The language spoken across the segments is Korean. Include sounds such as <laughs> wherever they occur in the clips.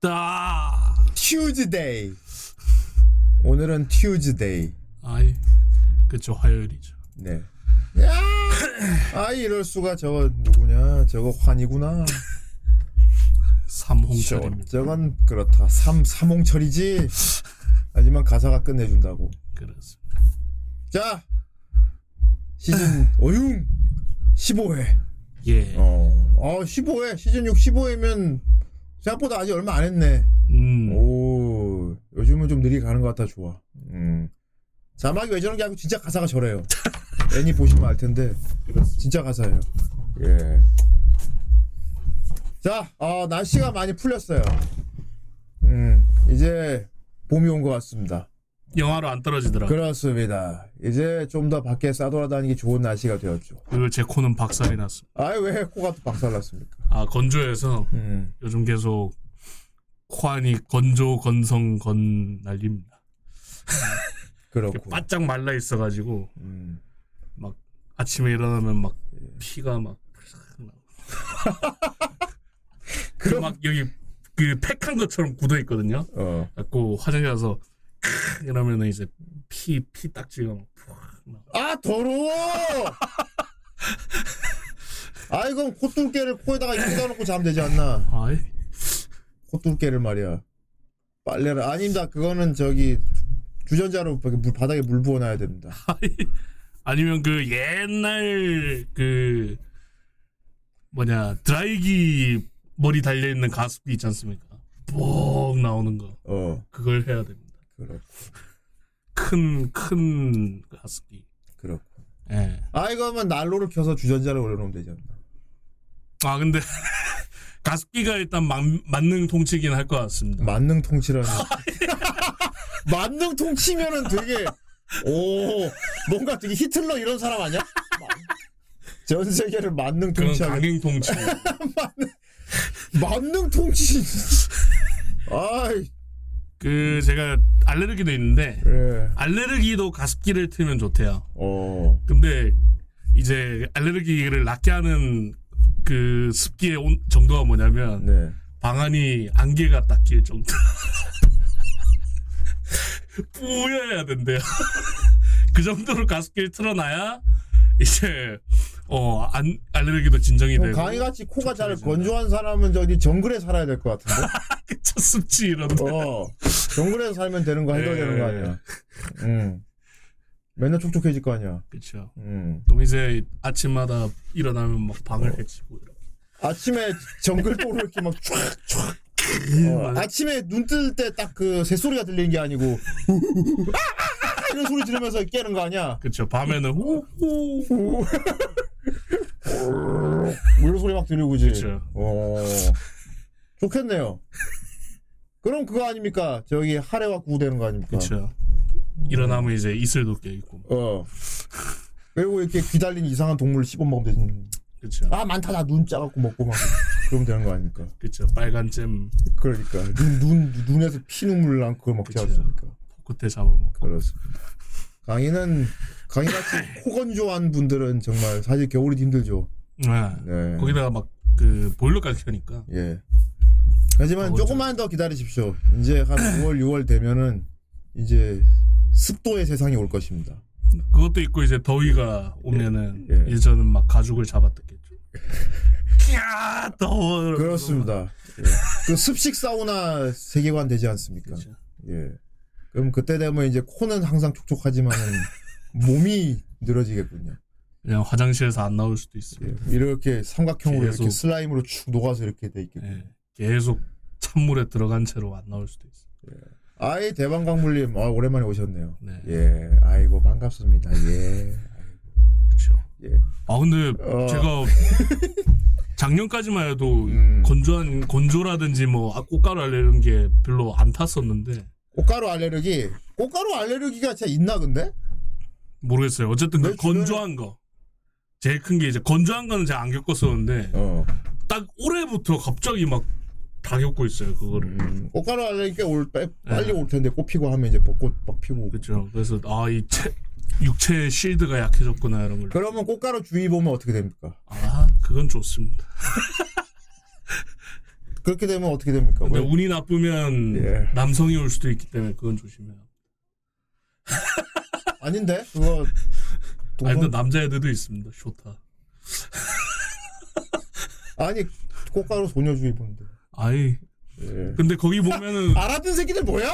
따. Tuesday. 오늘은 Tuesday. 아이, 그쵸 화요일이죠. 네. 야, 아 이럴 수가 저거 누구냐? 저거 환이구나. 저, 삼홍철입니다. 저건 그렇다. 삼 삼홍철이지. 하지만 가사가 끝내준다고. 그렇습니다. 자, 시즌 어융 15회. 예. 어, 어 15회 시즌 6 15회면 생각보다 아직 얼마 안 했네. 음. 오, 요즘은 좀 느리게 가는 것 같아 좋아. 음. 자막이 왜 저런 게 아니고 진짜 가사가 저래요. <laughs> 애니 보시면 알 텐데 진짜 가사예요. 예. 자, 어, 날씨가 많이 풀렸어요. 음, 이제 봄이 온 것 같습니다. 영화로 안 떨어지더라. 그렇습니다. 이제 좀 더 밖에 싸돌아다니기 좋은 날씨가 되었죠. 그리고 제 코는 박살이 났습니다. 아이 왜 코가 또 박살났습니까? 아 건조해서 음, 요즘 계속 코안이 건조 건성 건 날립니다. 이렇게 그렇고. 바짝 말라 있어가지고 음, 막 아침에 일어나면 막 예. 피가 막. <laughs> 그럼- 막 여기 그 팩한 것처럼 굳어 있거든요. 어, 갖고 화장실 가서 크 이러면은 이제 피 피 딱지가 막푹 나. 아 더러워. 아 이건 콧뚫개를 코에다가 입에다 놓고 자면 되지 않나? 아이 콧뚫개를 말이야. 빨래를 아닙니다. 그거는 저기 주전자로 물 바닥에 물 부어놔야 됩니다. 아니면 그 옛날 그 뭐냐 드라이기 머리 달려 있는 가습기 있지 않습니까? 뻑 나오는 거 어, 그걸 해야 됩니다. 그렇고 큰 큰 가습기. 그렇고. 예. 아 이거면 난로를 켜서 주전자를 올려놓으면 되지 않나? 아 근데 <laughs> 가습기가 일단 만, 만능 통치긴 할 것 같습니다. 만능 통치라는. <laughs> 만능 통치면은 되게 오 뭔가 되게 히틀러 이런 사람 아니야? <laughs> 전 세계를 만능 그런 통치하게 강행 통치. 만능 통치. 아이 그 제가 알레르기도 있는데 그래. 알레르기도 가습기를 틀면 좋대요. 어 근데 이제 알레르기를 낫게 하는 그 습기의 온- 정도가 뭐냐면 네. 방안이 안개가 딱낄 정도. <laughs> 뿌여야 된대요. <laughs> 그 정도로 가습기를 틀어놔야 이제 어 안, 알레르기도 진정이 되고 강희같이 코가 잘. 건조한 사람은 저기 정글에 살아야 될 것 같은데. <laughs> 첫 습지 이런 어 정글에서 살면 되는 거 해결되는 거 아니야. 음. 맨날 촉촉해질 거 아니야. 그렇죠. 음. 그럼 이제 아침마다 일어나면 막 방을 해치고 이렇게. 아침에 정글도로 이렇게 막 촤촤. <laughs> 어, 아침에 눈 뜰 때 딱 그 새소리가 들리는 게 아니고 아, <laughs> 이런 소리 들으면서 깨는 거 아니야? 그렇죠. 밤에는 후후 뭐 이런 소리 막 들리고 그지? 그렇죠. 어 좋겠네요. 그럼 그거 아닙니까? 저기 하래와 구되는 거 아닙니까? 그렇죠. 일어나면 이제 이슬도 껴 있고. 어. 그리고 이렇게 귀 달린 이상한 동물 씹어 먹으면 되지. 그렇죠. 아 많다 나 눈 짜갖고 먹고 막 그러면 되는 거 아닙니까? 그렇죠. 빨간 잼 그러니까 눈, 눈 눈에서 피눈물 난 그걸 먹지 그쵸. 않습니까? 포크테 잡아먹고. 그렇습니다. 강의는 강의 같이 코 건조한 분들은 정말 사실 겨울이 힘들죠. 네. 네. 거기다가 막 그 보일러까지 켜니까 예. 하지만 더워져. 조금만 더 기다리십시오. 이제 한 5월 6월 되면은 이제 습도의 세상이 올 것입니다. 그것도 있고 이제 더위가 오면은 예. 이제 저는 막 가죽을 잡아뜯겠죠. <laughs> 야 더워. 그렇습니다. 예. 그 습식 사우나 세계관 되지 않습니까? 그렇죠. 예. 그럼 그때 되면 이제 코는 항상 촉촉하지만은 <laughs> 몸이 늘어지겠군요. 그냥 화장실에서 안 나올 수도 있어요. 예. 이렇게 삼각형으로 계속. 이렇게 슬라임으로 축 녹아서 이렇게 돼 있겠군요. 예. 계속 찬물에 들어간 채로 안 나올 수도 있어요. 아이 대방광물님 아, 오랜만에 오셨네요. 네. 예. 아이고 반갑습니다. 예. 그렇죠. 예. 아 근데 어. 제가 <laughs> 작년까지만 해도 음. 건조한 건조라든지 뭐 아, 꽃가루 알레르기 게 별로 안 탔었는데 꽃가루 알레르기. 꽃가루 알레르기가 진짜 있나 근데? 모르겠어요. 어쨌든 그내 주변에- 건조한 거 제일 큰 게 이제 건조한 거는 제가 안 겪었었는데 어. 딱 올해부터 갑자기 막 다 겪고 있어요 그거를. 음, 꽃가루 알레르기 올 빨- 빨리 네. 올 텐데 꽃 피고 하면 이제 벚꽃 막 피고. 그렇죠. 그래서 아 이 육체 실드가 약해졌구나 이런 걸. 그러면 꽃가루 주의 보면 어떻게 됩니까? 아 그건 좋습니다. <laughs> 그렇게 되면 어떻게 됩니까? 근데 왜- 운이 나쁘면 예. 남성이 올 수도 있기 때문에 그건 조심해요. <laughs> 아닌데 그거 아니 동성- 근데 남자애들도 있습니다. 쇼타. <laughs> 아니 꽃가루 소녀주의 보는데. 아이 예. 근데 거기 보면은 <laughs> 알아듣는 새끼들 뭐야?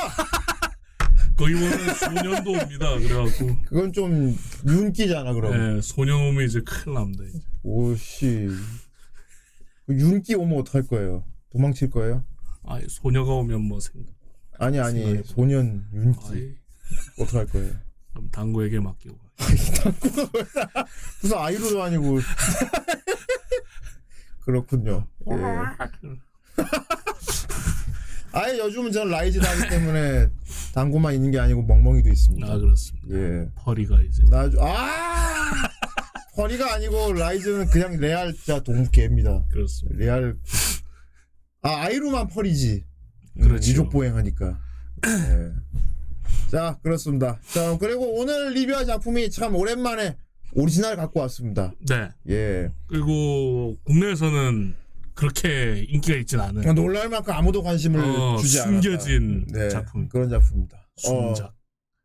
거기 보면 소년도 옵니다. 그래갖고 그건 좀 윤기잖아 그럼. 예, 소년 오면 이제 큰일 납니다. 이제. 오씨. 그 윤기 오면 어떡할 거예요? 도망칠 거예요? 아 소녀가 오면 뭐 생각. 아니 아니. 소년 윤기 아이 어떡할 거예요? 그럼 당구에게 맡기고. 무슨 아이로도 아니고 그렇군요. 예. <laughs> 아예 요즘은 저는 라이즈도 하기 때문에 당구만 있는 게 아니고 멍멍이도 있습니다. 아 그렇습니다. 예. 퍼리가 이제 나주 아 <laughs> 허리가 아니고 라이즈는 그냥 레알 자 동개입니다. 그렇습니다. 레알 아 아이루만 펄이지. 음, 그렇죠. 이족 보행하니까. 예. 자 그렇습니다. 자 그리고 오늘 리뷰할 작품이 참 오랜만에 오리지널 갖고 왔습니다. 네. 예. 그리고 국내에서는 그렇게 인기가 있진 않은 놀랄 만큼 아무도 관심을 어, 주지 않았다. 숨겨진 네, 작품. 그런 작품입니다. 숨작. 어,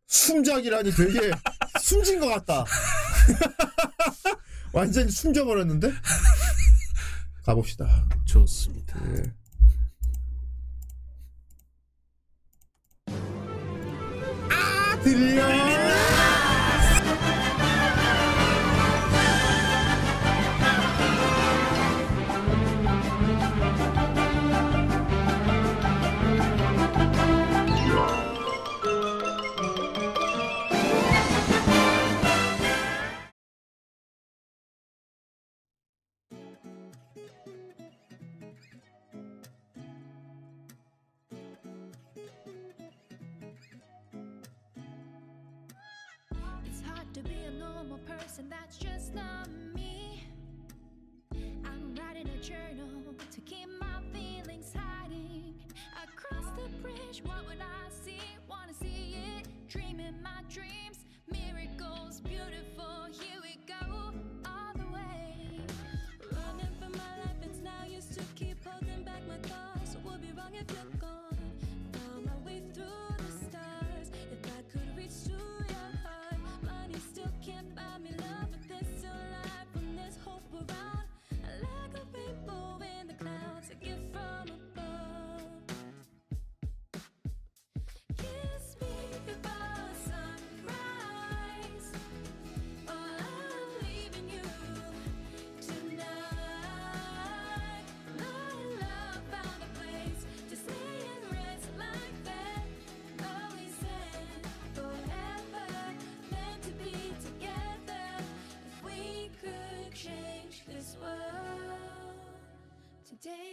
숨작이라니 되게 <laughs> 숨진 것 같다. <laughs> 완전히 숨져버렸는데? 가봅시다. 좋습니다. 예. 아들 normal person, that's just not me. I'm writing a journal to keep my feelings hiding. Across the bridge, what would I see? Wanna see it, dreaming my dreams. Miracles, beautiful, here we go, all the way. Running for my life, it's now used to keep holding back my thoughts. Would be wrong if you're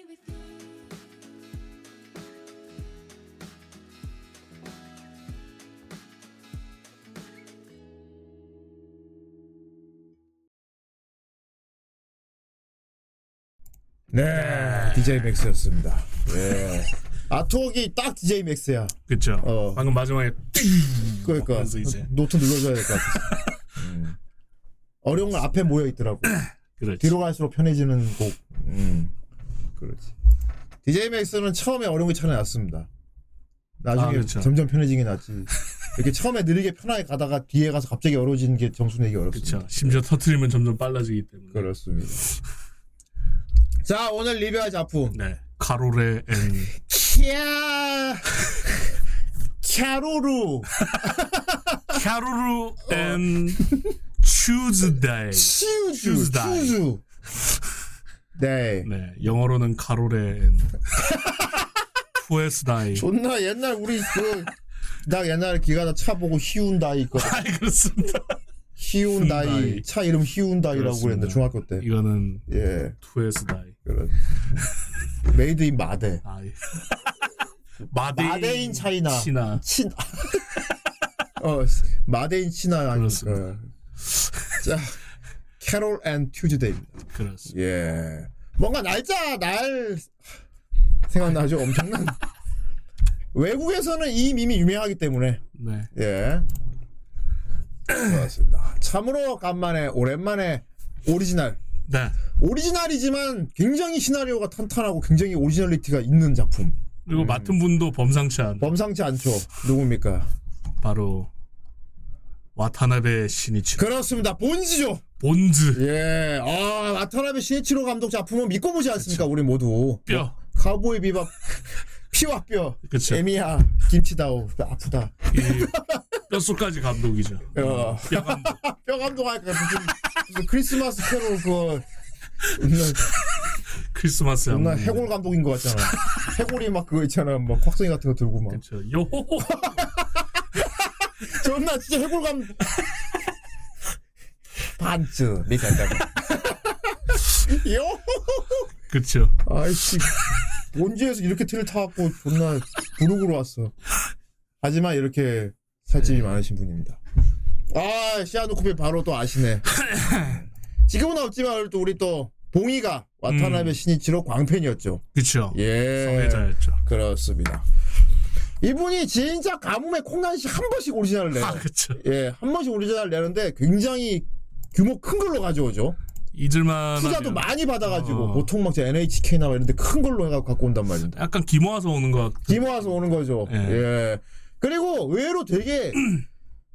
with you. 네, DJ MAX였습니다. 예. 아트웍이 딱 DJ MAX야. 그렇죠. 어. 방금 마지막에 그러니까 그래서 이제. 노트 눌러줘야 될 것 같아. <laughs> 음. 어려운 건 앞에 모여 있더라고. 그렇지. 뒤로 갈수록 편해지는 곡. 음. 그렇지. DJ MAX는 처음에 어려운 게 차라리 낫습니다. 나중에 아, 그렇죠. 점점 편해지긴 낫지. 이렇게 처음에 느리게 편하게 가다가 뒤에 가서 갑자기 어려워지는 게 점수 내기 어렵습니다. 그렇죠. 심지어 터트리면 점점 빨라지기 때문에. 그렇습니다. 자, 오늘 리뷰할 작품. 네. and 캬. 캬로루. 카로루 앤. 치우주. 추즈다이. 추주. 네. 네. 영어로는 카로레 앤 푸에스다이. <laughs> 존나 옛날 우리 그, 나 옛날에 기가다 차 보고 히운다이 있거든. <laughs> 아이 그렇습니다. 히운다이. 차 이름 히운다이라고. 그랬는데, 중학교 때. 이거는 예. 투에스다이. 그런 메이드 인 마대. 아, 예. 마데인, 마데인 차이나. 시나. 친. <laughs> 어 마데인 치나. 그렇습니다. 자 Carole and Tuesday입니다. 그렇습니다. 예. 뭔가 날짜 날 생각나죠. 엄청난. <laughs> 외국에서는 이 밈이 유명하기 때문에 네. 예. 그렇습니다. 참으로 간만에 오랜만에 오리지널. 네. 오리지널이지만 굉장히 시나리오가 탄탄하고 굉장히 originality가 있는 작품. 그리고 음. 맡은 분도 범상치 않은 범상치 않죠. 누굽니까? 바로 와타나베 신이치 그렇습니다. 본즈죠. 본즈 예. 아, 와타나베 시니치로 감독 작품은 믿고 보지 않습니까? 우리 모두. 뼈. 뭐, 카우보이 비밥 피와 뼈. 그쵸. 에미야 김치다오 아프다. 이 뼛속까지 감독이죠. 어. 뼈 감독. <laughs> 뼈 감독 할까 무슨, 무슨 크리스마스 캐롤 그 크리스마스 양복. 해골 감독인 것 같잖아. 해골이 막 그거 있잖아. 막 확성이 같은 거 들고 막. 그쵸. 요호호. 존나 진짜 해골 감. 반츠 미간다. 요. 그쵸. 아이씨 본지에서 이렇게 틀을 타갖고 존나 부르고로 왔어. 하지만 이렇게 살집이 많으신 분입니다. 아 시아노코피 바로 또 아시네. 지금은 없지만 또 우리 또 봉이가 와타나베 음. 신이치로 광팬이었죠. 그쵸. 예. 성애자였죠. 그렇습니다. 이분이 진짜 가뭄에 콩 나듯이 한 번씩 오리지널을 내요. 아, 그쵸. 예, 한 번씩 오리지널 내는데 굉장히 규모 큰 걸로 가져오죠. 잊을만. 투자도 많이 받아가지고 어. 보통 막 NHK나 이런데 큰 걸로 해갖고 갖고 온단 말입니다. 약간 기모아서 오는 것 같. 기모 와서 오는 거죠. 예. 예. 그리고 의외로 되게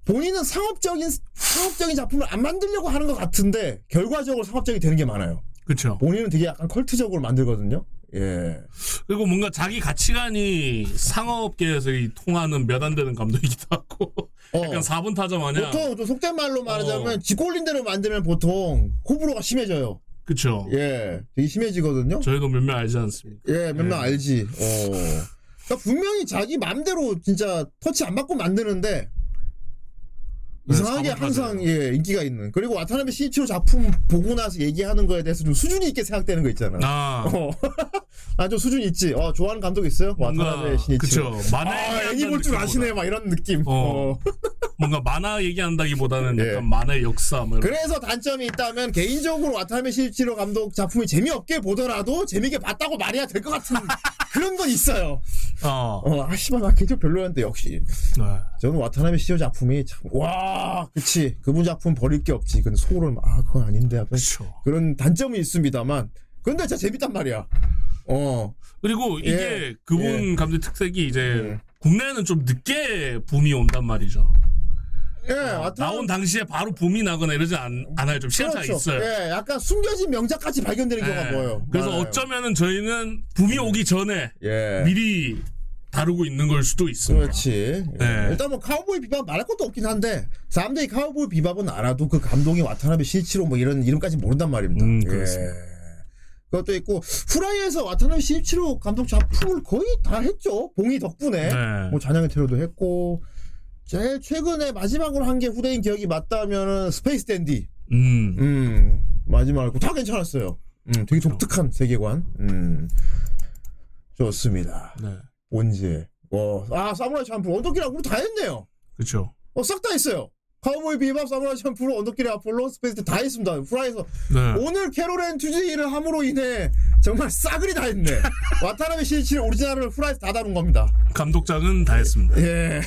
본인은 상업적인 상업적인 작품을 안 만들려고 하는 것 같은데 결과적으로 상업적이 되는 게 많아요. 그쵸. 본인은 되게 약간 컬트적으로 만들거든요. 예. 그리고 뭔가 자기 가치관이 상업계에서 이 통하는 몇 안 되는 감독이기도 하고. 어. 약간 4분 타자 마냥. 보통 좀 속된 말로 말하자면 어. 지꼴린 대로 만들면 보통 호불호가 심해져요. 그쵸. 예, 되게 심해지거든요. 저희도 몇몇 알지 않습니까? 예, 몇명 예. 알지. 어. 그러니까 분명히 자기 맘대로 진짜 터치 안 받고 만드는데 네, 이상하게 사고를 항상. 예 인기가 있는. 그리고 와타나베 시니치로 작품 보고 나서 얘기하는 거에 대해서 좀 수준이 있게 생각되는 거 있잖아. 아. 어. <laughs> 아좀 수준 있지. 어 좋아하는 감독 있어요? 와타나베 시니치로. 그쵸. 만화 아 애니 볼 줄 아시네 막 이런 느낌. 어. 어. <laughs> 뭔가 만화 얘기한다기보다는 예. 약간 만화의 역사 뭐 이런 그래서 단점이 있다면 개인적으로 와타나베 시니치로 감독 작품이 재미없게 보더라도 재미있게 봤다고 말해야 될 것 같은 <laughs> 그런 건 있어요. 어. 어, 아, 씨발, 나 개인적으로 별로였는데, 역시. 네. 저는 와타나베 시오 작품이 참, 와, 그치. 그분 작품 버릴 게 없지. 근데 속으로는, 아, 그건 아닌데. 약간 그렇죠. 그런 단점이 있습니다만. 근데 진짜 재밌단 말이야. 어, 그리고 이게 예. 그분 감독 특색이 이제 예. 국내에는 좀 늦게 붐이 온단 말이죠. 예, 와타나베. 나온 당시에 바로 붐이 나거나 이러지 않, 않아요. 좀 시간차가 있어요. 예, 약간 숨겨진 명작같이 발견되는 경우가 예. 보여요. 그래서 많아요. 어쩌면은 저희는 붐이 오기 전에 예. 미리 다루고 있는 걸 수도 있습니다. 그렇지. 예. 네. 일단 뭐 카우보이 비밥 말할 것도 없긴 한데 사람들이 카우보이 비밥은 알아도 그 감독이 와타나베 신이치로 뭐 이런 이름까지 모른단 말입니다. 음, 예. 그렇습니다. 그것도 있고 후라이에서 와타나베 신이치로 감독 작품을 거의 다 했죠. 봉이 덕분에 네. 뭐 잔향의 테러도 했고 제일 최근에 마지막으로 한 게 후대인 기억이 맞다면은 스페이스 댄디. 음. 음 마지막으로 다 괜찮았어요. 음 되게 독특한 세계관. 음 좋습니다. 네. 언제? 어, 아, 사무라이 샴푸, 언덕길 앞으로 다 했네요. 그렇죠. 어, 싹 다 했어요. 카우보이 비밥, 사무라이 샴푸, 언덕길의 아폴로, 스페이스 다 했습니다. 후라이에서. 네. 오늘 캐롤앤 튜즈데이를 함으로 인해 정말 싸그리 다 했네. <laughs> 와타나베 신이치로의 오리지널을 후라이에서 다 다룬 겁니다. 감독전은 다 했습니다. 예.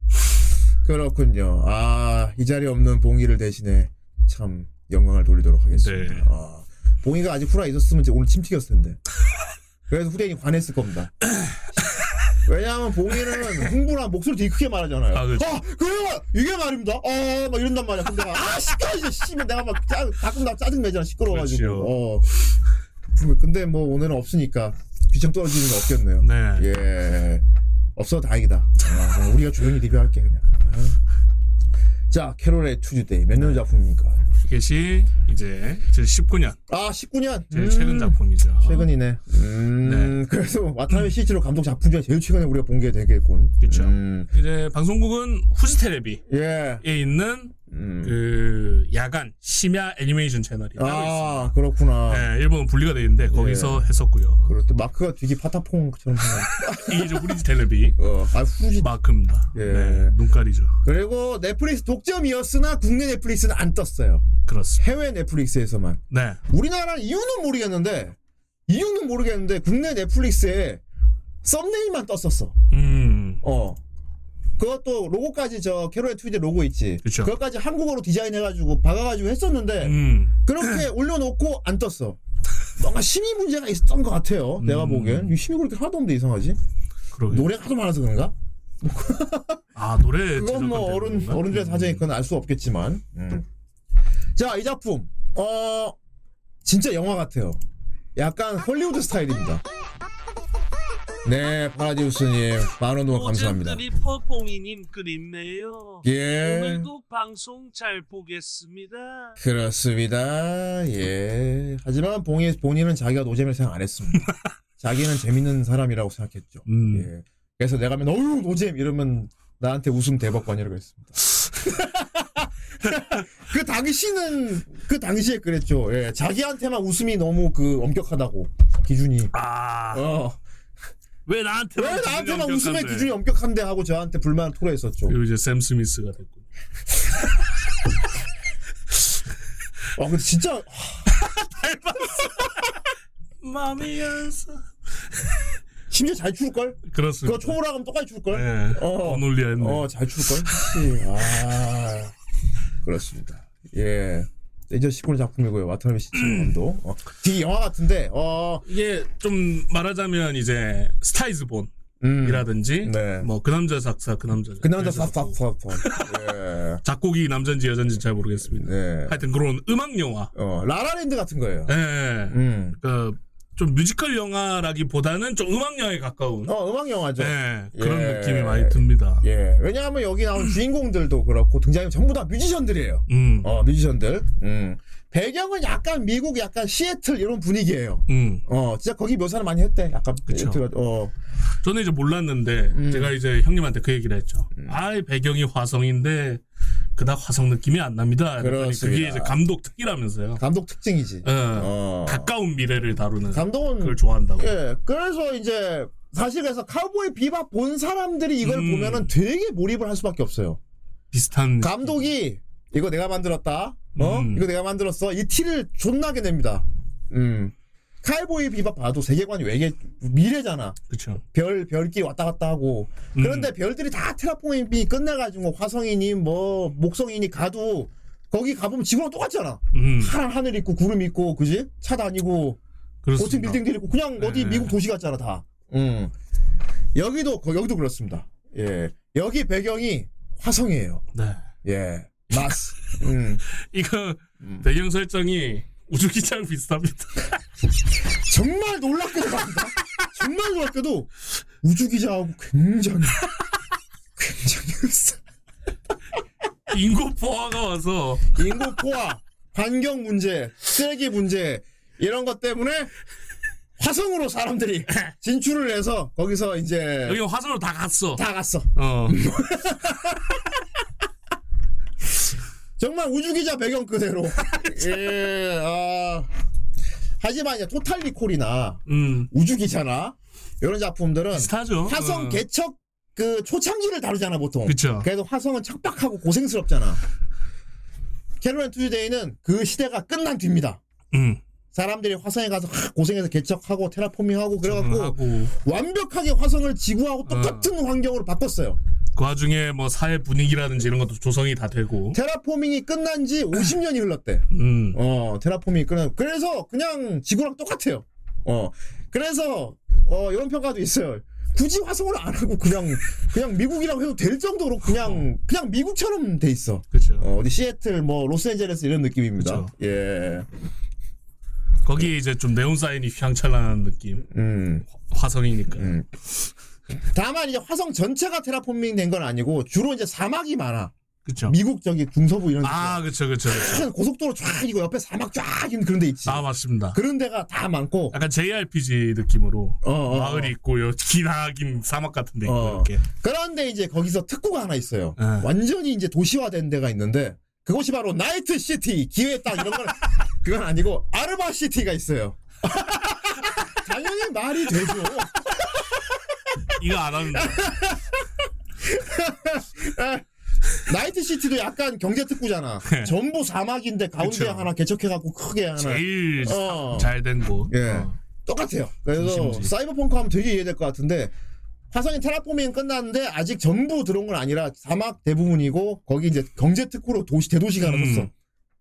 <laughs> 그렇군요. 아, 이 자리에 없는 봉이를 대신해 참 영광을 돌리도록 하겠습니다. 네. 아, 봉이가 아직 후라이 있었으면 이제 오늘 침 튀겼을 텐데. <laughs> 그래서 후대인이 관했을 겁니다. 왜냐하면 봉이는 흥분한 목소리 되게 크게 말하잖아요. 아, 그렇죠. 그래요! 이게 말입니다. 어, 막 이런단 말이야. 근데 막, 아, 시끄러, 이제, 씨발, 내가 막, 짜, 가끔 나 짜증 내잖아. 시끄러워가지고. 그렇죠. 어. 근데 뭐, 오늘은 없으니까, 귀청 떨어지는 거 없겠네요. 네. 예. 없어 다행이다. 아, 우리가 조용히 리뷰할게 그냥. 아. 자, 캐롤앤 튜즈데이 몇 년 작품입니까? 이것이 이제 19년 아, 19년. 제일 최근 작품이죠. 최근이네. 음, 그래서 와타나베 신이치로 감독 작품 중에 제일 최근에 우리가 본 게 되겠군. 그쵸. 음, 이제 방송국은 후지테레비에 예. 있는 음. 그 야간 심야 애니메이션 채널이 따로 있습니다. 아 그렇구나. 네, 일본은 분리가 되어 있는데 거기서 예. 했었고요. 그럴 때 마크가 되게 파타퐁처럼 생겼. <laughs> 이게 이제 후리지 텔레비 어, 아 후지. 마크입니다. 예. 네, 눈깔이죠. 그리고 넷플릭스 독점이었으나 국내 넷플릭스는 안 떴어요. 그렇습니다. 해외 넷플릭스에서만. 네. 우리나라는 이유는 모르겠는데 이유는 모르겠는데 국내 넷플릭스에 썸네일만 떴었어. 음. 어. 그것도 로고까지 저 캐롤의 트위드 로고 있지. 그쵸. 그것까지 한국어로 디자인해가지고 박아가지고 했었는데 음. 그렇게 <clears throat> 올려놓고 안 떴어. 뭔가 심의 문제가 있었던 것 같아요. 내가 음. 보기엔 이 심의 그렇게 하나도 없는데 이상하지. 그러게. 노래가 하도 많아서 그런가? 아 노래 <laughs> 그건 뭐 어른? 어른들의 음. 사정이 그건 알 수 없겠지만. 음. 자, 이 작품 어 진짜 영화 같아요. 약간 헐리우드 스타일입니다. 네, 파라디우스님 만원 동안 감사합니다. 리퍼 봉이님 그립네요. 예, 오늘도 방송 잘 보겠습니다. 그렇습니다. 예. 하지만 봉이 본인은 자기가 노잼을 생각 안 했습니다. <laughs> 자기는 재밌는 사람이라고 생각했죠. 음. 예. 그래서 내가 하면 어유 노잼 이러면 나한테 웃음 대박관이라고 했습니다. <laughs> 그 당시는 그 당시에 그랬죠. 예. 자기한테만 웃음이 너무 그 엄격하다고 기준이. 아. 어. 왜 나한테만 왜 나한테만 웃음의? 기준이 엄격한데 하고 저한테 불만을 토로했었죠. 그리고 이제 샘 스미스가 됐고. <laughs> 아 근데 진짜 마미였어. <laughs> 심지어 잘출 걸. 그렇습니다. 그거 초보라면 똑같이 출 걸. 네. 어. 어놀리했네. 어, 잘 출걸? <laughs> 아, 그렇습니다. 예. 예전 19년 작품이고요. 와타나베 시치노도 어, 되게 영화 같은데, 어, 이게 좀 말하자면 이제 스타이즈본이라든지 음, 네. 뭐그 남자 작사 그 남자 그 남자 작사. 싹싹싹. 예. <laughs> 작곡이 남자인지 여자인지 잘 모르겠습니다. 네. 하여튼 그런 음악 영화. 어, 라라랜드 같은 거예요. 예. 음. 그 좀 뮤지컬 영화라기보다는 좀 음악 영화에 가까운 어, 음악 영화죠. 예, 그런 예. 느낌이 많이 듭니다. 예. 왜냐하면 여기 나온 주인공들도 그렇고 등장인물 전부 다 뮤지션들이에요. 음. 어, 뮤지션들. 음. 배경은 약간 미국, 약간 시애틀 이런 분위기예요. 음. 어, 진짜 거기 묘사를 많이 했대. 약간 그쵸. 시애틀, 어, 저는 이제 몰랐는데 음. 제가 이제 형님한테 그 얘기를 했죠. 아, 배경이 화성인데 그닥 화성 느낌이 안 납니다. 그렇습니다. 그게 이제 감독 특기라면서요. 감독 특징이지. 어, 어. 가까운 미래를 다루는 감독은 그걸 좋아한다고. 예 그래서 이제 사실 그래서 카우보이 비밥 본 사람들이 이걸 음. 보면은 되게 몰입을 할 수밖에 없어요. 비슷한 감독이 이거 내가 만들었다. 어 음. 이거 내가 만들었어. 이 티를 존나게 냅니다. 음 카우보이 비밥 봐도 세계관이 외계 미래잖아. 그렇죠. 별 별끼리 왔다 갔다 하고 음. 그런데 별들이 다 테라포밍이 끝내가지고 화성이니 뭐 목성이니 가도 거기 가보면 지구랑 똑같잖아. 음, 파란 하늘 있고 구름 있고 그지? 차 다니고 고층. 빌딩들 있고 그냥 어디 네. 미국 도시 같잖아 다. 음. 여기도 거- 여기도 그렇습니다. 예. 여기 배경이 화성이에요. 네. 예. 마스. 음. <laughs> 이거 음. 배경 설정이 우주 기차랑 비슷합니다. <laughs> 정말 놀랍게도 말입니다. 정말 놀랍게도 우주 기자하고 굉장히 굉장히 흡사. 인구 포화가 와서 인구 포화, 환경 문제, 쓰레기 문제 이런 것 때문에 화성으로 사람들이 진출을 해서 거기서 이제 여기 화성으로 다 갔어. 다 갔어. 어. <laughs> 정말 우주기자 배경 그대로. <laughs> 예, 아. 하지만 이제 토탈리콜이나 음. 우주기자나 이런 작품들은 비슷하죠. 화성 어. 개척 그 초창기를 다루잖아 보통. 그쵸. 그래도 화성은 척박하고 고생스럽잖아. 캐롤앤 투즈데이는 그 시대가 끝난 뒤입니다. 음. 사람들이 화성에 가서 하, 고생해서 개척하고 terraforming하고 그래갖고 하고 완벽하게 화성을 지구하고 똑같은 환경으로 바꿨어요. 그 와중에 뭐 사회 분위기라든지 이런 것도 조성이 다 되고. 테라포밍이 끝난 지 50년이 흘렀대. 음. 어, 테라폼이 끝나. 그래서 그냥 지구랑 똑같아요. 어, 그래서 어 이런 평가도 있어요. 굳이 화성을 안 하고 그냥 그냥 미국이라고 해도 될 정도로 그냥 그냥 미국처럼 돼 있어. 그렇죠. 어, 어디 시애틀 뭐 로스앤젤레스 이런 느낌입니다. 그쵸. 예. 거기에 이제 좀 네온 사인이 휘황찬란한 느낌. 음. 화성이니까. 음. 다만 이제 화성 전체가 테라포밍 된 건 아니고 주로 이제 사막이 많아. 그렇죠. 미국 저기 중서부 이런 아, 그렇죠, 그렇죠, 그렇죠. 큰 고속도로 쫙 이고 옆에 사막 쫙 있는 그런 데 있지. 아, 맞습니다. 그런 데가 다 많고 약간 JRPG 느낌으로 어, 어, 마을이 있고 요 기나긴 사막 같은 데 있고 어. 이렇게. 그런데 이제 거기서 특구가 하나 있어요. 네. 완전히 이제 도시화된 데가 있는데 그곳이 바로 나이트 시티 기회 땅 이런 건 <laughs> 그건 아니고 아르바 시티가 있어요. <laughs> 당연히 말이 되죠. 이거 안 하는데. <laughs> 나이트 시티도 약간 경제 특구잖아. 전부 사막인데 가운데 그쵸. 하나 개척해갖고 크게 하나. 제일 어. 잘된 곳. 예. 어. 똑같아요. 그래서 중심지. 사이버펑크 하면 되게 이해될 것 같은데 화성인 테라포밍 끝났는데 아직 전부 들어온 건 아니라 사막 대부분이고 거기 이제 경제 특구로 도시 대도시가 하나 음. 섰어.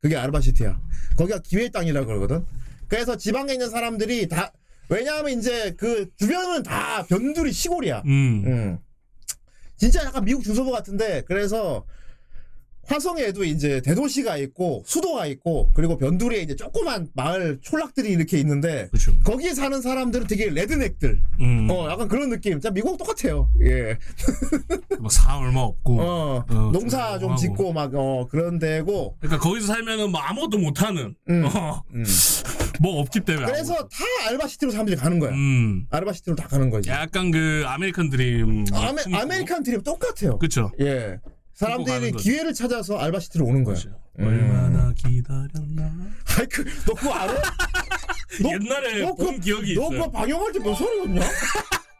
그게 아르바시티야. 거기가 기회의 땅이라 그러거든. 그래서 지방에 있는 사람들이 다 왜냐하면 이제 그 주변은 다 변두리 시골이야. 음. 음. 진짜 약간 미국 중서부 같은데 그래서 화성에도 이제 대도시가 있고 수도가 있고 그리고 변두리에 이제 조그만 마을 촌락들이 이렇게 있는데 그렇죠. 거기에 사는 사람들은 되게 레드넥들 음. 어 약간 그런 느낌 진짜 미국 똑같아요 예 <laughs> 뭐사 얼마 없고. 어, 어, 농사 좀 조용하고. 짓고 막 어 그런 데고 그러니까 거기서 살면은 뭐 아무것도 못하는. 음. 어, 음. <laughs> 뭐 없기 때문에. 그래서 아무것도. 다 알바시티로 사람들이 가는 거야 음. 알바시티로 다 가는 거지 약간 그 아메리칸 드림. 아메, 아메리칸 드림 똑같아요 그쵸. 예 사람들이. 기회를 찾아서 알바시티로 오는 거야. 음. 얼마나 기다렸나. 아이 그, 너 그거 알아? <laughs> 너- 옛날에 너 본 그거- 기억이 너 있어요. 그거 방영할 때 몇 살이었냐? <laughs>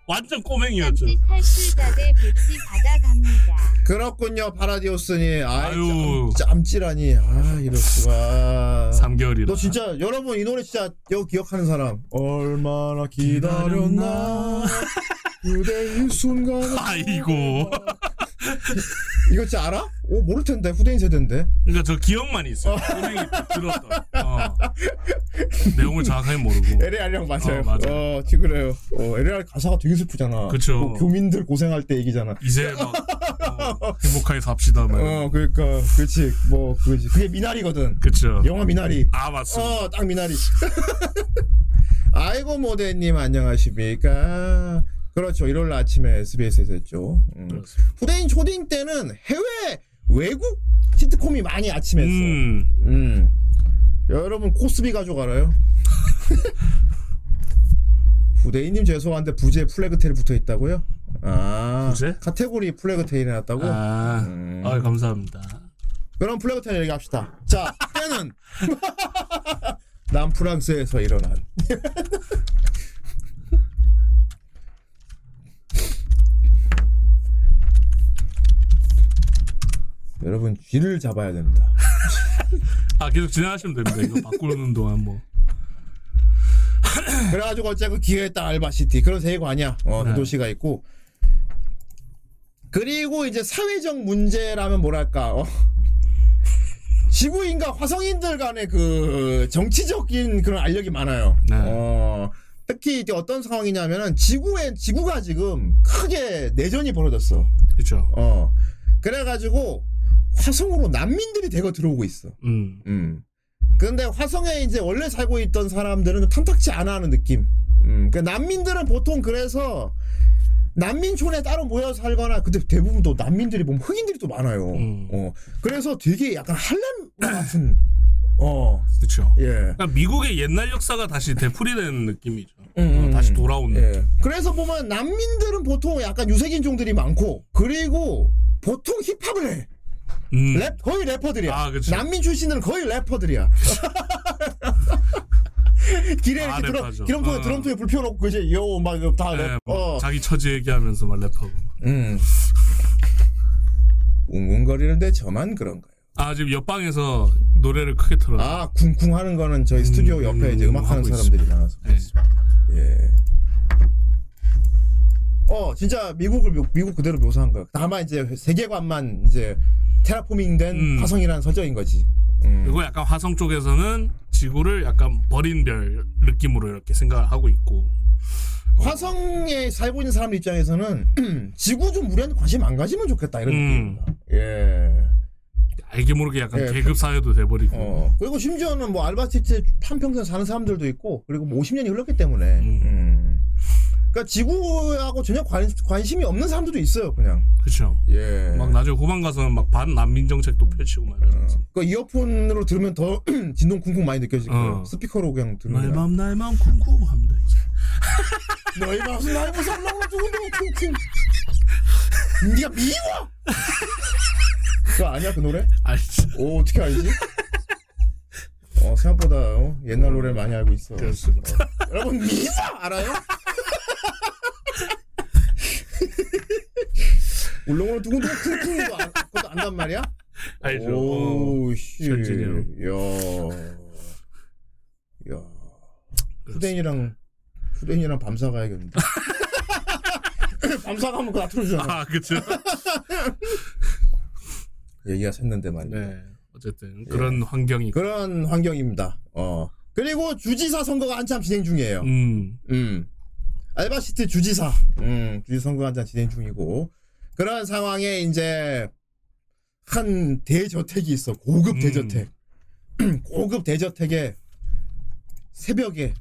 완전 꼬맹이였죠. 탈출자대 배치 받아갑니다. 그렇군요, 파라디오스니. 아유. 짬, 짬찌라니. 아, 이럴 수가. 3개월이라. 너 진짜, 여러분, 이 노래 진짜, 이거 기억하는 사람. 얼마나 기다렸나. 그대 이 순간. 아이고. <laughs> 이거 진짜 알아? 오, 모를 텐데. 후대인 세대인데. 그러니까 저 기억만 있어요. 꼬맹이 때 들었던. 어. 내용을 정확하게 모르고. LAR이랑 맞아요. 어, 맞아요. 어, 지금 그래요. 어, LAR 가사가 되게 슬프잖아. 그쵸. 그 교민들 고생할 때 얘기잖아. 이제 막 어, 행복하게 삽시다. 막. 어, 그러니까. 그렇지. 뭐, 그거지. 그게 미나리거든. 그쵸. 영화 미나리. 아 맞습니다. 어, 딱 미나리. <laughs> 아이고 모대님 안녕하십니까? 그렇죠. 일요일 아침에 SBS에서 했죠. 음. 후대인 초딩 때는 해외 외국 시트콤이 많이 아침에 했어. 음. 음. 여러분 코스비 가족 알아요? <laughs> 후대인님 죄송한데 부제 플래그테일 붙어 있다고요? 아, 부제? 카테고리 플래그테일 해놨다고? 아, 음. 아 감사합니다. 그럼 플래그테일 얘기합시다. 자, 때는 <laughs> 남 프랑스에서 일어난 여러분 쥐를 잡아야 됩니다. <laughs> 아 계속 진행하시면 됩니다. 이거 바꾸는 동안 뭐. <laughs> 그래가지고 어쨌든 기회에 따 알바시티 그런 세계관이야. 어, 네. 도시가 있고 그리고 이제 사회적 문제라면 뭐랄까 어. <laughs> 지구인과 화성인들 간의 그 정치적인 그런 알력이 많아요. 네. 어, 특히 이제 어떤 상황이냐면은 지구에 지구가 지금 크게 내전이 벌어졌어. 그렇죠. 어, 그래가지고 화성으로 난민들이 대거 들어오고 있어. 음. 음. 근데 화성에 이제 원래 살고 있던 사람들은 좀 탐탁치 않아 하는 느낌. 음. 그 난민들은 보통 그래서 난민촌에 따로 모여 살거나 근데 대부분 또 난민들이 보면 흑인들이 또 많아요. 음. 어. 그래서 되게 약간 한란 같은 <coughs> 어. 그렇죠. 예. 그러니까 미국의 옛날 역사가 다시 되풀이된 느낌이죠. 음, 어, 다시 돌아온 느낌. 예. 그래서 보면 난민들은 보통 약간 유색인종들이 많고 그리고 보통 힙합을 해. 음. 랩 거의 래퍼들이야. 아, 그쵸. 난민 출신들은 거의 래퍼들이야. <laughs> 길에 아, 이렇게 드럼. 기름통에 어. 드럼통에 불 펴놓고 그지 요막다 네, 랩. 뭐 어. 자기 처지 얘기하면서 막 랩하고. 음. 웅웅거리는데 저만 그런가요? 아 지금 옆방에서 노래를 크게 틀어. 아 쿵쿵 하는 거는 저희 스튜디오 음, 옆에 이제 음, 음악하는 하고 사람들이 많아서. 네. 예. 어 진짜 미국을 묘- 미국 그대로 묘사한 거야. 다만 이제 세계관만 이제 테라포밍된 음. 화성이라는 설정인 거지. 음. 그리고 약간 화성 쪽에서는 지구를 약간 버린 별 느낌으로 이렇게 생각을 하고 있고. 화성에 살고 있는 사람 입장에서는 <clears throat> 지구 좀 우리한테 관심 안 가지면 좋겠다 이런 음. 느낌입니다. 예. 알게 모르게 약간 예, 계급 사회도 돼버리고. 어. 그리고 심지어는 뭐 알바시티 한평생 사는 사람들도 있고 그리고 뭐 50년이 흘렀기 때문에. 음. 음. 그러니까 지구하고 전혀 관, 관심이 없는 사람들도 있어요, 그냥. 그렇죠. 예. 막 나중에 후반 가서는 막 반난민 정책도 펼치고 막 이러면서. 그 이어폰으로 들으면 더 <clears throat> 진동 쿵쿵 많이 거예요. 어. 스피커로 그냥 들으면. 날밤 날밤 쿵쿵 합니다. 이제. <laughs> 너희 마음 나의 모습 나고 두근두근 쿵쿵. 네가 미워. <laughs> 그거 아니야 그 노래? 알지. 오 어떻게 알지? 어 생각보다 어, 옛날 노래 많이 알고 있어. 그렇습니다. 어. 여러분 미사 알아요? <laughs> 울렁울렁 두근두근 쿵쿵도 안, 그것도 안단 말이야? 알죠. 어. 오, 씨. 현진이 형. 야. 야. 후대인이랑, 후대인이랑 밤사 가야겠는데. <laughs> 밤사 가면 그거 다 틀어주잖아. 아, 그쵸. <laughs> 얘기가 샜는데 말이야. 네. 어쨌든 그런 환경이. 그런 환경입니다. 어. 그리고 주지사 선거가 한참 진행 중이에요. 음. 음. 알바시트 주지사. 음, 주지사 선거가 한참 진행 중이고. 그런 상황에 이제 한 대저택이 있어. 고급 음. 대저택. <clears throat> 고급 대저택에 새벽에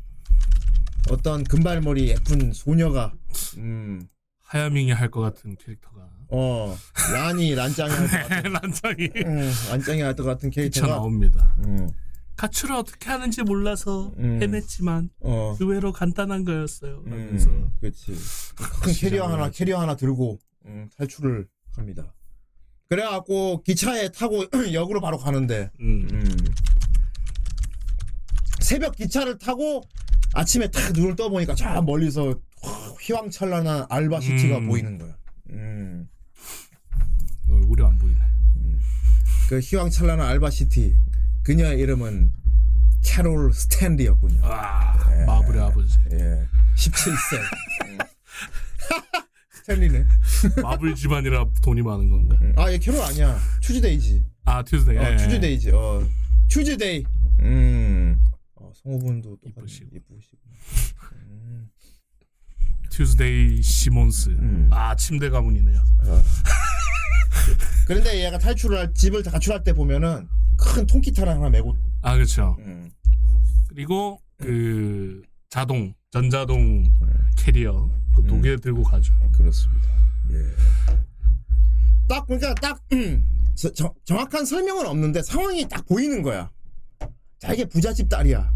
어떤 금발머리 예쁜 소녀가 음, 하야밍이 할 것 같은 캐릭터가. 어, 란이 란짱이 할 것 같은 <laughs> 란장이 음, 란짱이 할 것 같은 쳐 캐릭터가 나옵니다. 음, 가출을 어떻게 하는지 몰라서 음. 해냈지만 어, 의외로 간단한 거였어요. 음, 그렇지. 큰 캐리어 하나, 캐리어 하나 들고 음, 탈출을 합니다. 그래갖고 기차에 타고 <clears throat> 역으로 바로 가는데 음. 음, 새벽 기차를 타고 아침에 탁 눈을 떠보니까 저 멀리서 휘황찬란한 알바시티가 음. 보이는 거야. 음, 얼굴이 안 보이네. 그 휘황찬란한 알바시티 그녀의 이름은 캐롤 스탠리였군요. 아, 마블의 아버지. 예, 17세. 음. <laughs> 스탠리네. 마블 집안이라 돈이 많은 건가? 아, 얘 캐롤 아니야. 투즈데이지. 아, 튜즈데이. 어, 예. 투즈데이지. 어, 투즈데이. 음. 어, 성우분도. 이쁘시고. 이쁘시고. 음. 튜즈데이 시몬스. 음. 아, 침대 가문이네요. 그런데 얘가 탈출을 할 집을 다 가출할 때 보면은 큰 통기타를 하나 메고. 아, 그렇죠. 음. 그리고 그 자동, 전자동 캐리어 그 음. 두개 들고 가죠. 그렇습니다. 예. 딱 그러니까 딱 음, 저- 정- 정확한 설명은 없는데 상황이 딱 보이는 거야. 자기 부잣집 딸이야.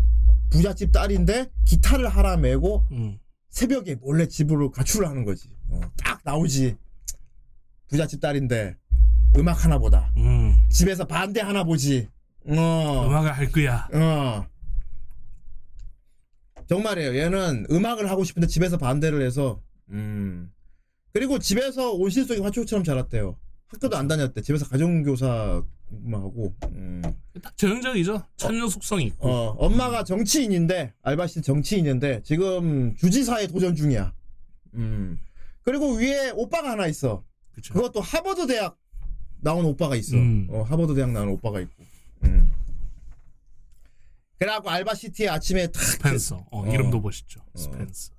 부잣집 딸인데 기타를 하나 메고 음. 새벽에 몰래 집으로 가출을 하는 거지. 어, 딱 나오지. 부잣집 딸인데 음악 하나 보다. 음. 집에서 반대 하나 보지. 어. 음악을 할 거야. 어. 정말이에요. 얘는 음악을 하고 싶은데 집에서 반대를 해서 음. 그리고 집에서 온실 속의 화초처럼 자랐대요. 학교도 안 다녔대. 집에서 가정교사만 하고. 음. 딱 전형적이죠. 천녀 속성이 있고. 어, 엄마가 정치인인데 알바시 정치인인데 지금 주지사에 도전 중이야. 음. 그리고 위에 오빠가 하나 있어. 그렇죠. 그것도 하버드 대학 나온 오빠가 있어. 음. 어, 하버드 대학 나온 오빠가 있고. 음. 그래갖고 알바시티에 아침에 탁 스펜서. 어, 어. 이름도 멋있죠. 스펜서.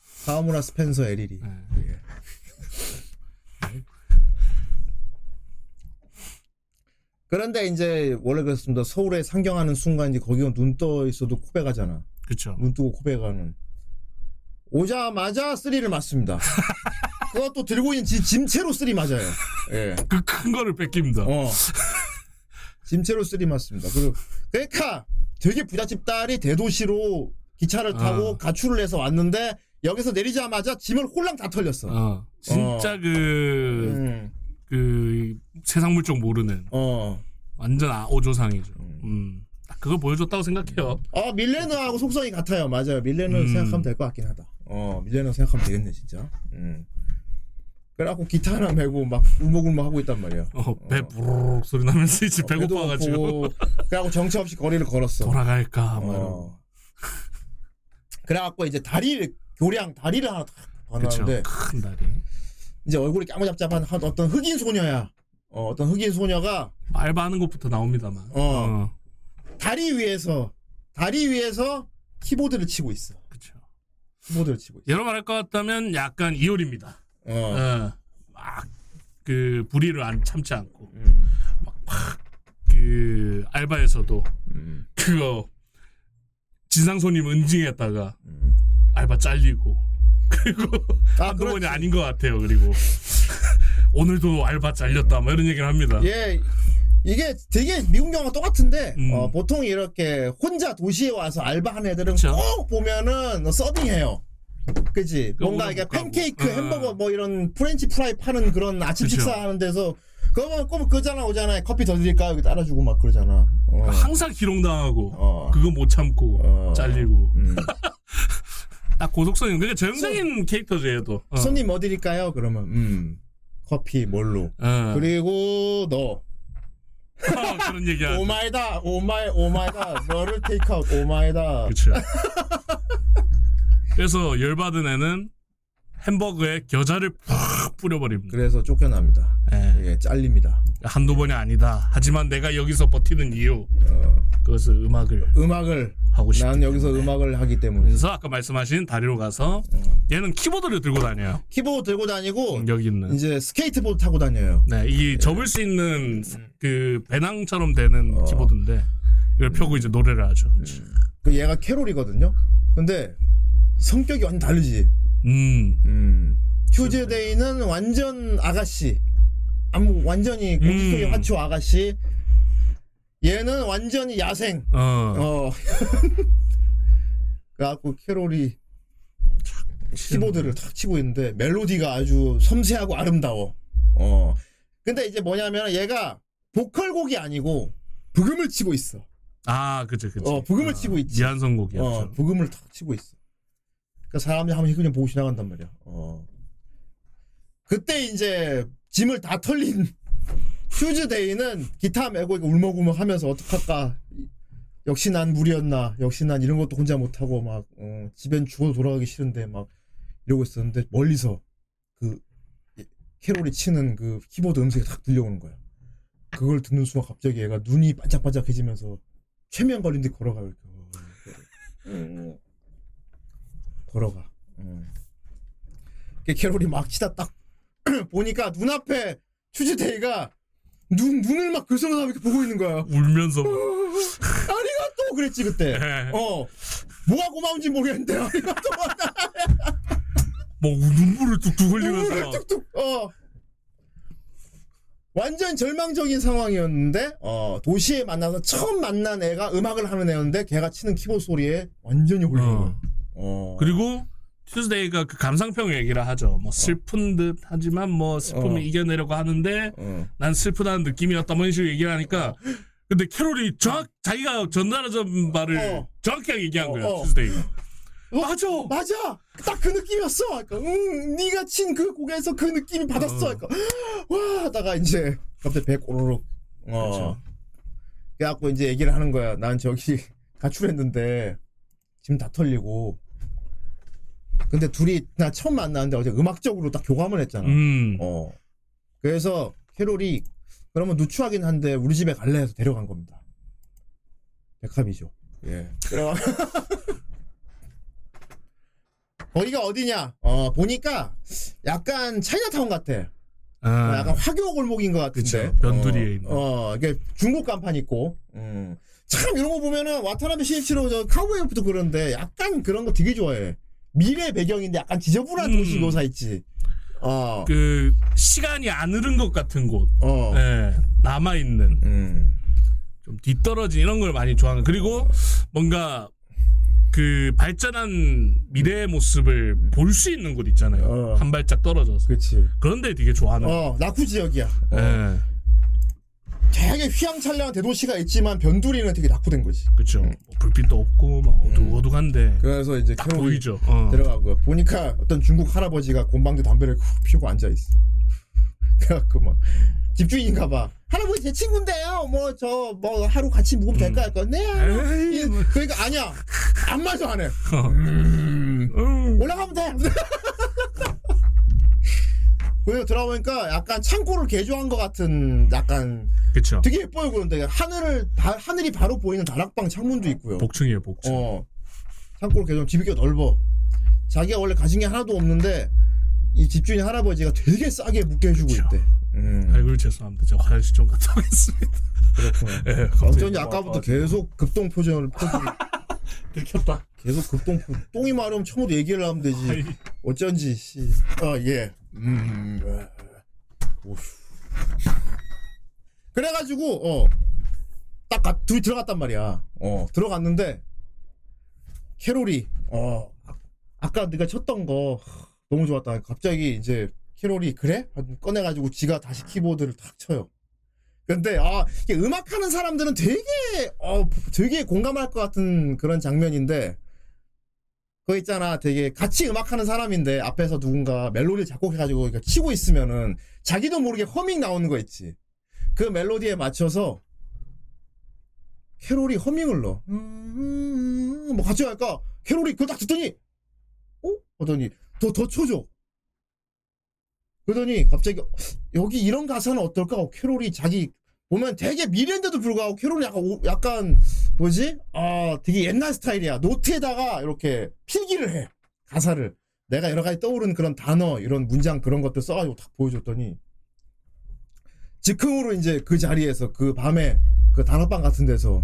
사와무라 스펜서 에리리. 네. 예. <laughs> 그런데 이제 원래 그렇습니다. 서울에 상경하는 순간 이제 거기가 눈 떠 있어도 코 베 가잖아. 그렇죠. 눈 뜨고 코 베 가는 오자마자 쓰리를 맞습니다. <laughs> 그것도 들고 있는 지- 짐채로 쓰리 맞아요. 예. 그 큰 거를 뺏깁니다. 어. 짐채로 쓰리 맞습니다. 그리고 그러니까 되게 부잣집 딸이 대도시로 기차를 타고 어. 가출을 해서 왔는데 여기서 내리자마자 짐을 홀랑 다 털렸어. 어, 진짜 그, 음. 그, 세상 물정 모르는 어. 완전 아- 오조상이죠. 음. 딱 그걸 보여줬다고 생각해요. 어, 밀레느하고 속성이 같아요. 맞아요. 밀레느 음. 생각하면 될 것 같긴 하다. 어, 밀레느 생각하면 되겠네, 진짜. 음. 그래갖고 기타 하나 메고 막 울먹울먹 하고 있단 말이야. 어, 배 부르륵 소리 나면서 이제 배고파가지고 배도 고프고, 그래갖고 정처 없이 거리를 걸었어. 돌아갈까 뭐 이러고. 어. 그래갖고 이제 다리를 교량 다리를 하나. 건너는데 큰 다리. 이제 얼굴이 까무잡잡한 한 어떤 흑인 소녀야. 어, 어떤 흑인 소녀가 알바하는 것부터 나옵니다만. 어. 다리 위에서 다리 위에서 키보드를 치고 있어. 그쵸. 키보드를 치고 있어. 여러 말 할 것 같다면 약간 이효리입니다. 어. 어. 막, 그, 불의를 안 참지 않고. 음. 그, 알바에서도 음. 그거, 진상 손님 응징했다가 음. 알바 잘리고. <laughs> 그리고 아, 한두 번이. 아닌 것 같아요. 그리고 <laughs> 오늘도 알바 잘렸다. 뭐 이런 얘기를 합니다. 예. 이게 되게 미국 영화 똑같은데 음. 어, 보통 이렇게 혼자 도시에 와서 알바하는 애들은 그쵸. 꼭 보면은 서빙해요. 그지? 그 뭔가 이게 못 가고. 팬케이크, 어. 햄버거 뭐 이런 프렌치 프라이 파는 그런 아침 그쵸. 식사 하는 데서 그러면 꼭 그잖아 오잖아. 커피 더 드릴까? 여기 따라주고 막 그러잖아. 어. 항상 기롱당하고 어. 그거 못 참고 어. 잘리고 음. <laughs> 딱 고속성이 그러니까 전형적인 캐릭터죠 얘도. 어. 손님 뭐 드릴까요? 그러면 음. 커피 뭘로? 어. 그리고 너 그런 얘기야. 오마이다 오마이 오마이다 너를 테이크아웃 오마이다 그렇죠. <laughs> 그래서 열받은 애는 햄버거에 겨자를 푹 뿌려버립니다. 그래서 쫓겨납니다. 예. 예, 잘립니다. 한두 번이 아니다. 하지만 내가 여기서 버티는 이유 어, 그것은 음악을 음악을 하고 싶기 난 여기서. 음악을 하기 때문에 그래서 아까 말씀하신 다리로 가서 얘는 키보드를 들고 다녀요. 키보드 들고 다니고 여기 있는. 이제 스케이트보드 타고 다녀요. 네, 이 접을 수 있는 그 배낭처럼 되는 어. 키보드인데 이걸 펴고 이제 노래를 하죠. 그 얘가 캐롤이거든요. 근데 성격이 완전 다르지. 음, 음. 튜즈데이는 완전 아가씨. 아무 완전히 고기 속의 음. 화초 아가씨. 얘는 완전히 야생. 어, 어. <laughs> 그래갖고 캐롤이 키보드를 탁 치고 있는데 멜로디가 아주 섬세하고 아름다워. 어. 근데 이제 뭐냐면 얘가 보컬 곡이 아니고 부금을 치고 있어. 아, 그죠, 그죠. 어, 부금을 치고 있지. 이한성 곡이야. 어, 부금을 탁 치고 있어. 그러니까 사람들이 한번 그냥 보고 지나간단 말이야. 어. 그때 이제 짐을 다 털린 <laughs> 휴즈데이는 기타 메고 울먹울먹 하면서 어떡할까. 역시 난 무리였나. 역시 난 이런 것도 혼자 못하고 막, 어, 집엔 죽어도 돌아가기 싫은데 막 이러고 있었는데 멀리서 그 캐롤이 치는 그 키보드 음색이 탁 들려오는 거야. 그걸 듣는 순간 갑자기 얘가 눈이 반짝반짝해지면서 최면 걸린 듯 걸어가요. 이렇게. 음. 걸어가. 음. 그 캐롤이 막 치다 딱 <clears throat> 보니까 눈앞에 튜즈데이가 눈 눈을 막 글썽하면서 이렇게 보고 있는 거야. 울면서 막. <laughs> 아리가또 그랬지 그때. 네. 어 뭐가 고마운지 모르겠는데 아리가또 뭐 눈물을 뚝뚝 흘리면서 눈물을 막. 뚝뚝. 어 완전 절망적인 상황이었는데 어 도시에 만나서 처음 만난 애가 음악을 하는 애였는데 걔가 치는 키보드 소리에 완전히 홀린 어. 거야. 어 그리고 튜즈데이가 그 감상평 얘기를 하죠. 뭐 슬픈 듯 하지만 뭐 슬픔을 어. 이겨내려고 하는데 어. 난 슬프다는 느낌이었다 뭐 이런 식으로 얘기를 하니까 근데 캐롤이 정확 자기가 전달하던 말을 어. 정확하게 얘기한 어, 거야 어. 튜즈데이가 맞아 맞아 딱 그 느낌이었어 그러니까 응 네가 친 그 곡에서 그 느낌이 받았어 어. 그러니까 와 하다가 이제 갑자기 배 꼬르륵 어 그쵸. 그래갖고 이제 얘기를 하는 거야 난 저기 <laughs> 가출했는데 지금 다 털리고 근데 둘이 나 처음 만났는데 어제 음악적으로 딱 교감을 했잖아. 음. 어. 그래서 캐롤이 그러면 누추하긴 한데 우리 집에 갈래 해서 데려간 겁니다. 백합이죠. 예. 그래가 <laughs> 거기가 어디냐? 어 보니까 약간 차이나타운 같아. 아, 약간 화교 골목인 것 같은데. 그쵸. 변두리에 어, 있는. 어 이게 중국 간판 있고. 음. 참 이런 거 보면은 와타나베 시니치로 저 카우보이 부터 그런데 약간 그런 거 되게 좋아해 미래 배경인데 약간 지저분한 음. 도시 묘사 있지 어 그 시간이 안 흐른 것 같은 곳 어. 예, 남아 있는 음. 좀 뒤떨어진 이런 걸 많이 좋아하는 그리고 뭔가 그 발전한 미래의 모습을 볼 수 있는 곳 있잖아요 어. 한 발짝 떨어져서 그렇지. 그런데 되게 좋아하는 어, 나쿠 지역이야. 어. 예, 되게 휘황찬란한 대도시가 있지만 변두리는 되게 낙후된 거지. 뭐 불빛도 없고 막 어둑어둑한데 그래서 이제 딱 캐롤이 보이죠 어. 들어가고요. 보니까 어떤 중국 할아버지가 곰방대 담배를 훅 피우고 앉아 있어. <laughs> 그래갖고 막 집주인인가 봐. 할아버지 제 친구인데요. 뭐 저 뭐 하루 같이 묵으면 될까? 할까? 네. 에이, 예. 뭐. 그러니까 아니야. 아무 말도 안 해. 어. 음, 음. 올라가면 돼. <laughs> 그래서 들어보니까 약간 창고를 개조한 것 같은 약간 그쵸 되게 예뻐요 그런데 하늘을 바- 하늘이 바로 보이는 다락방 창문도 있고요. 복층이에요 복층 어 창고를 개조 집이 꽤 넓어. 자기가 원래 가진 게 하나도 없는데 이 집주인 할아버지가 되게 싸게 해주고 그쵸. 있대. 음, 아이고 죄송합니다 저 화장실 좀 갔다 오겠습니다 그렇구나. <laughs> 예, 갑자기 어쩐지 아까부터 계속 급동 표정을 펴고 <laughs> 들켰다 계속 급동 표- 똥이 마려면 처음부터 얘기를 하면 되지. 어쩐지 씨. 아 예. 음. 오휴. 그래가지고 어딱 들어갔단 말이야. 어 들어갔는데 캐롤이 어 아- 아까 네가 쳤던 거 하, 너무 좋았다. 갑자기 이제 캐롤이 그래? 꺼내가지고 지가 다시 키보드를 탁 쳐요. 근데 아 음악하는 사람들은 되게 어 되게 공감할 것 같은 그런 장면인데 그거 있잖아. 되게 같이 음악하는 사람인데 앞에서 누군가 멜로디를 작곡해가지고 치고 있으면은 자기도 모르게 허밍 나오는 거 있지. 그 멜로디에 맞춰서 캐롤이 허밍을 넣어. 음, 뭐 같이 할까? 캐롤이 그거 딱 듣더니 어? 하더니 더 더 쳐줘. 그러더니 갑자기 여기 이런 가사는 어떨까? 어, 캐롤이 자기 보면 되게 미래인데도 불구하고 캐롤이 약간 오- 약간 뭐지? 아 되게 옛날 스타일이야. 노트에다가 이렇게 필기를 해 가사를. 내가 여러 가지 떠오르는 그런 단어 이런 문장 그런 것들 써가지고 딱 보여줬더니 즉흥으로 이제 그 자리에서 그 밤에 그 단칸방 같은 데서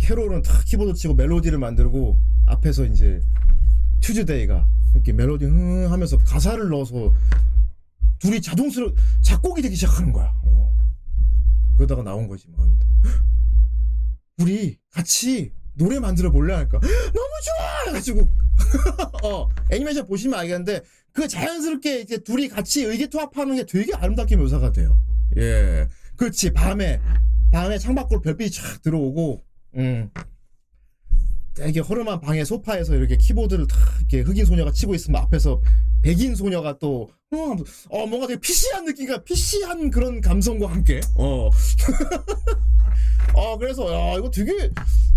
캐롤은 탁 키보드 치고 멜로디를 만들고 앞에서 이제 튜즈데이가 이렇게 멜로디 흥 하면서 가사를 넣어서 둘이 자동스럽게 작곡이 되기 시작하는 거야. 어. 그러다가 나온 거지 뭐. <gasps> 우리 같이 노래 만들어 볼래 하니까 <gasps> 너무 좋아 해가지고 <laughs> 어 애니메이션 보시면 알겠는데 그 자연스럽게 이제 둘이 같이 의기투합하는 게 되게 아름답게 묘사가 돼요. 예, 그렇지 밤에 밤에 창밖으로 별빛이 촥 들어오고 음. 되게 허름한 방의 소파에서 이렇게 키보드를 탁 이렇게 흑인 소녀가 치고 있으면 앞에서 백인 소녀가 또 어, 어 뭔가 되게 피시한 느낌과 피시한 그런 감성과 함께 어. 어 <laughs> 그래서 야 이거 되게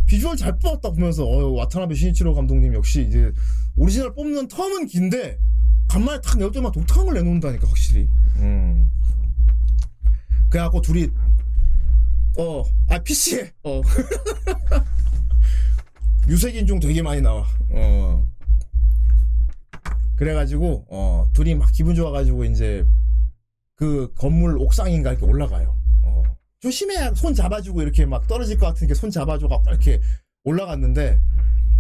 비주얼 잘 뽑았다 보면서 어 와타나베 신이치로 감독님 역시 이제 오리지널 뽑는 텀은 긴데 간만에 탁 내올 때만 독특한 걸 내놓는다니까 확실히. 음. 그래갖고 둘이 어 아 PC에 어 <laughs> 유색인종 되게 많이 나와. 어. 그래가지고 어 둘이 막 기분 좋아가지고 이제 그 건물 옥상인가 이렇게 올라가요. 어. 조심해 손 잡아주고 이렇게 막 떨어질 것 같은 게손 잡아줘가 이렇게 올라갔는데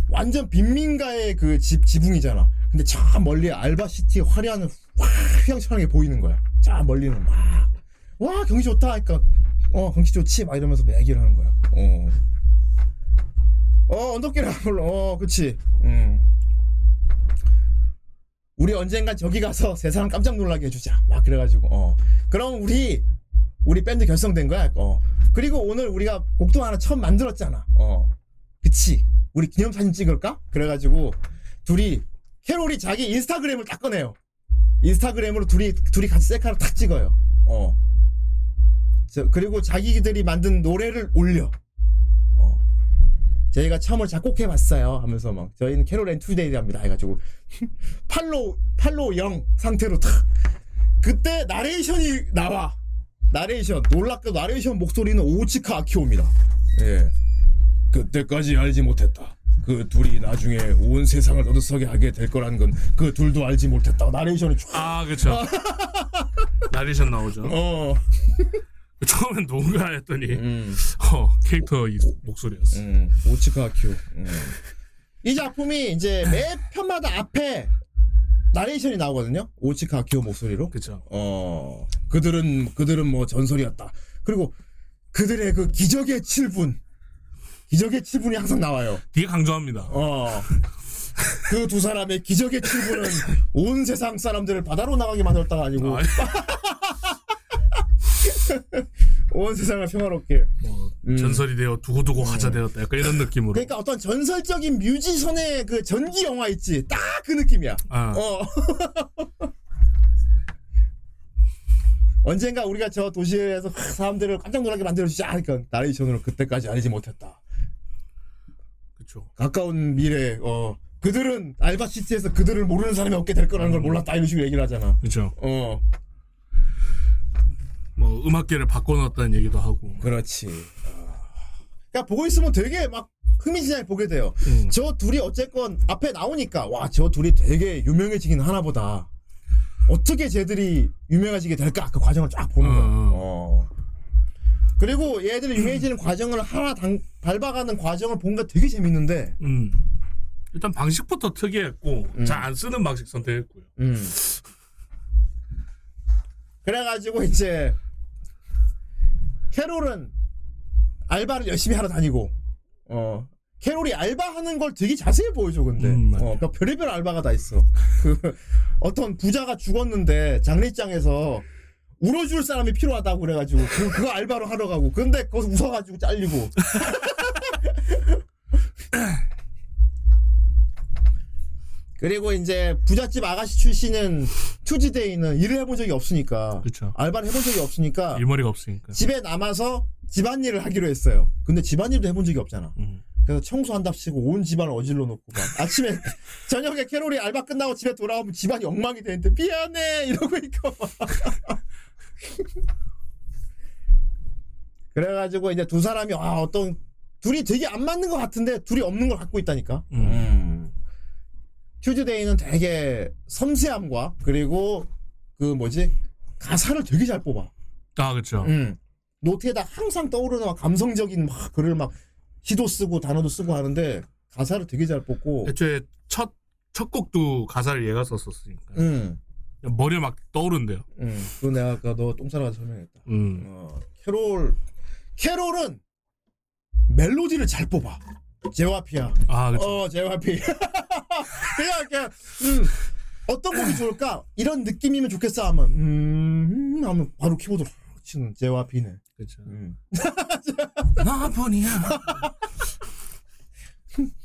완전 빈민가의 그 집 지붕이잖아. 근데 저 멀리 알바시티 화려한 확 휘황찬란하게 보이는 거야. 저 멀리는 막 와 경치 좋다 하니까 어 경치 좋지 막 이러면서 얘기를 하는 거야. 어. 어 언덕길 물어 <laughs> 그치. 음. 우리 언젠간 저기 가서 <laughs> 세상 깜짝 놀라게 해주자. 막 그래가지고 어 그럼 우리 우리 밴드 결성된 거야. 어 그리고 오늘 우리가 곡도 하나 처음 만들었잖아. 어 그치. 우리 기념사진 찍을까? 그래가지고 둘이 캐롤이 자기 인스타그램을 딱 꺼내요. 인스타그램으로 둘이 둘이 같이 셀카를 탁 찍어요. 어. 저, 그리고 자기들이 만든 노래를 올려. 어. 저희가 처음으로 작곡해 봤어요. 하면서 막 저희는 캐롤 앤 튜즈데이랍니다. 해가지고 follow follow 0 상태로 탁. 그때 나레이션이 나와. 나레이션 놀랍게도 나레이션 목소리는 오오츠카 아키오입니다. 예. 그때까지 알지 못했다. 그 둘이 나중에 온 세상을 떠들썩하게 하게 될 거라는 건 그 둘도 알지 못했다. 나레이션이 쫙. 아 그쵸 <laughs> 나레이션 나오죠 어. <laughs> 처음엔 누군가 했더니 음. <laughs> 어, 캐릭터 이 목소리였어 음. 오오츠카 아키오. 음. 이 작품이 이제 매 편마다 앞에 나레이션이 나오거든요. 오치카 아키오 목소리로. 그쵸 어. 그들은 그들은 뭐 전설이었다. 그리고 그들의 그 기적의 7분. 기적의 7분이 항상 나와요. 되게 강조합니다 어. <laughs> 그 두 사람의 기적의 7분은 온 세상 사람들을 바다로 나가게 만들었다가 아니고 아, <laughs> 온 세상을 평화롭게. 뭐, 음. 전설이 되어 두고두고 화자 되었다 약간 이런 느낌으로 그러니까 어떤 전설적인 뮤지션의 그 전기 영화 있지. 딱 그 느낌이야. 아, 어. <laughs> 언젠가 우리가 저 도시에서 사람들을 깜짝 놀라게 만들어주자 하니까 나레이션으로 그때까지 알지 못했다. 그쵸 가까운 미래, 어. 그들은 알바시티에서 그들을 모르는 사람이 없게 될 거라는 걸 몰랐다. 이런 식으로 얘기를 하잖아. 그쵸 어. 뭐 음악계를 바꿔놨다는 얘기도 하고 그렇지. 그러니까 보고 있으면 되게 막 흥미진진하게 보게 돼요. 음. 저 둘이 어쨌건 앞에 나오니까 와 저 둘이 되게 유명해지긴 하나 보다. 어떻게 쟤들이 유명해지게 될까 그 과정을 쫙 보는 거야. 어. 어. 그리고 얘들이 유명해지는 과정을 하나 당, 밟아가는 과정을 보니까 되게 재밌는데. 음. 일단 방식부터 특이했고 음. 잘안 쓰는 방식 선택했고요 음. 그래가지고 이제 캐롤은 알바를 열심히 하러 다니고 어 캐롤이 알바하는 걸 되게 자세히 보여줘 근데. 음. 어, 그러니까 별의별 알바가 다 있어. 그 <laughs> 어떤 부자가 죽었는데 장례장에서 울어줄 사람이 필요하다고 그래가지고 그, 그거 알바로 하러 가고 근데 거기서 웃어가지고 잘리고 <laughs> 그리고 이제 부잣집 아가씨 출신은 투지데이는 일을 해본 적이 없으니까 그쵸. 알바를 해본 적이 없으니까 일머리가 없으니까. 집에 남아서 집안일을 하기로 했어요. 근데 집안일도 해본 적이 없잖아. 음. 그래서 청소한답시고 온 집안을 어질러 놓고 막 아침에 <laughs> 저녁에 캐롤이 알바 끝나고 집에 돌아오면 집안이 엉망이 되는데 미안해 이러고 있고 막. <laughs> 그래가지고 이제 두 사람이 아 어떤 둘이 되게 안 맞는 것 같은데 둘이 없는 걸 갖고 있다니까. 음. 튜즈데이는 되게 섬세함과 그리고 그 뭐지 가사를 되게 잘 뽑아. 아, 그쵸. 음. 노트에다 항상 떠오르는 막 감성적인 막 글을 막 시도 쓰고 단어도 쓰고 하는데 가사를 되게 잘 뽑고. 애초에 첫, 첫 곡도 가사를 얘가 썼었으니까. 음. 머리에 막 떠오른대요. 음. 그거 내가 아까 너 똥 싸러 가서 설명했다. 음. 어, 캐롤 캐롤은 멜로디를 잘 뽑아. 제와피야. 아, 그쵸. 어, 제와피. <laughs> 그냥 그냥 음. 어떤 곡이 좋을까? 이런 느낌이면 좋겠어 하면 음, 음 하면 바로 키보드로 치는 제와피네. 그쵸. 음. <laughs> 나뿐이야. <laughs>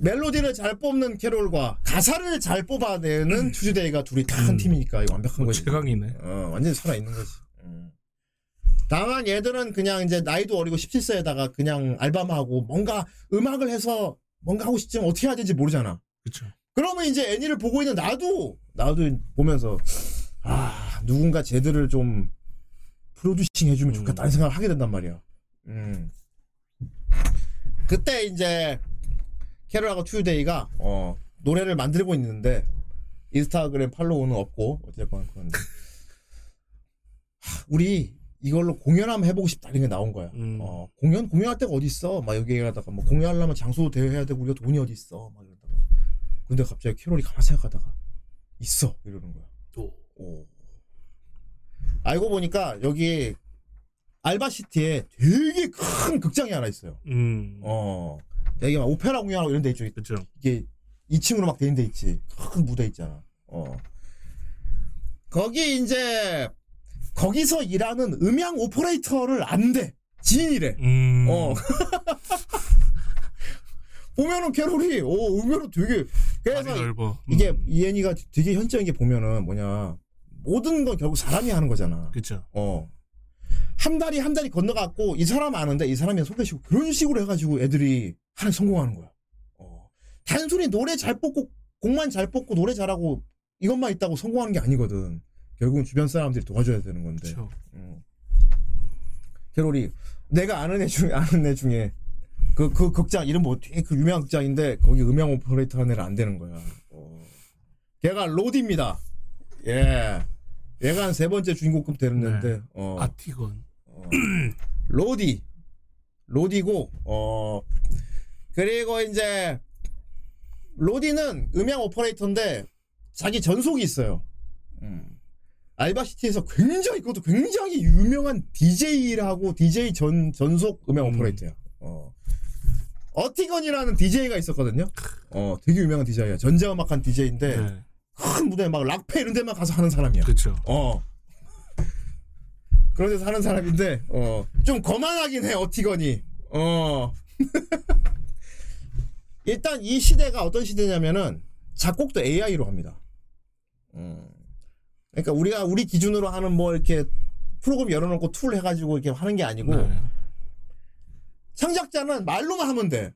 멜로디를 잘 뽑는 캐롤과 가사를 잘 뽑아내는 튜즈데이가 둘이 다한 음. 팀이니까 이거 완벽한 뭐 거지. 최강이네. 어, 완전히 살아있는 거지. 음. 다만 얘들은 그냥 이제 나이도 어리고 17세에다가 그냥 알바만 하고 뭔가 음악을 해서 뭔가 하고 싶지만 어떻게 해야 되는지 모르잖아. 그쵸. 그러면 이제 애니를 보고 있는 나도 나도 보면서 아 누군가 쟤들을 좀 프로듀싱 해주면 음. 좋겠다는 생각을 하게 된단 말이야. 음. 그때 이제 캐롤하고 투데이가 어 노래를 만들고 있는데 인스타그램 팔로우는 없고 어쨌건 그런데 하, 우리 이걸로 공연 한번 해보고 싶다 이런 게 나온 거야. 음. 어 공연 공연할 데가 어디 있어? 막 여기 얘기하다가 뭐 공연하려면 장소도 대여해야 되고 우리가 돈이 어디 있어? 막 이러다가 근데 갑자기 캐롤이 가만 생각하다가 있어 이러는 거야. 또. 오. 알고 보니까 여기 알바시티에 되게 큰 극장이 하나 있어요. 음. 어. 되게 막 오페라 공연하고 이런 데 있죠. 그쵸. 이게 2층으로 막 돼 있는 데 있지. 큰 무대 있잖아. 어. 거기 이제 거기서 일하는 음향 오퍼레이터를 안대. 지인이래. 음. 어. <laughs> 보면은 캐롤이 오 의외로 되게 그래서 넓어. 이게 음. 이 애니가 되게 현실적인 게 보면은 뭐냐 모든 건 결국 사람이 하는 거잖아. 그쵸. 어. 한 다리 한 다리 건너갖고 이 사람 아는데 이 사람이 소개시켜주고 그런 식으로 해가지고 애들이 하나 성공하는 거야. 어. 단순히 노래 잘 뽑고 곡만 잘 뽑고 노래 잘하고 이것만 있다고 성공하는 게 아니거든. 결국은 주변 사람들이 도와줘야 되는 건데. 그쵸. 음. 캐롤이 내가 아는 애 중에 아는 애 중에 그 그 극장 이름 뭐 되게 그 유명한 극장인데 거기 음향 오퍼레이터 하는 애를 안다는 거야. 어. 걔가 로디입니다. 예. 얘가 한 세 번째 주인공급 되는데 어. 아티건. 어. 로디 로디고 어 그리고 이제 로디는 음향 오퍼레이터인데 자기 전속이 있어요. 음. 알바시티에서 굉장히 그것도 굉장히 유명한 DJ라고 DJ 전 전속 음향 음. 오퍼레이터야. 어. 어티건이라는 DJ가 있었거든요. 어, 되게 유명한 DJ야. 전자음악한 DJ인데 네. 큰 무대 막 락페 이런 데만 가서 하는 사람이야. 그쵸. 어. 그런 데서 사는 사람인데, 어, 좀 거만하긴 해, 어티건이. 어. <laughs> 일단 이 시대가 어떤 시대냐면은, 작곡도 AI로 합니다. 음. 그러니까 우리가, 우리 기준으로 하는 뭐 이렇게 프로그램 열어놓고 툴 해가지고 이렇게 하는 게 아니고, 네. 창작자는 말로만 하면 돼.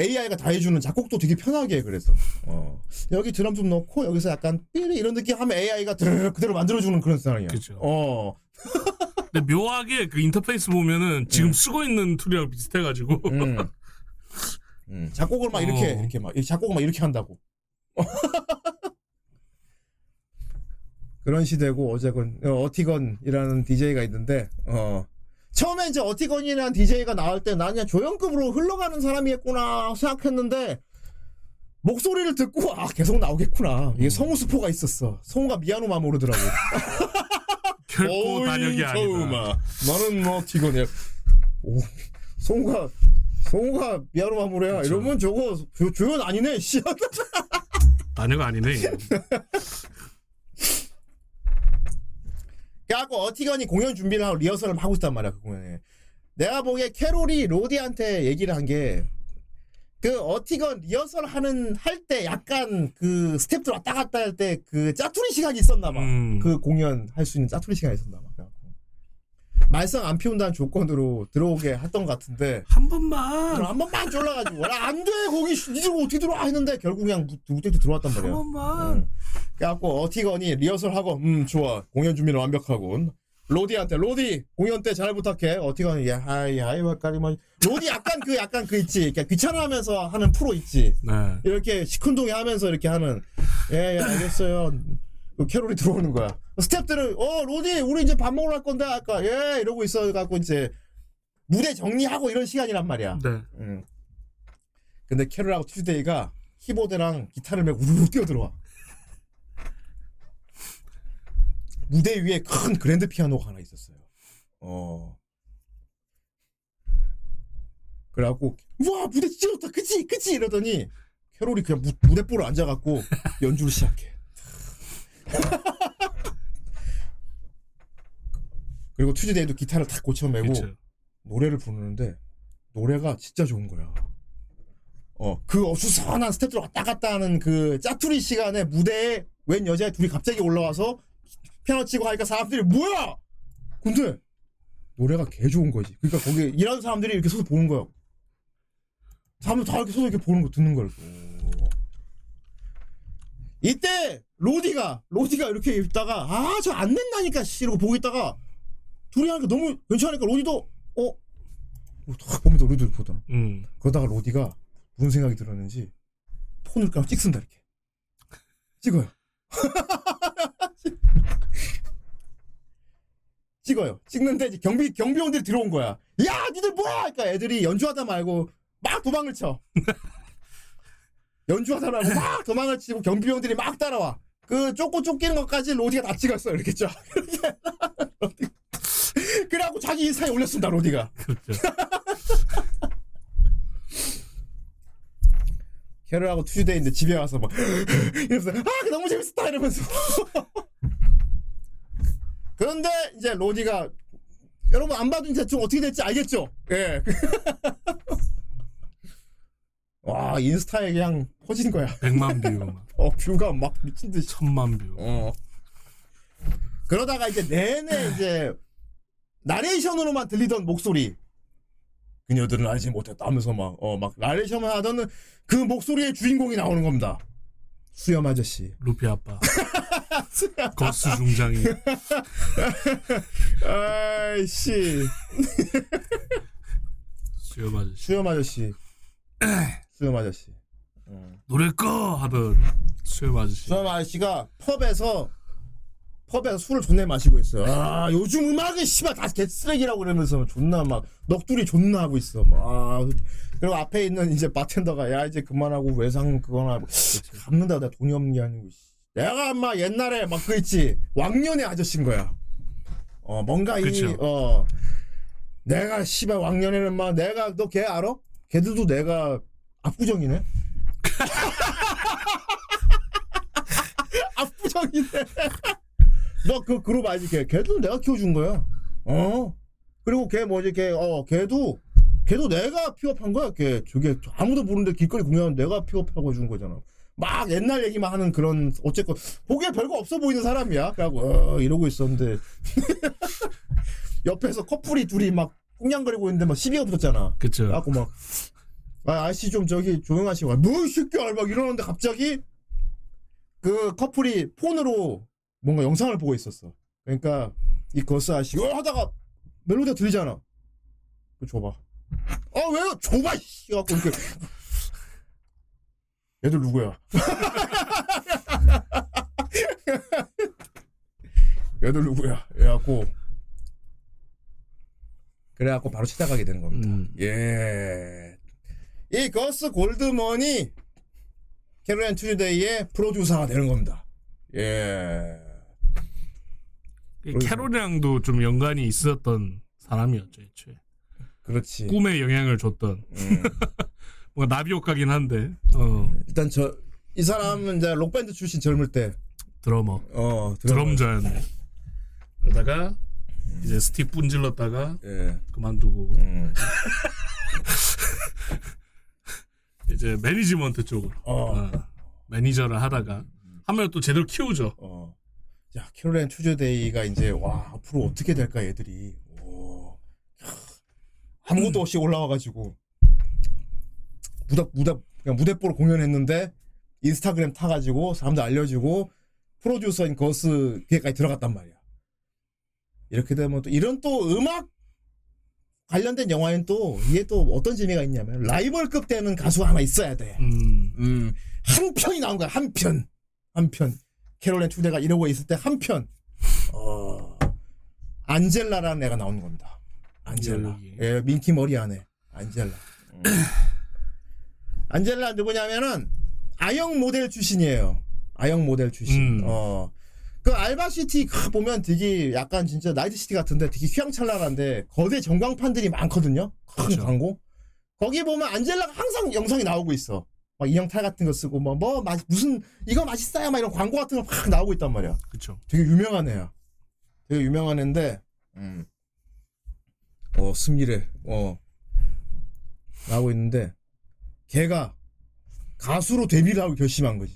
AI가 다 해주는 작곡도 되게 편하게 해, 그래서. 어. 여기 드럼 좀 넣고, 여기서 약간 삐리 이런 느낌 하면 AI가 드르르 그대로 만들어주는 그런 사람이야. 그쵸. 어. 근데 묘하게 그 인터페이스 보면은 지금 쓰고 있는 툴이랑 비슷해가지고. 음. <laughs> 음. 작곡을 막 이렇게, 어. 이렇게 막, 이 작곡을 막 이렇게 한다고. 그런 시대고, 어쨌건, 어, 어티건이라는 DJ가 있는데, 어. 처음에 이제 어티건이라는 DJ가 나올 때 난 그냥 조연급으로 흘러가는 사람이겠구나 생각했는데, 목소리를 듣고, 아, 계속 나오겠구나. 이게 성우 스포가 있었어. 성우가 미야노 마모루더라고. <laughs> 결코 단역이 아니다. 나는 뭐 어티건이야. 오, 성우가 동호가 미아노. 그쵸. 이러면 저거 조, 조연 아니네. 씨. <laughs> 나녀가 아니네. 그래갖고 어티건이 공연 준비를 하고 리허설을 하고 있단 말이야 그 공연에. 내가 보기에 캐롤이 로디한테 얘기를 한 게 그 어티건 리허설 하는 할 때 약간 그 스텝들 왔다 갔다 할 때 그 짜투리 시간이 있었나 봐. 음. 그 공연 할 수 있는 짜투리 시간이 있었나 봐. 말썽 안 피운다는 조건으로 들어오게 했던 것 같은데. 한 번만. 그럼 한 번만 쫄라가지고. 안돼. 거기 니들 어떻게 들어와? 했는데 결국 그냥 무대도 들어왔단 한 말이야. 번만. 응. 그래갖고 어티건이 리허설하고 음 좋아. 공연 준비는 완벽하군. 로디한테 로디 공연 때 잘 부탁해. 어티건이 야 はい はい わかり 뭐. 로디 약간 그 약간 그 있지. 그러니까 귀찮아하면서 하는 프로 있지. 네. 이렇게 시큰둥이 하면서 이렇게 하는. 예 예 알겠어요. 그 캐롤이 들어오는 거야 스탭들은 어 로디 우리 이제 밥 먹으러 갈 건데 아까 예 이러고 있어 갖고 이제 무대 정리하고 이런 시간이란 말이야 네. 응. 근데 캐롤하고 튜즈데이가 키보드랑 기타를 메고 우르르 뛰어들어와. 무대 위에 큰 그랜드 피아노가 하나 있었어요. 어. 그래갖고 와 무대 진짜 좋다 그치 그치 이러더니 캐롤이 그냥 무, 무대보러 앉아갖고 연주를 시작해. <laughs> 그리고 튜즈데이도 기타를 탁 고쳐매고 그쵸. 노래를 부르는데 노래가 진짜 좋은 거야. 어, 그 어수선한 스텝들 왔다 갔다 하는 그 짜투리 시간에 무대에 웬 여자 둘이 갑자기 올라와서 피아노 치고 하니까 사람들이 뭐야? 근데 노래가 개 좋은 거지. 그러니까 거기 일하는 사람들이 이렇게 서서 보는 거야. 사람들 다 이렇게 서서 이렇게 보는 거 듣는 거야. 오. 이때 로디가 로디가 이렇게 있다가 아 저 안 낸다니까 씨 이러고 보고 있다가 둘이 하니까 너무 괜찮으니까 로디도 어? 탁 보면 또 로디를 보다. 음. 그러다가 로디가 무슨 생각이 들었는지 폰을 그냥 찍습니다 이렇게 찍어요 <laughs> 찍어요 찍는데 이제 경비 경비원들이 들어온 거야 야 니들 뭐야 그러니까 애들이 연주하다 말고 막 도망을 쳐 연주하다 말고 막 도망을 치고 경비원들이 막 따라와 그 쫓고 쫓기는 것까지 로디가 다 찍었어 이렇게 쫙. <laughs> 그래갖고 자기 인스타에 올렸습니다 로디가 그렇죠. 캐롤하고 투즈데이인데 집에 와서 막 <laughs> 이러면서 아 너무 재밌었다 이러면서 <laughs> 그런데 이제 로디가 여러분 안 봐도 대충 어떻게 될지 알겠죠? 예. 와 인스타에 그냥 퍼진 거야. 백만 <laughs> 뷰, 막어 뷰가 막 미친 듯이. 천만 뷰. 어. 그러다가 이제 내내 이제 나레이션으로만 들리던 목소리. 그녀들은 알지 못했다 하면서 막, 어, 막, 나레이션만 하던 그 목소리의 주인공이 나오는 겁니다. 수염 아저씨. 루피 아빠. <laughs> 거스 중장이. 아이씨. 수염 아저씨. 수염 아저씨. <laughs> 수염 아저씨. 어. 노래 꺼 하던 수염 아저씨. 수염 아저씨가 펍에서 펍에서 술을 존나 마시고 있어요. 아 요즘 음악은 씨발 다 개쓰레기라고 그러면서 존나 막 넋두리 존나 하고 있어. 막 아, 그리고 앞에 있는 이제 바텐더가 야 이제 그만하고 외상 그거나 뭐 갚는다 내가 돈이 없는 게 아니고 씨. 내가 막 옛날에 막 그 있지 왕년의 아저씨인 거야. 어 뭔가 그쵸. 이어 내가 씨발 왕년에는 막 내가 너 걔 알아? 걔들도 내가 압구정이네. <laughs> 압구정이네. 너 그 그룹 알지? 걔 걔도 내가 키워준 거야. 어. 그리고 걔 뭐지? 걔어 걔도 걔도 내가 픽업한 거야. 걔 저게 아무도 모르는데 길거리 공연 내가 픽업하고 해준 거잖아. 막 옛날 얘기만 하는 그런 어쨌건 보기에 별거 없어 보이는 사람이야. 그래갖고 어, 이러고 있었는데 <laughs> 옆에서 커플이 둘이 막 꽁냥거리고 있는데 막 시비가 붙었잖아. 그쵸. 그래갖고 막 아, 아저씨 좀 저기 조용하시고 뭐이 새끼야 막 이러는데 갑자기 그 커플이 폰으로 뭔가 영상을 보고 있었어. 그러니까 이 거스 아저씨 어 하다가 멜로디가 들리잖아. 그 줘봐. 아 왜요? 줘봐 씨 갖고 이렇게 얘들 누구야? <laughs> 얘들 누구야? 그래갖고 그래갖고 바로 찾아가게 되는 겁니다. 음. 예. 이 거스 골드먼이 캐롤앤 투즈데이의 프로듀서가 되는 겁니다. 예. 이 캐롤이랑도 좀 연관이 있었던 사람이었죠, 애초에. 그렇지. 꿈에 영향을 줬던 음. <laughs> 뭔가 나비 효과긴 한데 어 일단 저 이 사람은 이제 록밴드 출신 젊을 때 드러머 어, 드럼 드럼자였네. 그러다가 이제 스틱 분질렀다가 예. 그만두고 음. <laughs> 이제 매니지먼트 쪽으로 어. 어, 매니저를 하다가 하면 또 제대로 키우죠. 어. 야, 캐롤앤 투즈데이가 이제 와, 앞으로 어떻게 될까 얘들이. 오. 아무것도 없이 올라와 가지고 무대 무대 그냥 무대뽀로 공연했는데 인스타그램 타 가지고 사람들 알려주고 프로듀서인 거스 기획까지 들어갔단 말이야. 이렇게 되면 또 이런 또 음악 관련된 영화엔 또 이게 또 어떤 재미가 있냐면 라이벌급 되는 가수가 하나 있어야 돼. 음, 음, 한 편이 나온 거야, 한 편. 한 편. 캐롤앤 투즈데이가 이러고 있을 때 한 편. 어, 안젤라라는 애가 나오는 겁니다. 안젤라. 예, 핑크 머리 안에. 안젤라. 음. 안젤라 누구냐면은, 아역 모델 출신이에요. 아역 모델 출신. 음. 어. 그 알바시티 가 보면 되게 약간 진짜 나이트시티 같은데 되게 휘황찬란한데 거대 전광판들이 많거든요. 큰 그렇죠. 광고. 거기 보면 안젤라가 항상 영상이 나오고 있어. 막 인형탈 같은 거 쓰고 뭐, 뭐 맛- 무슨 이거 맛있어요 막 이런 광고 같은 거 막 나오고 있단 말이야. 그쵸. 되게 유명한 애야. 되게 유명한 애인데, 음. 어, 승리래. 어. 나오고 있는데, 걔가 가수로 데뷔를 하고 결심한 거지.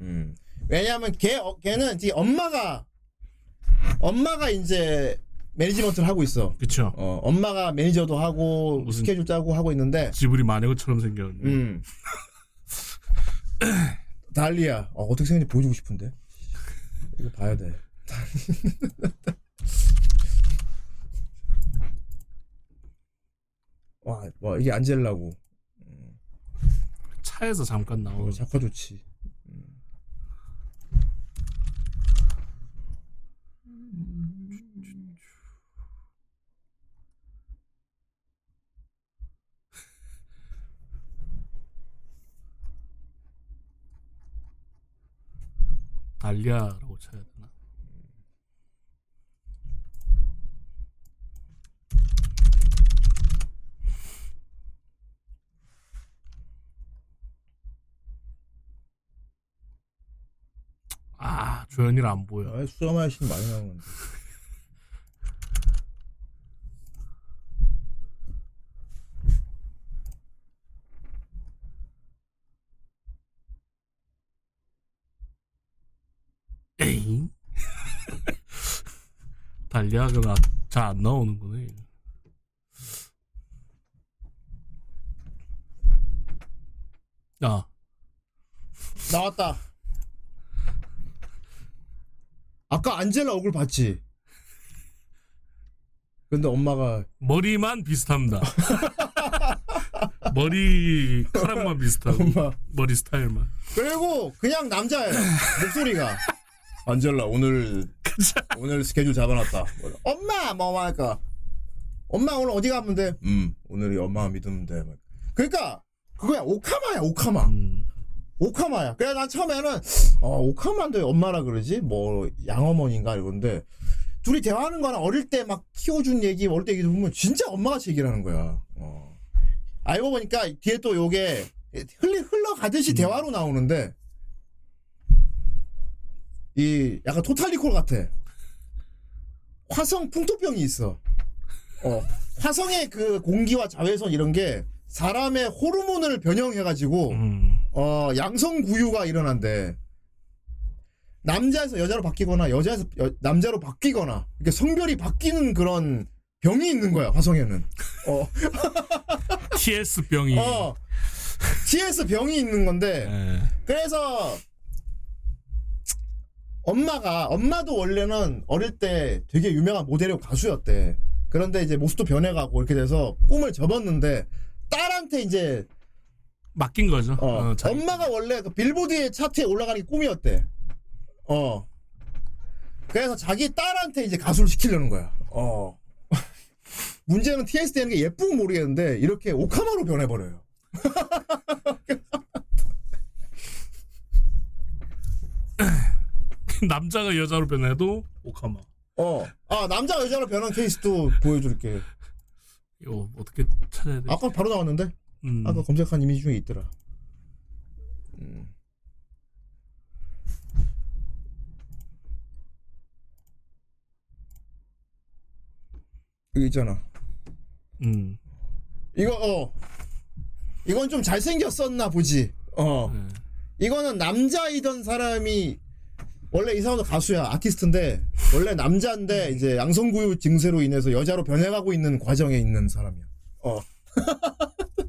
음. 왜냐하면 걔, 어, 걔는 이제 엄마가, 엄마가 이제 매니지먼트를 하고 있어. 그쵸. 어, 엄마가 매니저도 하고, 무슨- 스케줄 짜고 하고 있는데, 지브리 마네고처럼 생겼네. 음. <laughs> 달리야. 어, 어떻게 생겼는지 보여주고 싶은데. 이거 봐야 돼. <laughs> 와, 와 이게 안젤라고. 차에서 잠깐 어, 나오는. 작화 좋지. 달리아라고 쳐야 되나? 아 조연이라 안 보여. 아, 수염하신 많이 나오는데. 에잉? 달리아가 잘 안 나오는구나. 이거. 아 나왔다. 아까 안젤라 얼굴 봤지? 근데 엄마가 머리만 비슷합니다. <laughs> 머리 카락만 비슷하고 엄마 머리 스타일만. 그리고 그냥 남자예요 목소리가 <laughs> 안젤라 오늘 <laughs> 오늘 스케줄 잡아놨다. 엄마! 뭐 할까? 엄마 오늘 어디 가면 돼? 음 오늘이 엄마 믿으면 돼. 그러니까 그거야. 오카마야 오카마. 음, 오카마야. 그래 난 처음에는 어 오카마인데 엄마라 그러지? 뭐 양어머니인가? 이건데 둘이 대화하는 거나 어릴 때 막 키워준 얘기 어릴 때 얘기 보면 진짜 엄마같이 얘기를 하는 거야. 어. 알고 보니까 뒤에 또 요게 흘리 흘러가듯이 대화로 나오는데 이 약간 토탈리콜 같아 화성 풍토병이 있어 어 화성의 그 공기와 자외선 이런 게 사람의 호르몬을 변형해가지고 음, 어, 양성 구유가 일어난대. 남자에서 여자로 바뀌거나 여자에서 여- 남자로 바뀌거나 이렇게 성별이 바뀌는 그런 병이 있는 거야 화성에는. 어, <laughs> TS 병이. 어, TS 병이 있는 건데 예. 그래서 엄마가 엄마도 원래는 어릴 때 되게 유명한 모델이고 가수였대. 그런데 이제 모습도 변해가고 이렇게 돼서 꿈을 접었는데 딸한테 이제 맡긴 거죠. 어, 어, 자기- 엄마가 원래 그 빌보드의 차트에 올라가는 게 꿈이었대. 어. 그래서 자기 딸한테 이제 가수를 시키려는 거야. 어. <laughs> 문제는 TS 되는 게 예쁘고 모르겠는데 이렇게 오카마로 변해버려요. <laughs> <laughs> <laughs> 남자가 여자로 변해도 오카마. 어. 아 남자 여자로 변한 케이스도 보여줄게. 이거 어떻게 찾아야 되지? 아까 바로 나왔는데 음. 아까 검색한 이미지 중에 있더라. 음. 여기 있잖아. 음. 이거 어 이건 좀 잘생겼었나 보지. 어 네. 이거는 남자이던 사람이 원래 이 사람도 가수야 아티스트인데 원래 남자인데 이제 양성구유 증세로 인해서 여자로 변해가고 있는 과정에 있는 사람이야. 어 <laughs>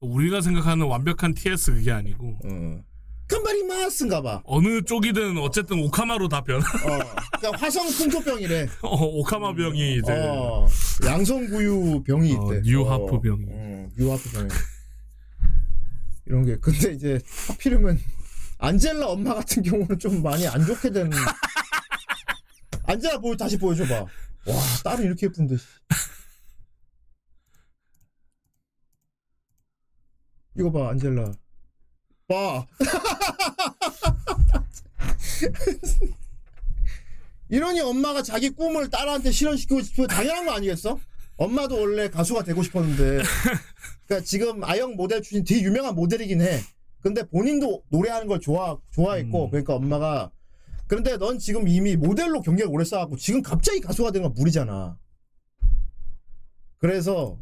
우리가 생각하는 완벽한 TS 그게 아니고 어. 칸바리 마스인가 봐. 어느 쪽이든 어쨌든 오카마로 다 변. 어. 그러니까 화성 풍토병이래. <laughs> 어, 오카마 병이 이제 어. 양성구유 병이 어, 있대. 뉴하프 어. 병이. 어, 뉴하프 병이. 이런 게 근데 이제 하필이면 안젤라 엄마 같은 경우는 좀 많이 안 좋게 되는. <laughs> 안젤라 보여 다시 보여줘봐. 와 딸은 이렇게 예쁜데. 씨. 이거 봐 안젤라. 봐. <laughs> 이러니 엄마가 자기 꿈을 딸한테 실현시키고 싶어 당연한 거 아니겠어? 엄마도 원래 가수가 되고 싶었는데. 그러니까 지금 아영 모델 출신 되게 유명한 모델이긴 해. 근데 본인도 노래하는 걸 좋아 좋아했고 음. 그러니까 엄마가 그런데 넌 지금 이미 모델로 경력을 오래 쌓았고 지금 갑자기 가수가 되는 건 무리잖아. 그래서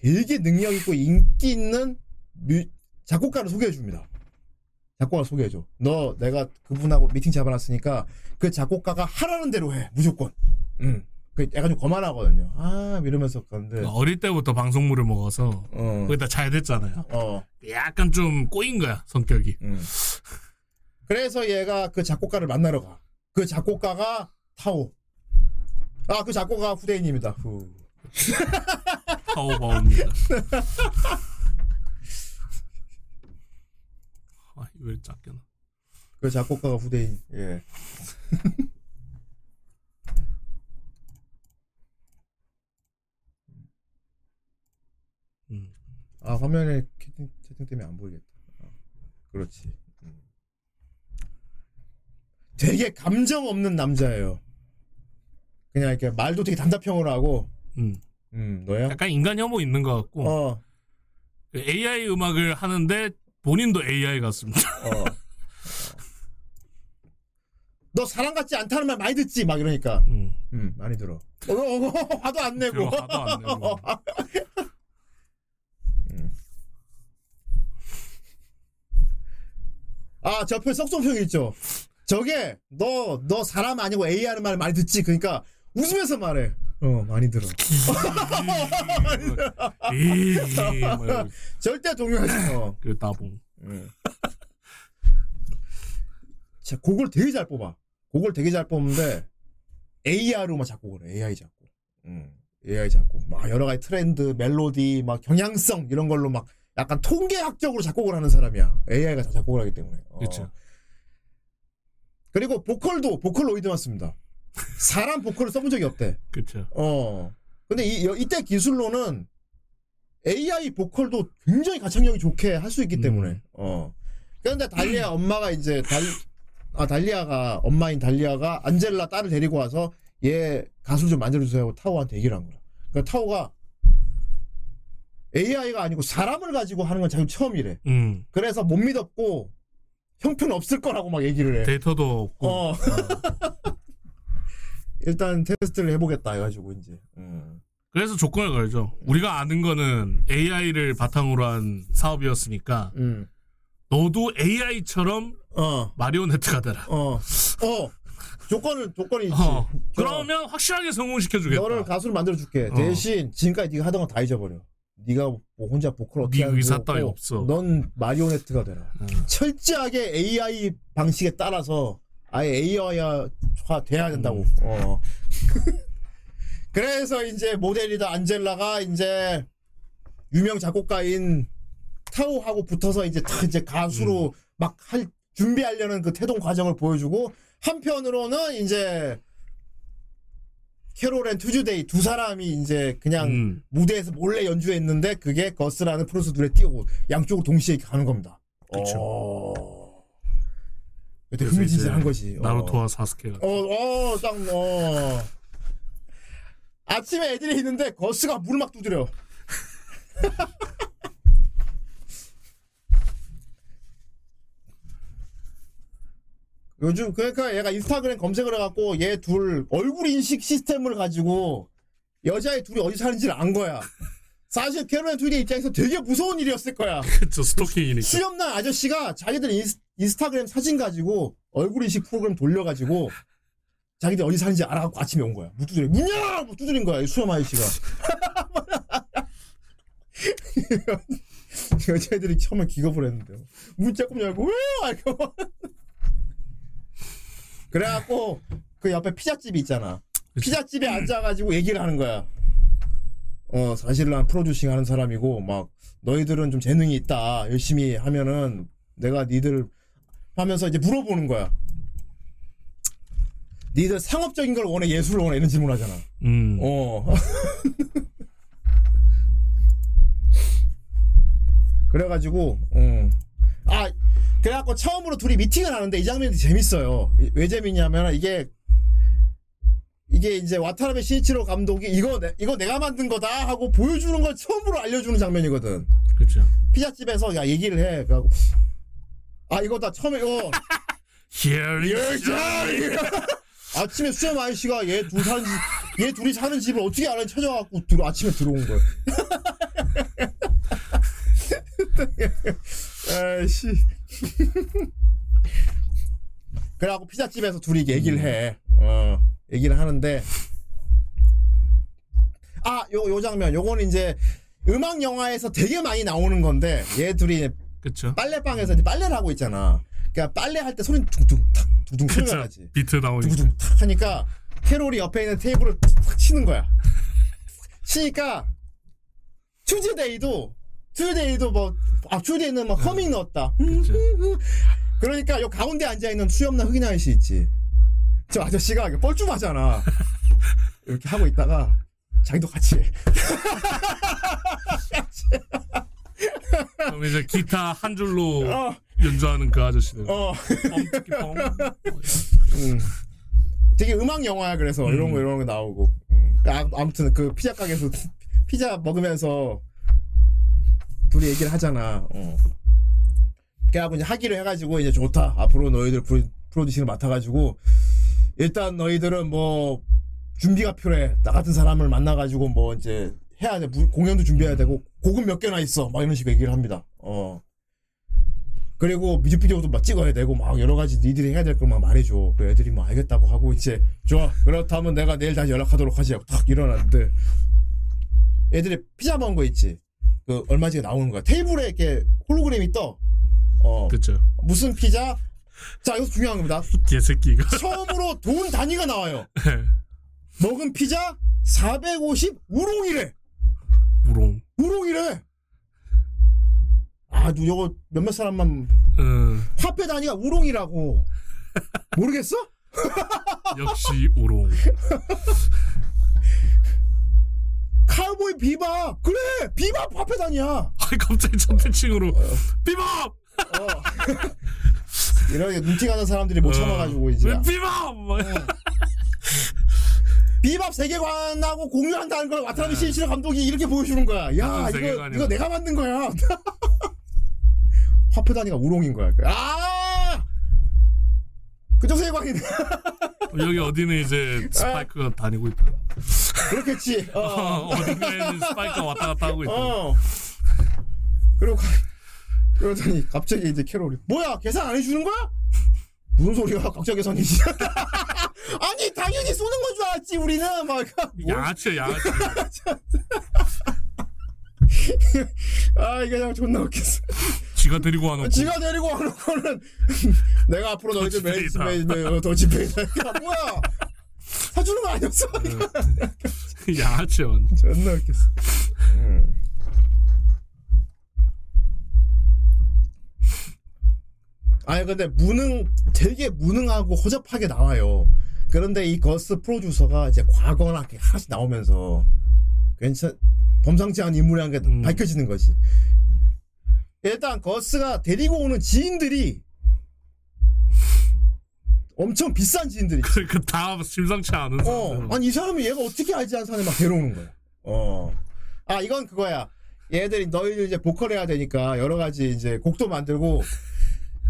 되게 능력 있고 인기 있는 뮤- 작곡가를 소개해 줍니다. 작곡가 소개해 줘. 너 내가 그분하고 미팅 잡아놨으니까 그 작곡가가 하라는 대로 해 무조건. 응. 그 약간 좀 거만하거든요. 아 이러면서 가는데. 어릴 때부터 방송물을 먹어서 어. 거기다 잘 됐잖아요. 어. 약간 좀 꼬인 거야 성격이. 음. 그래서 얘가 그 작곡가를 만나러 가. 그 작곡가가 타오. 아, 그 작곡가 후대인입니다. 후. <laughs> 타오 바오입니다. <laughs> 아, 왜 작게 나? 그 작곡가가 후대인. 예. 음. 아, 화면에 채팅, 채팅 때문에 안 보이겠다. 어, 그렇지. 음. 되게 감정 없는 남자예요. 그냥 이렇게 말도 되게 단답형으로 하고, 음. 음, 너야? 약간 인간 혐오 있는 것 같고 어, 그 AI 음악을 하는데 본인도 AI 같습니다. 어. 너 사람 같지 않다는 말 많이 듣지? 막 이러니까. 음. 음, 많이 들어. 어, 어, 어, 화도 안 내고. 그리고 화도 안 내고. <laughs> 음. 아, 저편 썩소평 있죠? 저게, 너, 너 사람 아니고 AI 하는 말 많이 듣지? 그러니까, 웃으면서 말해. 어, 많이 들어. 뭐 절대 동요하지 어. 그 따봉. 음. 자, 곡을 되게 잘 뽑아. 곡을 되게 잘 뽑는데, AR로만 작곡을 해. AI 작곡. 음, AI 작곡. 막 여러 가지 트렌드, 멜로디, 막 경향성, 이런 걸로 막 약간 통계학적으로 작곡을 하는 사람이야. AI가 다 작곡을 하기 때문에. 어. 그렇죠. 그리고 보컬도 보컬 로이드만 씁니다. 사람 보컬을 써본 적이 없대. 그렇죠. 어. 근데 이, 여- 이때 기술로는 AI 보컬도 굉장히 가창력이 좋게 할 수 있기 음. 때문에. 어. 그런데 달리아 엄마가 이제 달, 아, 달리아가, 엄마인 달리아가 안젤라 딸을 데리고 와서 얘 가수 좀 만들어주세요 하고 타오한테 얘기를 한 거야. 그러니까 타오가 AI가 아니고 사람을 가지고 하는 건 자기 처음이래. 음. 그래서 못 믿었고 형편 없을 거라고 막 얘기를 해. 데이터도 없고. 어. <laughs> 일단 테스트를 해보겠다 해가지고 이제. 음. 그래서 조건을 걸죠. 우리가 아는 거는 AI를 바탕으로 한 사업이었으니까 음. 너도 AI처럼 어. 마리오네트가 되라. 어. 어. 조건은 조건이 있지. 어. 저, 그러면 확실하게 성공시켜주겠다. 너를 가수를 만들어줄게. 어. 대신 지금까지 네가 하던 거다 잊어버려. 네가 뭐 혼자 보컬 어떻게 네 하는 의사 따위 없어. 넌 마리오네트가 되라. 음. 철저하게 AI 방식에 따라서 아예 AI화 돼야 된다고. 음. 어. <laughs> 그래서 이제 모델이다 안젤라가 이제 유명 작곡가인 타오하고 붙어서 이제 다 이제 가수로 음. 막할 준비하려는 그 태동 과정을 보여주고 한편으로는 이제 캐롤 앤 투즈데이 두 사람이 이제 그냥 음. 무대에서 몰래 연주했는데 그게 거스라는 프로듀서 눈에 띄고 양쪽으로 동시에 가는 겁니다. 어... 되게 흥미진진한 거지. 어. 나루토와 사스케가. 어, 어, 딱, 어. 아침에 애들이 있는데 거스가 문을 막 두드려. <laughs> 요즘 그러니까 얘가 인스타그램 검색을 해갖고 얘 둘 얼굴 인식 시스템을 가지고 여자애 둘이 어디 사는지를 안 거야. 사실 캐롤앤 투디 입장에서 되게 무서운 일이었을 거야. <laughs> 그쵸 스토킹이니까. 수염난 아저씨가 자기들 인스, 인스타그램 사진 가지고 얼굴 인식 프로그램 돌려가지고 자기들 어디 사는지 알아갖고 아침에 온 거야. 문 두드려. 문야! 뭐 두드린 거야. 이 수염 아저씨가. <laughs> 여자애들이 처음에 기겁을 했는데 문 조금 열고 왜? 이거 그래갖고 그 옆에 피자집이 있잖아. 피자집에 앉아가지고 얘기를 하는 거야. 어 사실 난 프로듀싱 하는 사람이고 막 너희들은 좀 재능이 있다 열심히 하면은 내가 니들 하면서 이제 물어보는 거야. 니들 상업적인 걸 원해 예술을 원해 이런 질문 하잖아. 음. 어. <laughs> 그래가지고, 어. 아, 그래갖고 처음으로 둘이 미팅을 하는데 이 장면이 재밌어요. 이- 왜 재밌냐면 이게, 이게 이제 와타나베 시이치로 감독이 이거, 내, 이거 내가 만든 거다 하고 보여주는 걸 처음으로 알려주는 장면이거든. 그렇죠. 피자집에서 야, 얘기를 해. 그래갖고, 아, 이거 다 처음에, 어. Here is <laughs> 아침에 수염 아저씨가 얘 둘 사는 집, 얘 둘이 사는 집을 어떻게 알았는지 찾아갖고 들어 아침에 들어온 거야. <laughs> 아이씨. <laughs> 그래갖고 피자집에서 둘이 얘기를 해. 어, 얘기를 하는데. 아, 요, 요 장면. 요거는 이제 음악 영화에서 되게 많이 나오는 건데, 얘 둘이 그쵸. 빨래방에서 이제 빨래를 하고 있잖아. 그러니까 빨래할 때 소리는 둥둥 탁 둥둥 소리가 그쵸. 나지. 비트 나오니까. 두구둥 탁 하니까 캐롤이 옆에 있는 테이블을 탁 치는 거야. 치니까 튜즈데이도 튜즈데이도 뭐아 튜즈데이는 막 허밍 넣었다. 그쵸. 그러니까 요 가운데 앉아 있는 수염난 흑인 아저씨 있지. 저 아저씨가 뻘쭘하잖아. <laughs> 이렇게 하고 있다가 자기도 같이 해. 그럼 이제 기타 한 줄로 <laughs> 어, 연주하는 그 아저씨들. 어. <laughs> 음. 되게 음악 영화야 그래서 이런 거 이런 거 나오고 음. 아, 아무튼 그 피자 가게에서 피자 먹으면서 둘이 얘기를 하잖아. 어. 그래갖고 이제 하기로 해가지고 이제 좋다. 앞으로 너희들 프로, 프로듀싱을 맡아가지고 일단 너희들은 뭐 준비가 필요해. 나 같은 사람을 만나가지고 뭐 이제 해야 돼. 무- 공연도 준비해야 되고 곡은 몇 개나 있어. 막 이런 식으로 얘기를 합니다. 어. 그리고 뮤직비디오도 막 찍어야 되고 막 여러 가지 니들이 해야 될 걸 막 말해줘. 그 애들이 뭐 알겠다고 하고 이제 좋아. 그렇다면 내가 내일 다시 연락하도록 하지. 탁 일어났는데 애들이 피자 먹은 거 있지. 그 얼마 전에 나오는 거야. 테이블에 이렇게 홀로그램이 떠. 어 그쵸. 무슨 피자? 자 여기서 중요한 겁니다. 개새끼가. 처음으로 돈 단위가 나와요. <laughs> 먹은 피자 450 우롱이래. 우롱. 우롱이래. 아, 누 요거 몇몇 사람만 어, 화폐 단위가 우롱이라고. 모르겠어? <laughs> 역시 우롱. 카우보이 비밥. 그래, 비밥 화폐 단위야. 아 갑자기 전태칭으로 비밥. 어. <laughs> 이렇게 눈티 가는 사람들이 못 참아가지고 이제 왜 비밥. 막 비밥 세계관하고 공유한다는 걸 와타나베 신시로 감독이 이렇게 보여주는 거야. 야, 이거 세계관이야. 이거 내가 만든 거야. <laughs> 화폐 단위가 우롱인 거야. 아, 그쪽 세계관이네. 여기 어디는 이제 스파이크가 다니고 있다. 그렇겠지. <laughs> 어. 어, 어딘가에는 스파이크가 왔다 갔다 하고 있다. 어. 그리고 가- 그러더니 갑자기 이제 캐롤이 뭐야 계산 안 해주는 거야? 무슨 소리야? 각자 계산이지. <laughs> 아니 당연히 쏘는 건 줄 알았지 우리는 막. 양아치야 양아치. <laughs> 아 이게 그냥 존나 웃겼어. 지가 데리고 와놓고. 지가 데리고 와놓고는 <laughs> 내가 앞으로 너희들 매일. 매일 더치페이다. 야 뭐야? 사주는 거 아니었어? 양아치야 <laughs> 완전. 존나 웃겼어. 음. 아니 근데 무능 되게 무능하고 허접하게 나와요. 그런데 이 거스 프로듀서가 이제 과거나 이렇게 하나씩 나오면서 괜찮 범상치 않은 인물이라는 게 음. 밝혀지는 거지. 일단 거스가 데리고 오는 지인들이 엄청 비싼 지인들이. 그러니까 다 심상치 않은 어, 사람. 아니 이 사람이 얘가 어떻게 알지 않은 사람이 막 데려오는 거야. 어, 아 이건 그거야. 얘들이 너희들 이제 보컬 해야 되니까 여러 가지 이제 곡도 만들고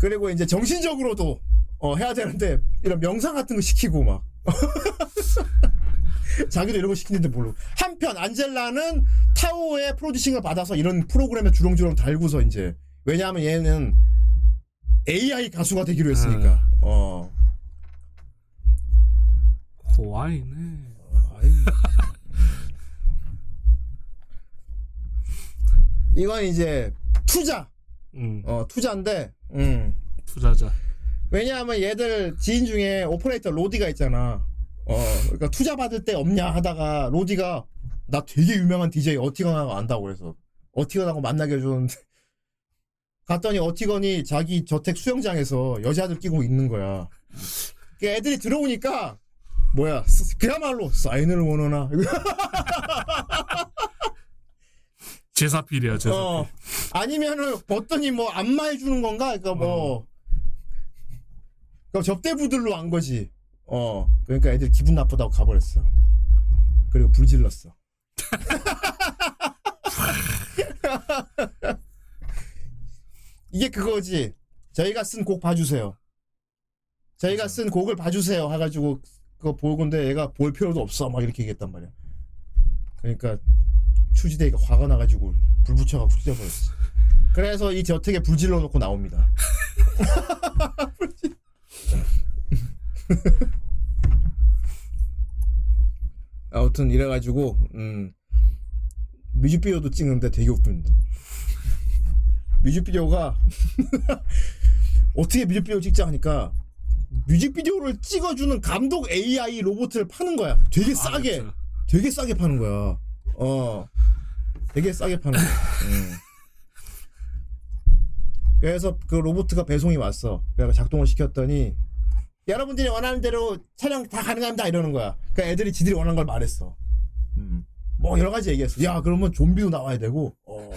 그리고 이제 정신적으로도 어, 해야 되는데 이런 명상 같은 거 시키고 막. <laughs> <laughs> 자기도 이런 거 시키는데 모르고. 한편 안젤라는 타오의 프로듀싱을 받아서 이런 프로그램에 주렁주렁 달고서 이제 왜냐하면 얘는 AI 가수가 되기로 했으니까. 어. 고아이네. <laughs> 이건 이제 투자. 음, 어, 투자인데. 음. 투자자. 왜냐하면 얘들 지인 중에 오퍼레이터 로디가 있잖아. 어, 그러니까 투자 받을 때 없냐 하다가 로디가 나 되게 유명한 DJ 어티건하고 안다고 그래서 어티건하고 만나게 해줬는데 <laughs> 갔더니 어티건이 자기 저택 수영장에서 여자들 끼고 있는 거야. 그 애들이 들어오니까 뭐야 스- 그야말로 사인을 원하나 <laughs> 제사필이야, 제사필. 어 아니면은 봤더니 뭐 안마해 주는 건가 그러니까 뭐 그럼 접대부들로 안 거지 어 그러니까 애들 기분 나쁘다고 가버렸어. 그리고 불 질렀어. <laughs> 이게 그거지. 저희가 쓴 곡 봐주세요. 저희가 쓴 곡을 봐주세요 해가지고 그거 볼 건데 얘가 볼 필요도 없어. 막 이렇게 얘기했단 말이야. 그러니까 추지대가 화가 나가지고 불 붙여갖고 찢어버렸어. 그래서 이 저택에 불 질러놓고 나옵니다. <laughs> 불질- <laughs> 아무튼 이래가지고 음, 뮤직비디오도 찍는데 되게 웃깁니다. 뮤직비디오가 <laughs> 어떻게 뮤직비디오 찍자 하니까 뮤직비디오를 찍어주는 감독 AI 로봇을 파는 거야. 되게 싸게. 알겠죠. 되게 싸게 파는 거야. 어. 되게 싸게 파는 거야. 음. 그래서 그 로봇가 배송이 왔어. 내가 작동을 시켰더니 여러분들이 원하는 대로 촬영 다 가능합니다 이러는 거야. 그러니까 애들이 지들이 원하는 걸 말했어. 음. 뭐 여러 가지 얘기했어. 야 그러면 좀비도 나와야 되고, 어.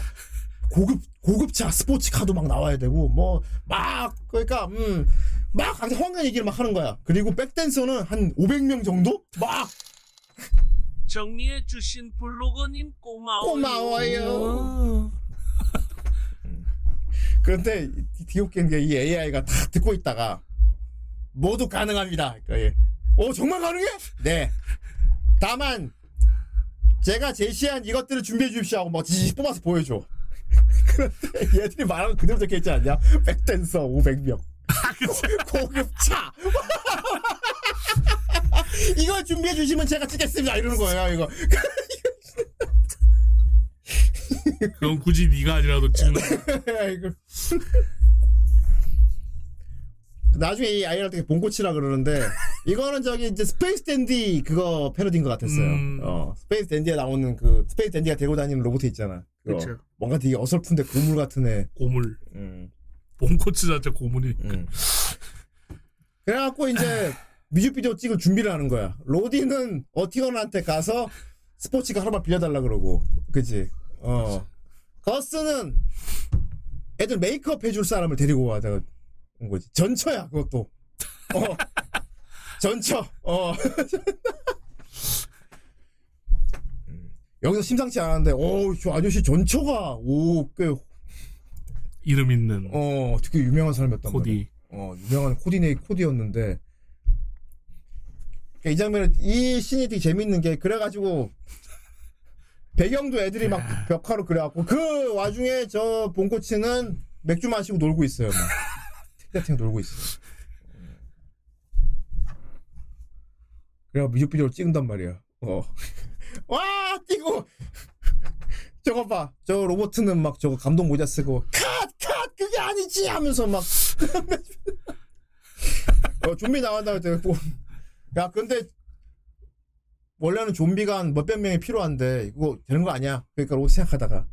고급 고급차 스포츠카도 막 나와야 되고, 뭐 막 그러니까 음막 황금 얘기를 막 하는 거야. 그리고 백댄서는 한 500명 정도 막 정리해 주신 블로거님 고마워요. 고마워요. 그런데 되게 웃긴 게 이 AI가 다 듣고 있다가 모두 가능합니다. 그러니까 얘, 어 정말 가능해? 네. 다만 제가 제시한 이것들을 준비해 주십시오 하고 막 지지 뽑아서 보여줘. 그런데 얘들이 말하는 그대로 적혀 있지 않냐? 백댄서 500명. 고급차. 이걸 준비해 주시면 제가 찍겠습니다. 이러는 거예요. 이거. 그건 굳이 네가 아니라도 찍는. <laughs> 나중에 이 아이한테 본코치라 그러는데 <laughs> 이거는 저기 이제 스페이스 댄디 그거 패러디인 것 같았어요. 음. 어 스페이스 댄디에 나오는 그 스페이스 댄디가 데리고 다니는 로봇 있잖아. 그쵸. 뭔가 되게 어설픈데 고물 같은 애. 고물. 음, ポンコツ 자체 고물이. 음. 그래갖고 이제 뮤직비디오 찍을 준비를 하는 거야. 로디는 어티건한테 가서 스포츠카 하나만 빌려달라 그러고, 그지? 어. 거스는 애들 메이크업 해줄 사람을 데리고 와다가 온 거지. 전처야 그것도. 어. 전처. 어. 음. 여기서 심상치 않았는데, 오, 저 아저씨 전처가, 오, 꽤, 이름 있는 어, 되게 유명한 사람이었단 말이야. 코디. 어, 유명한 코디네이 코디였는데 그러니까 이 장면 이 씬이 되게 재밌는 게 그래가지고 배경도 애들이 막 벽화로 그려갖고 그 와중에 저 본코치는 맥주 마시고 놀고 있어요. 막 틱택 놀고 있어. 그래 뮤직비디오를 찍는단 말이야. 어. <laughs> 와 뛰고 <laughs> 저거 봐. 저 로버트는 막 저거 감독 모자 쓰고 컷! 컷! 그게 아니지! 하면서 막 <laughs> 어, 좀비 나온다고 했더니 야 근데 원래는 좀비가 한 몇백 명이 필요한데 이거 되는 거 아니야. 그러니까 로봇 생각하다가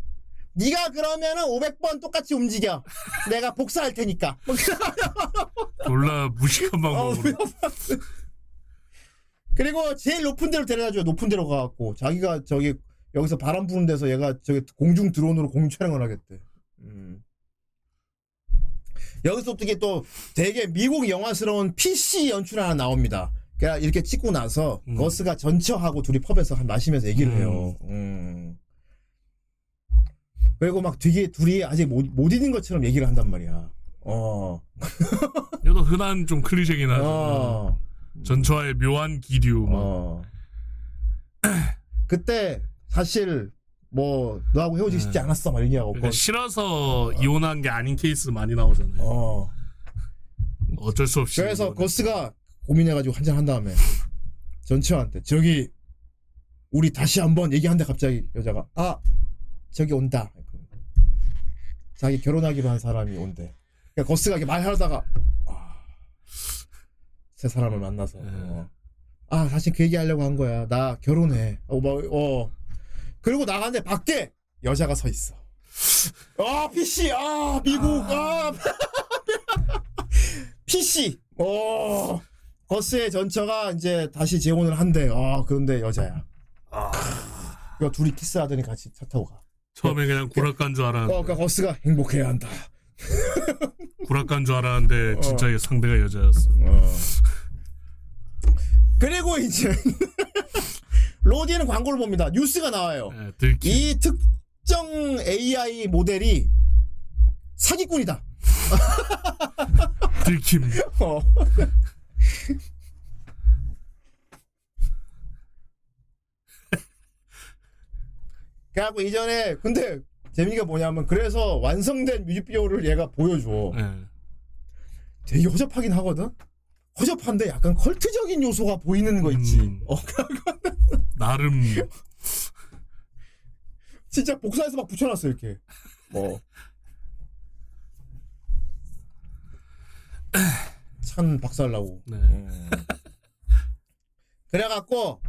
네가 그러면은 500번 똑같이 움직여. 내가 복사할 테니까. 뭐 <laughs> 졸라 무식한 어, 방법으로. 그리고 제일 높은 데로 데려다줘요. 높은 데로 가갖고 자기가 저기 여기서 바람 부는 데서 얘가 저기 공중 드론으로 공중 촬영을 하겠대. 음. 여기서부터 이게 또 되게 미국 영화스러운 PC 연출 하나 나옵니다. 그냥 이렇게 찍고 나서 음. 거스가 전처하고 둘이 펍에서 한 마시면서 얘기를 해요. 음. 그리고 막 되게 둘이 아직 못, 못 잊은 것처럼 얘기를 한단 말이야. 어. <laughs> 이것도 흔한 좀 클리셰긴 하죠. 어. 전처의 묘한 기류. 막. 어. <clears throat> 그때 사실 뭐 너하고 헤어지기 쉽지 네. 않았어 막 얘기하고 그러니까 싫어서 이혼한 게 아닌 케이스 많이 나오잖아요. 어. 어쩔 수 없이. 그래서. 거스가 고민해가지고 한잔 한 다음에 전처한테 저기 우리 다시 한번 얘기한데 갑자기 여자가 아 저기 온다 자기 결혼하기로 한 사람이 온대. 그러니까 거스가 이렇게 말하다가 아, 새 사람을 만나서. 어. 아 사실 그 얘기 하려고 한 거야. 나 결혼해. 어, 뭐, 어. 그리고 나가는데 밖에 여자가 서 있어. 아 PC 아 미국. 아. <laughs> PC 어. 버스의 전처가 이제 다시 재혼을 한대. 아 그런데 여자야. 아, 그 둘이 키스하더니 같이 차 타고 가 처음에 그냥 구락간 줄 어, 알았는데. 그러니까 버스가 행복해야 한다 <laughs> 구락간 줄 알았는데 어. 진짜 상대가 여자였어. 어. 그리고 이제 <laughs> 로디는 광고를 봅니다 뉴스가 나와요 네. 이 특정 AI 모델이 사기꾼이다 <laughs> 들킴. 어. 그래갖고 이전에 근데 재미가 뭐냐면 그래서 완성된 뮤직비디오를 얘가 보여줘 네. 되게 허접하긴 하거든 허접한데 약간 컬트적인 요소가 보이는 거 있지 음. 어, 나름 <laughs> 진짜 복사해서 막 붙여놨어 이렇게 뭐 <clears throat> 찬 박살나고 네. 음. 그래갖고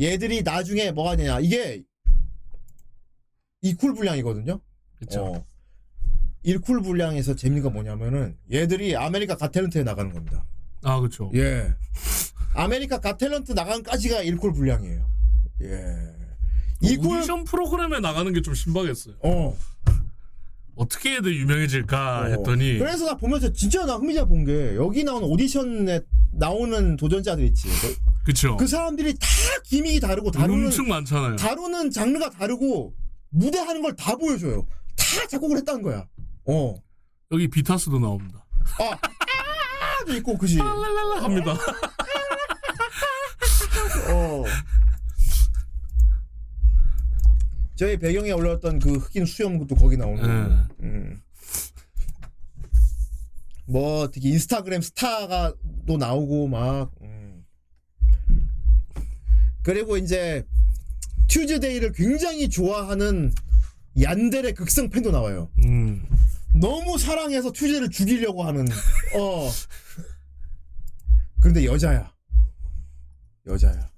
얘들이 나중에 뭐가 되냐 이게 이쿨 분량이거든요. 그쵸. 어. 1쿨 분량에서 재미가 뭐냐면은 얘들이 America Got Talent에 나가는 겁니다. 아 그렇죠. 예. America Got Talent 나간까지가 1쿨 분량이에요. 예. 2쿨 오디션 프로그램에 나가는 게 좀 신박했어요. 어. 어떻게 애들 유명해질까 어. 했더니 그래서 나 보면서 진짜 나 흥미자 본 게 여기 나오는 오디션에 나오는 도전자들 있지. 그쵸. 그 사람들이 다 기믹이 다르고 다루는 엄청 많잖아요. 다루는 장르가 다르고 무대 하는 걸 다 보여줘요. 다 작곡을 했다는 거야. 어. 여기 비타스도 나옵니다. 아, 도 있고 그지. 합니다. <laughs> 어. 저희 배경에 올라왔던 그 흑인 수염도 거기 나오는 거. 네. 음. 뭐 되게 인스타그램 스타가 또 나오고 막. 음. 그리고 이제 튜즈데이를 굉장히 좋아하는 얀델의 극성 팬도 나와요. 음. 너무 사랑해서 튜즈를 죽이려고 하는 어. 그런데 여자야. 여자야.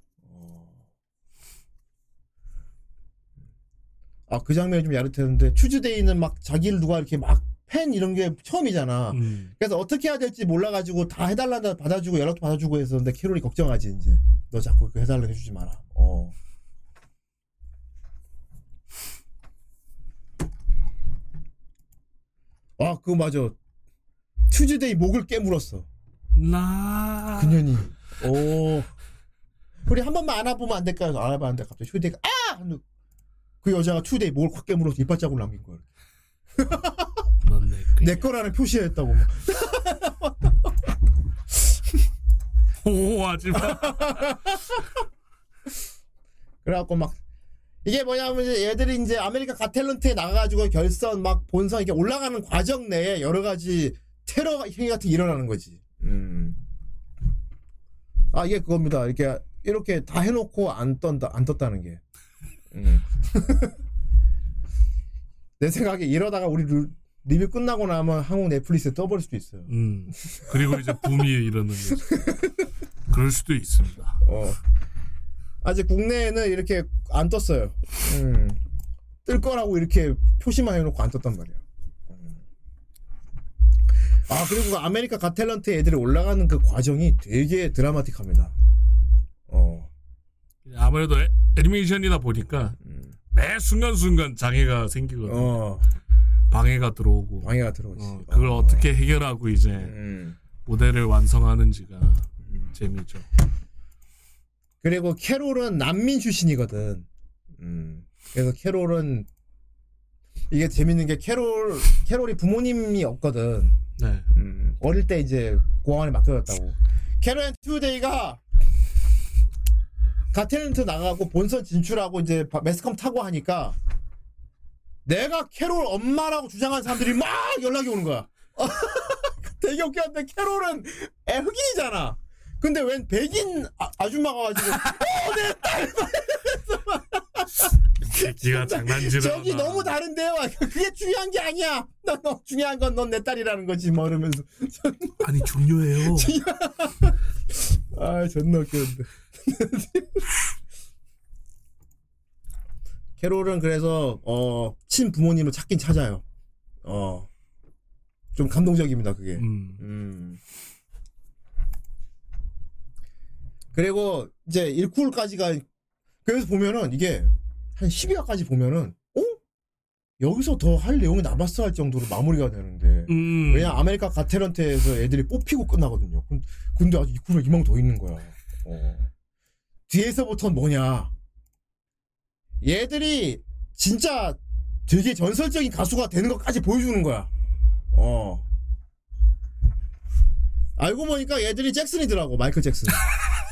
아 그 장면이 좀 야릇했는데 튜즈데이는 막 자기를 누가 이렇게 막 팬 이런 게 처음이잖아. 음. 그래서 어떻게 해야 될지 몰라가지고 다 해달라 받아주고 연락도 받아주고 했었는데 캐롤이 걱정하지 이제. 너 자꾸 그거 해달라 해주지 마라. 어 아, 그거 맞아. 튜즈데이 목을 깨물었어. 나. 그년이. 오. 우리 한 번만 안아보면 안 될까요? 안아봤는데 갑자기 튜데이가 아! 그 여자가 튜즈데이 목을 확 깨물어서 이빨 자국을 남긴 거야. 내 거라는 표시했다고. 막. <laughs> 호호하지 마. 그래갖고 막 이게 뭐냐면 이제 얘들이 이제 아메리카 갓 탤런트에 나가가지고 결선 막 본선 이렇게 올라가는 과정 내에 여러 가지 테러 행위 같은 게 일어나는 거지. 음. 아 이게 그겁니다. 이렇게 이렇게 다 해놓고 안 떴다 안 떴다는 게. 음. <laughs> 내 생각에 이러다가 우리 루- 리뷰 끝나고 나면 한국 넷플릭스에 떠버릴 수도 있어요. 음. 그리고 이제 붐이 일어나는 거죠. 그럴 수도 있습니다. 어. 아직 국내에는 이렇게 안 떴어요. 음. 뜰 거라고 이렇게 표시만 해놓고 안 떴단 말이야. 음. 아 그리고 그 아메리카 갓 탤런트 애들이 올라가는 그 과정이 되게 드라마틱합니다. 어. 아무래도 애, 애니메이션이다 보니까 음. 매 순간 순간 장애가 생기거든요. 어. 방해가 들어오고 방해가 들어오지. 어, 그걸 어. 어떻게 해결하고 이제 음. 무대를 완성하는지가 재미죠. 그리고 캐롤은 난민 출신이거든. 음. 그래서 캐롤은 이게 재밌는 게 캐롤 캐롤이 부모님이 없거든. 네. 음. 어릴 때 이제 고아원에 맡겨졌다고. 캐롤 앤 튜즈데이가 갓 탤런트 나가고 본선 진출하고 이제 바- 매스컴 타고 하니까 내가 캐롤 엄마라고 주장한 사람들이 막 연락이 오는 거야. <laughs> 되게 웃겼는데 캐롤은 애 흑인이잖아. 근데 웬 백인 아, 아줌마가 와가지고 <laughs> 어 내 딸 새끼가 장난질을 저기 하나. 너무 다른데요. 그게 중요한 게 아니야. 너, 너 중요한 건 넌 내 딸이라는 거지 뭐 이러면서 <laughs> 아니 중요해요. 아 존나 웃겼는데. <laughs> 캐롤은 그래서 어 친 부모님을 찾긴 찾아요. 어. 좀 감동적입니다, 그게. 음. 음. 그리고 이제 1쿨까지가 그래서 보면은 이게 한 12화까지 보면은 어? 여기서 더 할 내용이 남았어 할 정도로 마무리가 되는데 음. 왜냐 아메리카 갓 탤런트에서 애들이 뽑히고 끝나거든요. 근- 근데 아직 2쿨에 이만 더 있는 거야. 어. 뒤에서부터는 뭐냐? 얘들이 진짜 되게 전설적인 가수가 되는 것까지 보여주는 거야. 어. 알고 보니까 얘들이 잭슨이더라고 마이클 잭슨. <laughs>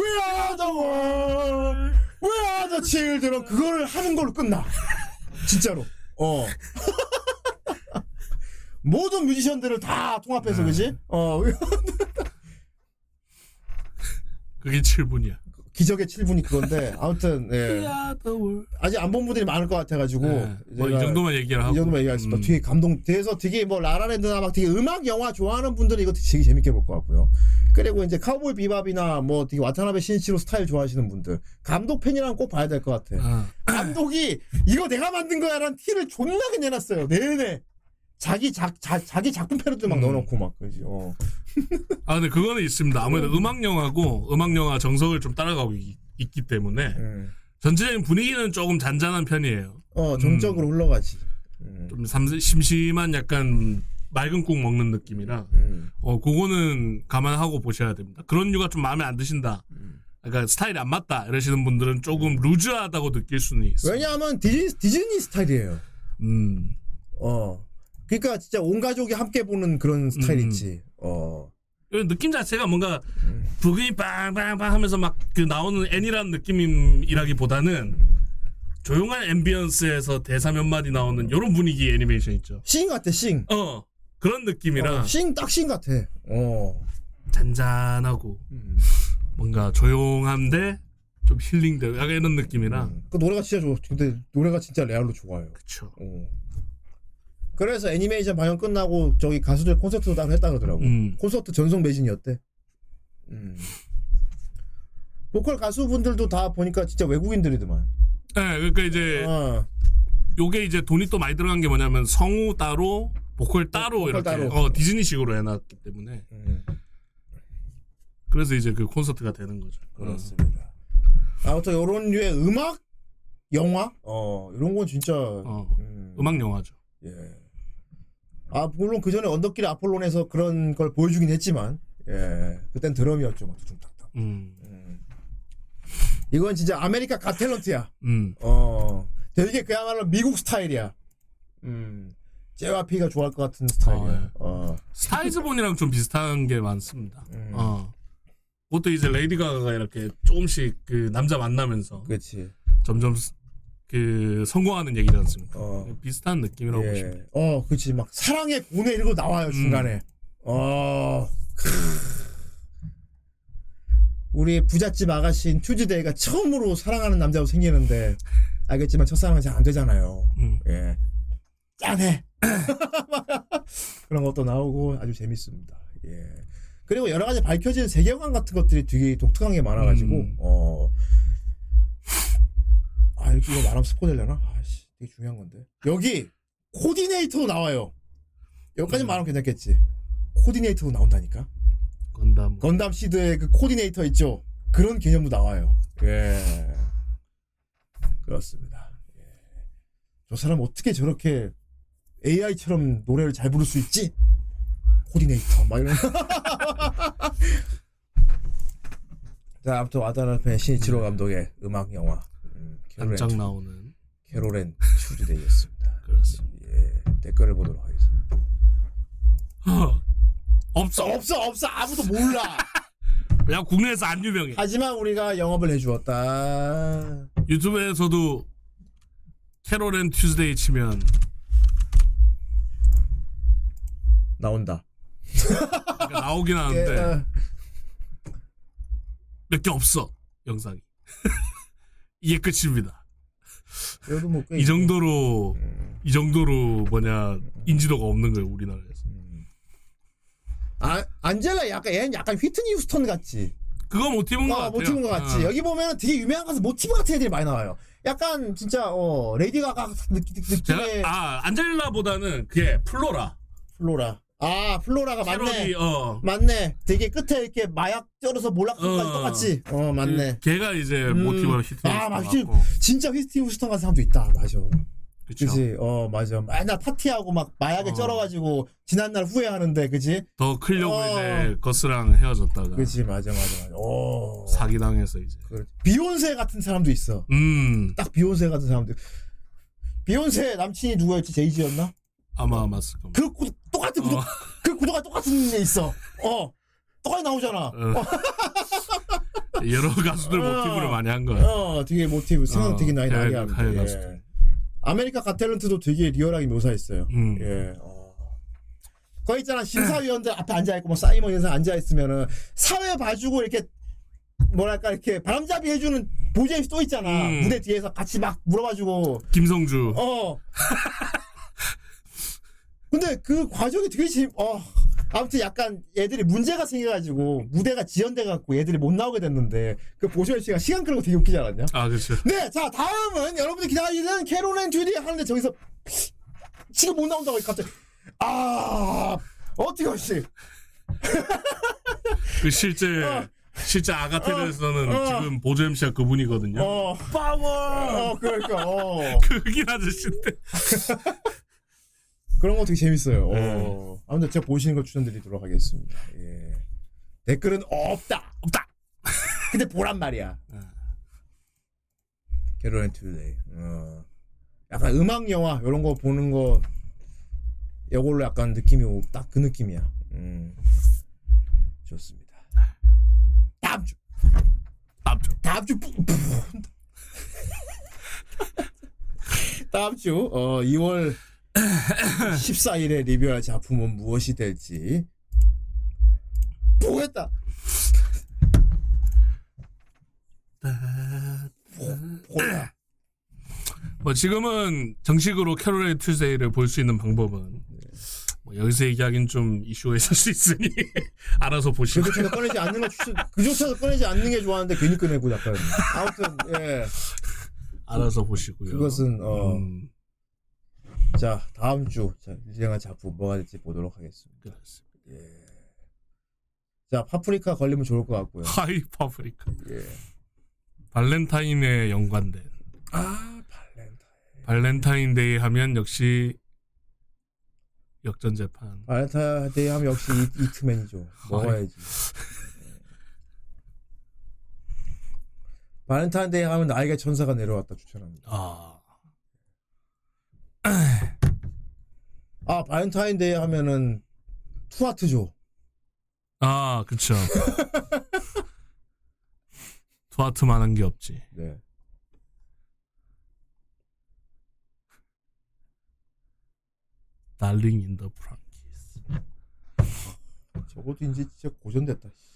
We are the world, we are the children. 그거를 하는 걸로 끝나. 진짜로. 어. <laughs> 모든 뮤지션들을 다 통합해서 그지? 어 그게 7분이야. 기적의 7분이 그건데 아무튼 예. 아직 안 본 분들이 많을 것 같아가지고 뭐이 제가 정도만 얘기를 하고. 이 정도만 얘기하겠습니다. 음. 되게 감동, 돼서 되게 뭐 라라랜드나 막 되게 음악 영화 좋아하는 분들은 이거 되게 재밌게 볼 것 같고요. 그리고 이제 카우보이 비밥이나 뭐 되게 와타나베 신시로 스타일 좋아하시는 분들 감독 팬이랑 꼭 봐야 될 것 같아. 아, 감독이 이거 내가 만든 거야라는 티를 존나게 내놨어요. 내내 자기 작 자, 자기 작품 패러디 막 음. 넣어놓고 막 그지. 어. <laughs> 아 근데 그거는 있습니다. 아무래도 음악 영화고 음악 영화 정석을 좀 따라가고 있, 기 때문에 음. 전체적인 분위기는 조금 잔잔한 편이에요. 어 정적으로 흘러가지. 음. 좀 삼- 심심한 약간 맑은 국 먹는 느낌이라 음. 어 그거는 감안하고 보셔야 됩니다. 그런 류가 좀 마음에 안 드신다. 음. 그러니까 스타일이 안 맞다 이러시는 분들은 조금 루즈하다고 느낄 수는 있어요. 왜냐하면 디즈니, 디즈니 스타일이에요. 음. 어. 그러니까 진짜 온 가족이 함께 보는 그런 스타일 음. 어. 이 느낌 자체가 뭔가 음. 브금이 빵빵빵 하면서 막 그 나오는 애니라는 느낌이라기보다는 조용한 ambience에서 대사 몇 마디 나오는 이런 분위기 애니메이션 있죠. 싱 같아, 싱. 어 그런 느낌이라 어, 싱, 딱 싱 같아. 어. 잔잔하고 음. 뭔가 조용한데 좀 힐링되고 약간 이런 느낌이라 음. 그 노래가 진짜 좋아. 근데 노래가 진짜 레알로 좋아요. 그쵸. 어. 그래서 애니메이션 방영 끝나고 저기 가수들 콘서트도 따로 했다 그러더라고. 음. 콘서트 전속 매진이었대. 음. 보컬 가수분들도 다 보니까 진짜 외국인들이더만. 네, 그러니까 이제 어. 요게 이제 돈이 또 많이 들어간 게 뭐냐면 성우 따로 보컬 따로 보컬 이렇게 따로. 어 디즈니식으로 해놨기 때문에 음. 그래서 이제 그 콘서트가 되는 거죠. 그렇습니다. 아무튼 이런 류의 음악 영화 어 이런 건 진짜 어, 음, 음악 영화죠. 예. 아 물론 그 전에 언덕길 아폴론에서 그런 걸 보여주긴 했지만 예 그땐 드럼이었죠 막 툭툭탁탁. 음, 음. 이건 진짜 아메리카 갓 탤런트야. 음, 어 되게 그야말로 미국 스타일이야. 음 제와피가 좋아할 것 같은 스타일이야. 어, 예. 어, 스타 이즈 본이랑 좀 비슷한 게 많습니다. 음. 어. 그것도 이제 레이디 가가가 이렇게 조금씩 그 남자 만나면서 그렇지. 점점 스- 그 성공하는 얘기지 않습니까? 어. 비슷한 느낌이라고 보시면 돼요. 예. 어, 그치. 막, 사랑의 고뇌 이런 거 나와요, 음. 중간에. 어. 크. 우리 부잣집 아가씨인 튜즈데이가 처음으로 사랑하는 남자로 생기는데, 알겠지만 첫사랑은 잘 안 되잖아요. 음. 예. 짠해! <laughs> 그런 것도 나오고 아주 재밌습니다. 예. 그리고 여러 가지 밝혀진 세계관 같은 것들이 되게 독특한 게 많아가지고, 음. 어. 아, 이거 말하면 스포 되려나? 아씨, 되게 중요한 건데. 여기, 코디네이터도 나와요. 여기까지 음. 말하면 괜찮겠지. 코디네이터도 나온다니까? 건담. 건담 시드의 그 코디네이터 있죠? 그런 개념도 나와요. 예. 그렇습니다. 예. 저 사람 어떻게 저렇게 AI처럼 노래를 잘 부를 수 있지? 코디네이터 막 이런. <laughs> 자, 아무튼 와타나베 신이치로 감독의 음악 영화 깜짝 앤 나오는 캐롤앤 튜즈데이였습니다. <laughs> 그렇습니다. 예, 댓글을 보도록 하겠습니다. <laughs> 없어. 없어 없어 아무도 몰라. <laughs> 그냥 국내에서 안 유명해. 하지만 우리가 영업을 해주었다. 유튜브에서도 캐롤 앤 튜즈데이 치면 나온다. 그러니까 나오긴 예, 하는데 어, 몇개 없어 영상이. 이게 끝입니다. 뭐꽤 이 정도로 이 정도로 뭐냐 인지도가 없는 거예요 우리나라에서. 아, 안젤라 약간 얘는 약간 휘트니 휴스턴 같지. 그거 모티브인 것 어, 같아요. 모티브인 것 같지. 어. 여기 보면 되게 유명한 가수 모티브 같은 애들이 많이 나와요. 약간 진짜 어 레이디 가가 느낌 느낌의 제가 아 안젤라보다는 그게 플로라. 플로라. 아 플로라가 맞네. 캐롤이 어 맞네. 되게 끝에 이렇게 마약 쩔어서 몰락까지 어. 똑같지. 어 맞네. 그 걔가 이제 음. 모티브가 히트. 아 맞지. 진짜 휘트니 휴스턴 같은 사람도 있다. 맞아. 그지. 어 맞아. 맨날 파티하고 막 마약에 어. 쩔어가지고 지난날 후회하는데 그지. 더 클려고 어. 이제 거스랑 헤어졌다가 그지 맞아 맞아 맞아. 오. 사기 당해서 이제. 그 비욘세 같은 사람도 있어. 음 딱 비욘세 같은 사람들. 비욘세 남친이 누구였지? 제이지였나? 아마 맞을 겁니다. 그 구, 똑같은 구도 어. 그 구도가 똑같은 애 있어. 어. 똑같이 나오잖아. 어. <laughs> 여러 가수들 어. 모티브를 많이 한 거야. 어, 되게 모티브 생각 어, 되게 많이 나게. 하여 예. 아메리카 갓 탤런트도 되게 리얼하게 묘사했어요. 음. 예. 어. 거기 있잖아 심사위원들 앞에 앉아 있고 뭐 사이먼 인사 앉아 있으면은 사회 봐주고 이렇게 뭐랄까 이렇게 바람잡이 해주는 보제이 또 있잖아 음. 무대 뒤에서 같이 막 물어봐주고 김성주. 어. <laughs> 근데 그 과정이 되게 재밌, 어. 아무튼 약간 애들이 문제가 생겨가지고 무대가 지연돼갖고 애들이 못 나오게 됐는데 그 보시현 씨가 시간 끌고 되게 웃기지 않았냐? 아 그렇죠. 네, 자 다음은 여러분들 기다리는 캐롤앤 주디 하는데 저기서 지금 못 나온다고 갑자기 아 어떻게 하시? 그 실제 어. 실제 아가테르에서는 어. 지금 보조 MC가 그분이거든요. 어, 파워. 어 그러니까 어 <laughs> 그긴 아저씨인데. <laughs> 그런 거 되게 재밌어요. 네. 어. 아무튼 제가 보시는 거 추천드리도록 하겠습니다. 예. 댓글은 없다. 없다. <laughs> 근데 보란 말이야. 네. 캐롤앤 튜즈데이. 어. 약간 음악 영화 이런 거 보는 거 이걸로 약간 느낌이 딱 그 느낌이야. 음. 좋습니다. 다음 주 다음 주. 다음 주 뿌- 뿌- <laughs> 다음 주 어, 2월 14일에 리뷰할 작품은 무엇이 될지 보겠다. 보다. 뭐 지금은 정식으로 캐롤의 튜세이를 볼 수 있는 방법은 뭐 여기서 얘기하긴 좀 이슈가 있을 수 있으니 <laughs> 알아서 보시고 그조차도 꺼내지 않는 거 추천. 그조차도 꺼내지 않는 게 좋아하는데 괜히 꺼내고 약간. 아무튼 예. 알아서 보시고요. 그것은 어. 음, 자 다음 주 자, 유행한 작품 뭐가 될지 보도록 하겠습니다. 그렇습니다. 예. 자 파프리카 걸리면 좋을 것 같고요. <laughs> 하이 파프리카. 예. 발렌타인에 연관된 아 발렌타인. 발렌타인데이 하면 역시 역전 재판. 발렌타인데이 하면 역시 이, 이트맨이죠. <laughs> 먹어야지. 발렌타인데이 하면 나에게 천사가 내려왔다 추천합니다. 아 아 발렌타인데이 하면은 투하트죠. 아, 그쵸. 투하트만한 게 없지. 네. 달링 인 더 프랑키스. 저것도 이제 진짜 고전됐다. 씨.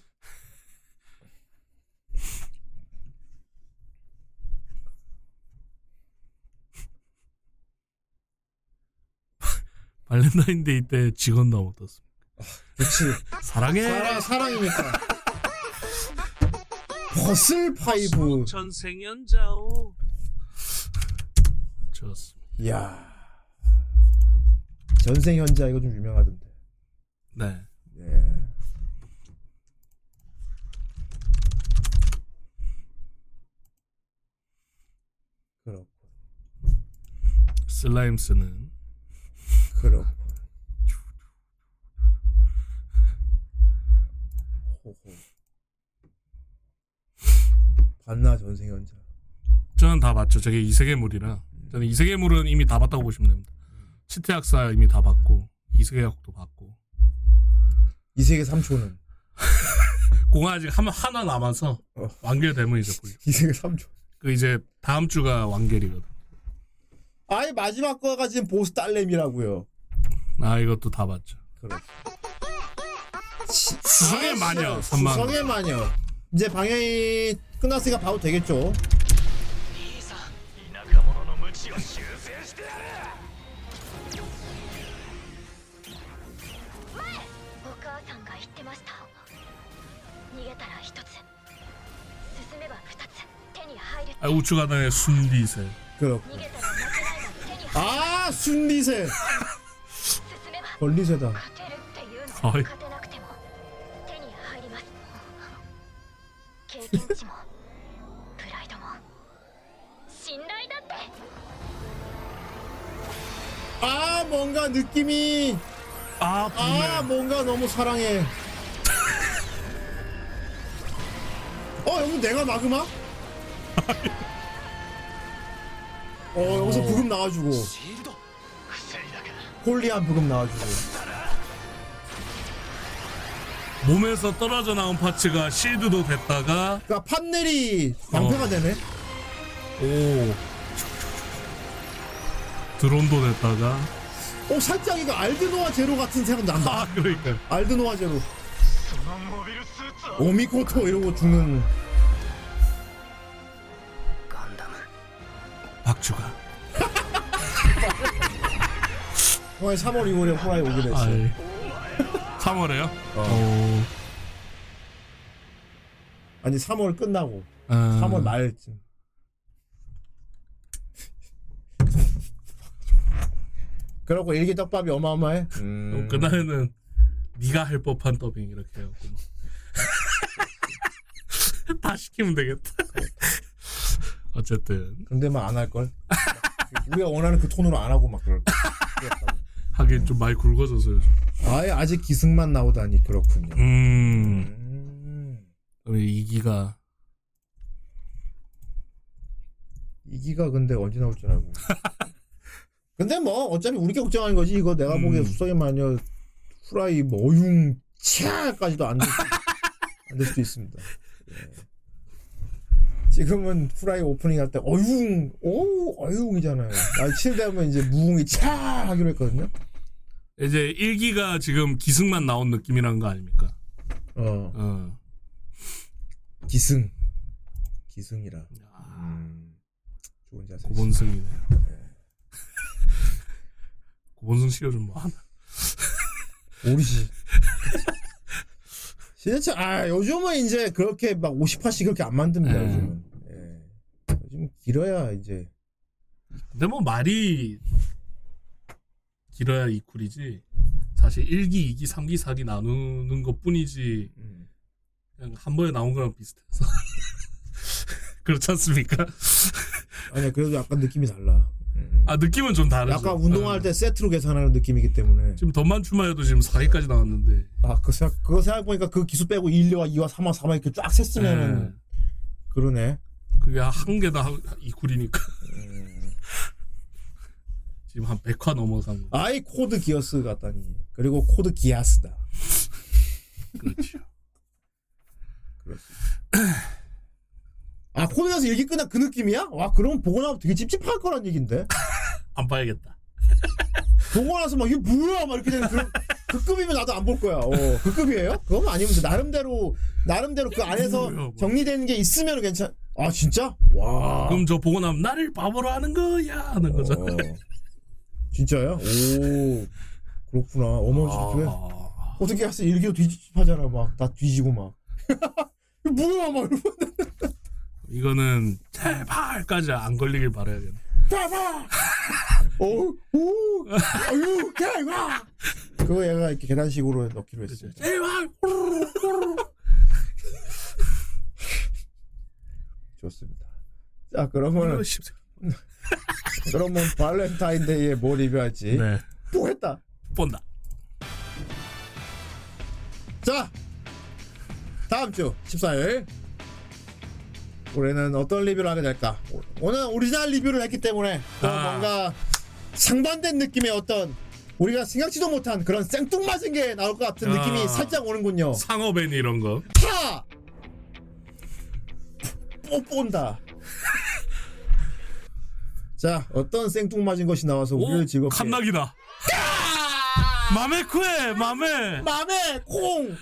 발렌타인데이 때 직원도 어떻습니까? 그치. 사랑해. 사랑, 사랑이니까. 버슬 파이브. 전생연자오. 좋습니다. 이야. 전생 현자 이거 좀 유명하던데. 네. 예. 그렇고. 슬라임스는 그렇고. 호호. 봤나 전생연자. 저는 다 봤죠. 저게 이세계물이라. 저는 이세계물은 이미 다 봤다고 보시면 됩니다. 치태학사 이미 다 봤고 이세계학도 봤고 이세계 3초는 <laughs> 공화 아직 한 하나 남아서 어. 완결 되면 이제 보죠. 이세계 3초. 그 이제 다음 주가 완결이거든. 아예 마지막 거가 지금 보스 딸내미라고요. 아 이것도 다 봤죠. 그렇죠. 수성의 아, 마녀 3만 수성의 마녀. 이제 방영이 끝났으니까 봐도 되겠죠. 아, 우측 하단에 순리세. 그렇고. 아 순리세. 벌리새다. 어이. 아 뭔가 느낌이 아, 아 뭔가 너무 사랑해. 어 여기 내가 마그마? 어 여기서 부금 나와주고. 홀리한 부금 나와주고 몸에서 떨어져 나온 파츠가 실드도 됐다가 그러니까 판넬이 방패가 어. 되네. 오. 드론도 됐다가 어 살짝 이거 알드노아 제로 같은 생각 난다 아 그러니까. 알드노아 제로. 오미코토 이러고 죽는. 박주가. 형이 3월 2월에 호라이 오게 됐어. 아이 <laughs> 3월에요? 어. 아니 3월 끝나고 어, 3월 말쯤. <laughs> 그러고 일기 떡밥이 어마어마해. 음. 그날에는 네가 할 법한 더빙 이렇게 막. <laughs> 다 시키면 되겠다 어쨌든 근데 막 안 할 걸. 우리가 원하는 그 톤으로 안 하고 막 그럴. 거. 하긴 좀 많이 굵어져서 요즘 아예 아직 기승만 나오다니 그렇군요. 음 음. 우리 이기가 이기가 근데 언제 나올 줄 알고. <laughs> 근데 뭐 어차피 우리가 걱정하는 거지 이거 내가 보기에 음. 수성의 마녀 후라이 뭐 어융 치아까지도 안될 <laughs> 안될 수도 있습니다. 예. 지금은 후라이 오프닝 할 때 어융 오 어융이잖아요. 나 칠되면 이제 무웅이 차 하기로 했거든요. 이제 일기가 지금 기승만 나온 느낌이라는 거 아닙니까? 어 어. 기승 기승이라. 음, 좋은 자세. 고본승이네요. <laughs> 고본승 씨가 좀 뭐 하나? 모르지. <laughs> 진짜 아 요즘은 이제 그렇게 막 50화씩 그렇게 안 만듭니다. 음. 요즘은. 예. 요즘 길어야 이제 근데 뭐 말이 길어야 이쿨이지. 사실 1기, 2기, 3기, 4기 나누는 것 뿐이지. 음. 그냥 한 번에 나온 거랑 비슷해서. <laughs> 그렇지 않습니까? 아니야 그래도 약간 느낌이 달라. 음. 아, 느낌은 좀 다르죠. 약간 운동할 어. 때 세트로 계산하는 느낌이기 때문에 지금 던만 추마에도 지금 4기까지 나왔는데. 아 그 생각 그거 생각 보니까 그 기수 빼고 1화, 2화, 3화, 4화 이렇게 쫙 셌으면은 예. 그러네. 그게 한 개다 2쿨이니까. 음. 지금 한 100화 넘어간 거. 아이 코드 기어스 같다니. 그리고 코드 기어스다. 그렇죠. 아 <laughs> 기어스 얘기 끝나 그 느낌이야? 와 그럼 보고 나면 되게 찝찝할 거란 얘긴데. <laughs> 안 봐야겠다. <laughs> 보고 나서 막 이게 뭐야 막 이렇게 되는 그런 그 급이면 나도 안 볼 거야. 어, 그 급이에요? 그건 아니면 돼. 나름대로 나름대로 그 안에서 뭐야, 뭐야. 정리되는 게 있으면 괜찮. 아 진짜? 와. 그럼 저 보고 나면 나를 바보로 하는 거야 하는 거죠. 어. 진짜야? 오 그렇구나. 어마어마해. 아, 어떻게 할수 일기도 뒤집하잖아 막다 뒤지고 막. <laughs> 이거 뭐야 막 이러고 이거는 제발까지 안 걸리길 바라야겠네. 봐봐. <laughs> 오, 오, 아유, 개와. 그거 얘가 이렇게 계단식으로 넣기로 했어. 제발. <laughs> 좋습니다. 자, 그러면. 그러면 발렌타인데이에 뭐 리뷰할지 네. 또 했다. 본다. 자, 다음 주 14일 올해는 어떤 리뷰를 하게 될까? 오- 오늘 오리지널 리뷰를 했기 때문에 또 아. 뭔가 상반된 느낌의 어떤 우리가 생각지도 못한 그런 생뚱맞은 게 나올 것 같은 아. 느낌이 살짝 오는군요. 상어벤 이런 거. 타! 뽀뽀온다. <laughs> 자, 어떤 생뚱맞은 것이 나와서 우리를 오, 즐겁게 칸나기다. 마메쿠에 마메. 맘에 콩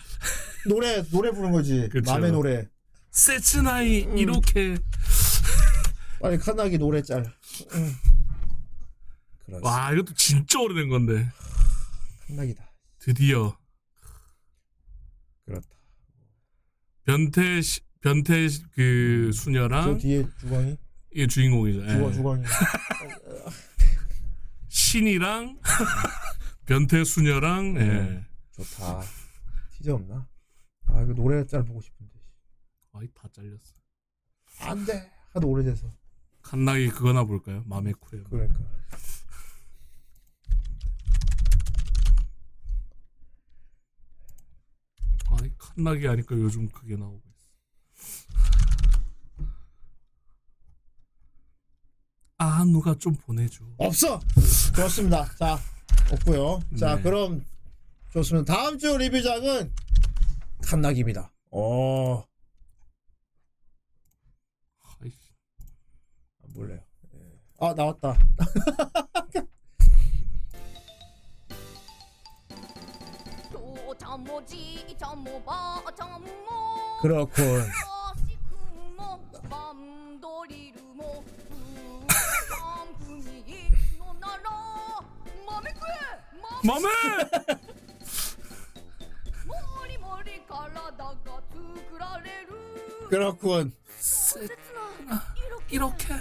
노래 노래 부른 거지. 그쵸. 맘의 노래. 세츠나이 음. 이렇게. 빨리 칸나기 노래 짤. 응. 그렇지. 와 이것도 진짜 오래된 건데 칸나기다. 드디어 그렇다. 변태 시- 변태 시- 그저 수녀랑 뒤에 주광이 이게 주인공이죠. 주광 예. 주광이. <laughs> 신이랑 <laughs> 변태 수녀랑 예. 음. 좋다. 티저 없나? 아 이거 노래 짤 보고 싶은데. 아이 다 잘렸어. 안 돼. 하도 오래돼서. 칸나기 그거나 볼까요? 마메쿠에. 그러니까. 아이 칸나기 하니까 요즘 그게 나오고 있어. 아 누가 좀 보내줘. 없어. 좋습니다. 자 없고요. 자 네. 그럼 좋습니다. 다음 주 리뷰작은 칸나기입니다. 어. 아이씨. 몰라요. 예. 아 나왔다. 그렇군. 마음에 그렇군 아, 이렇게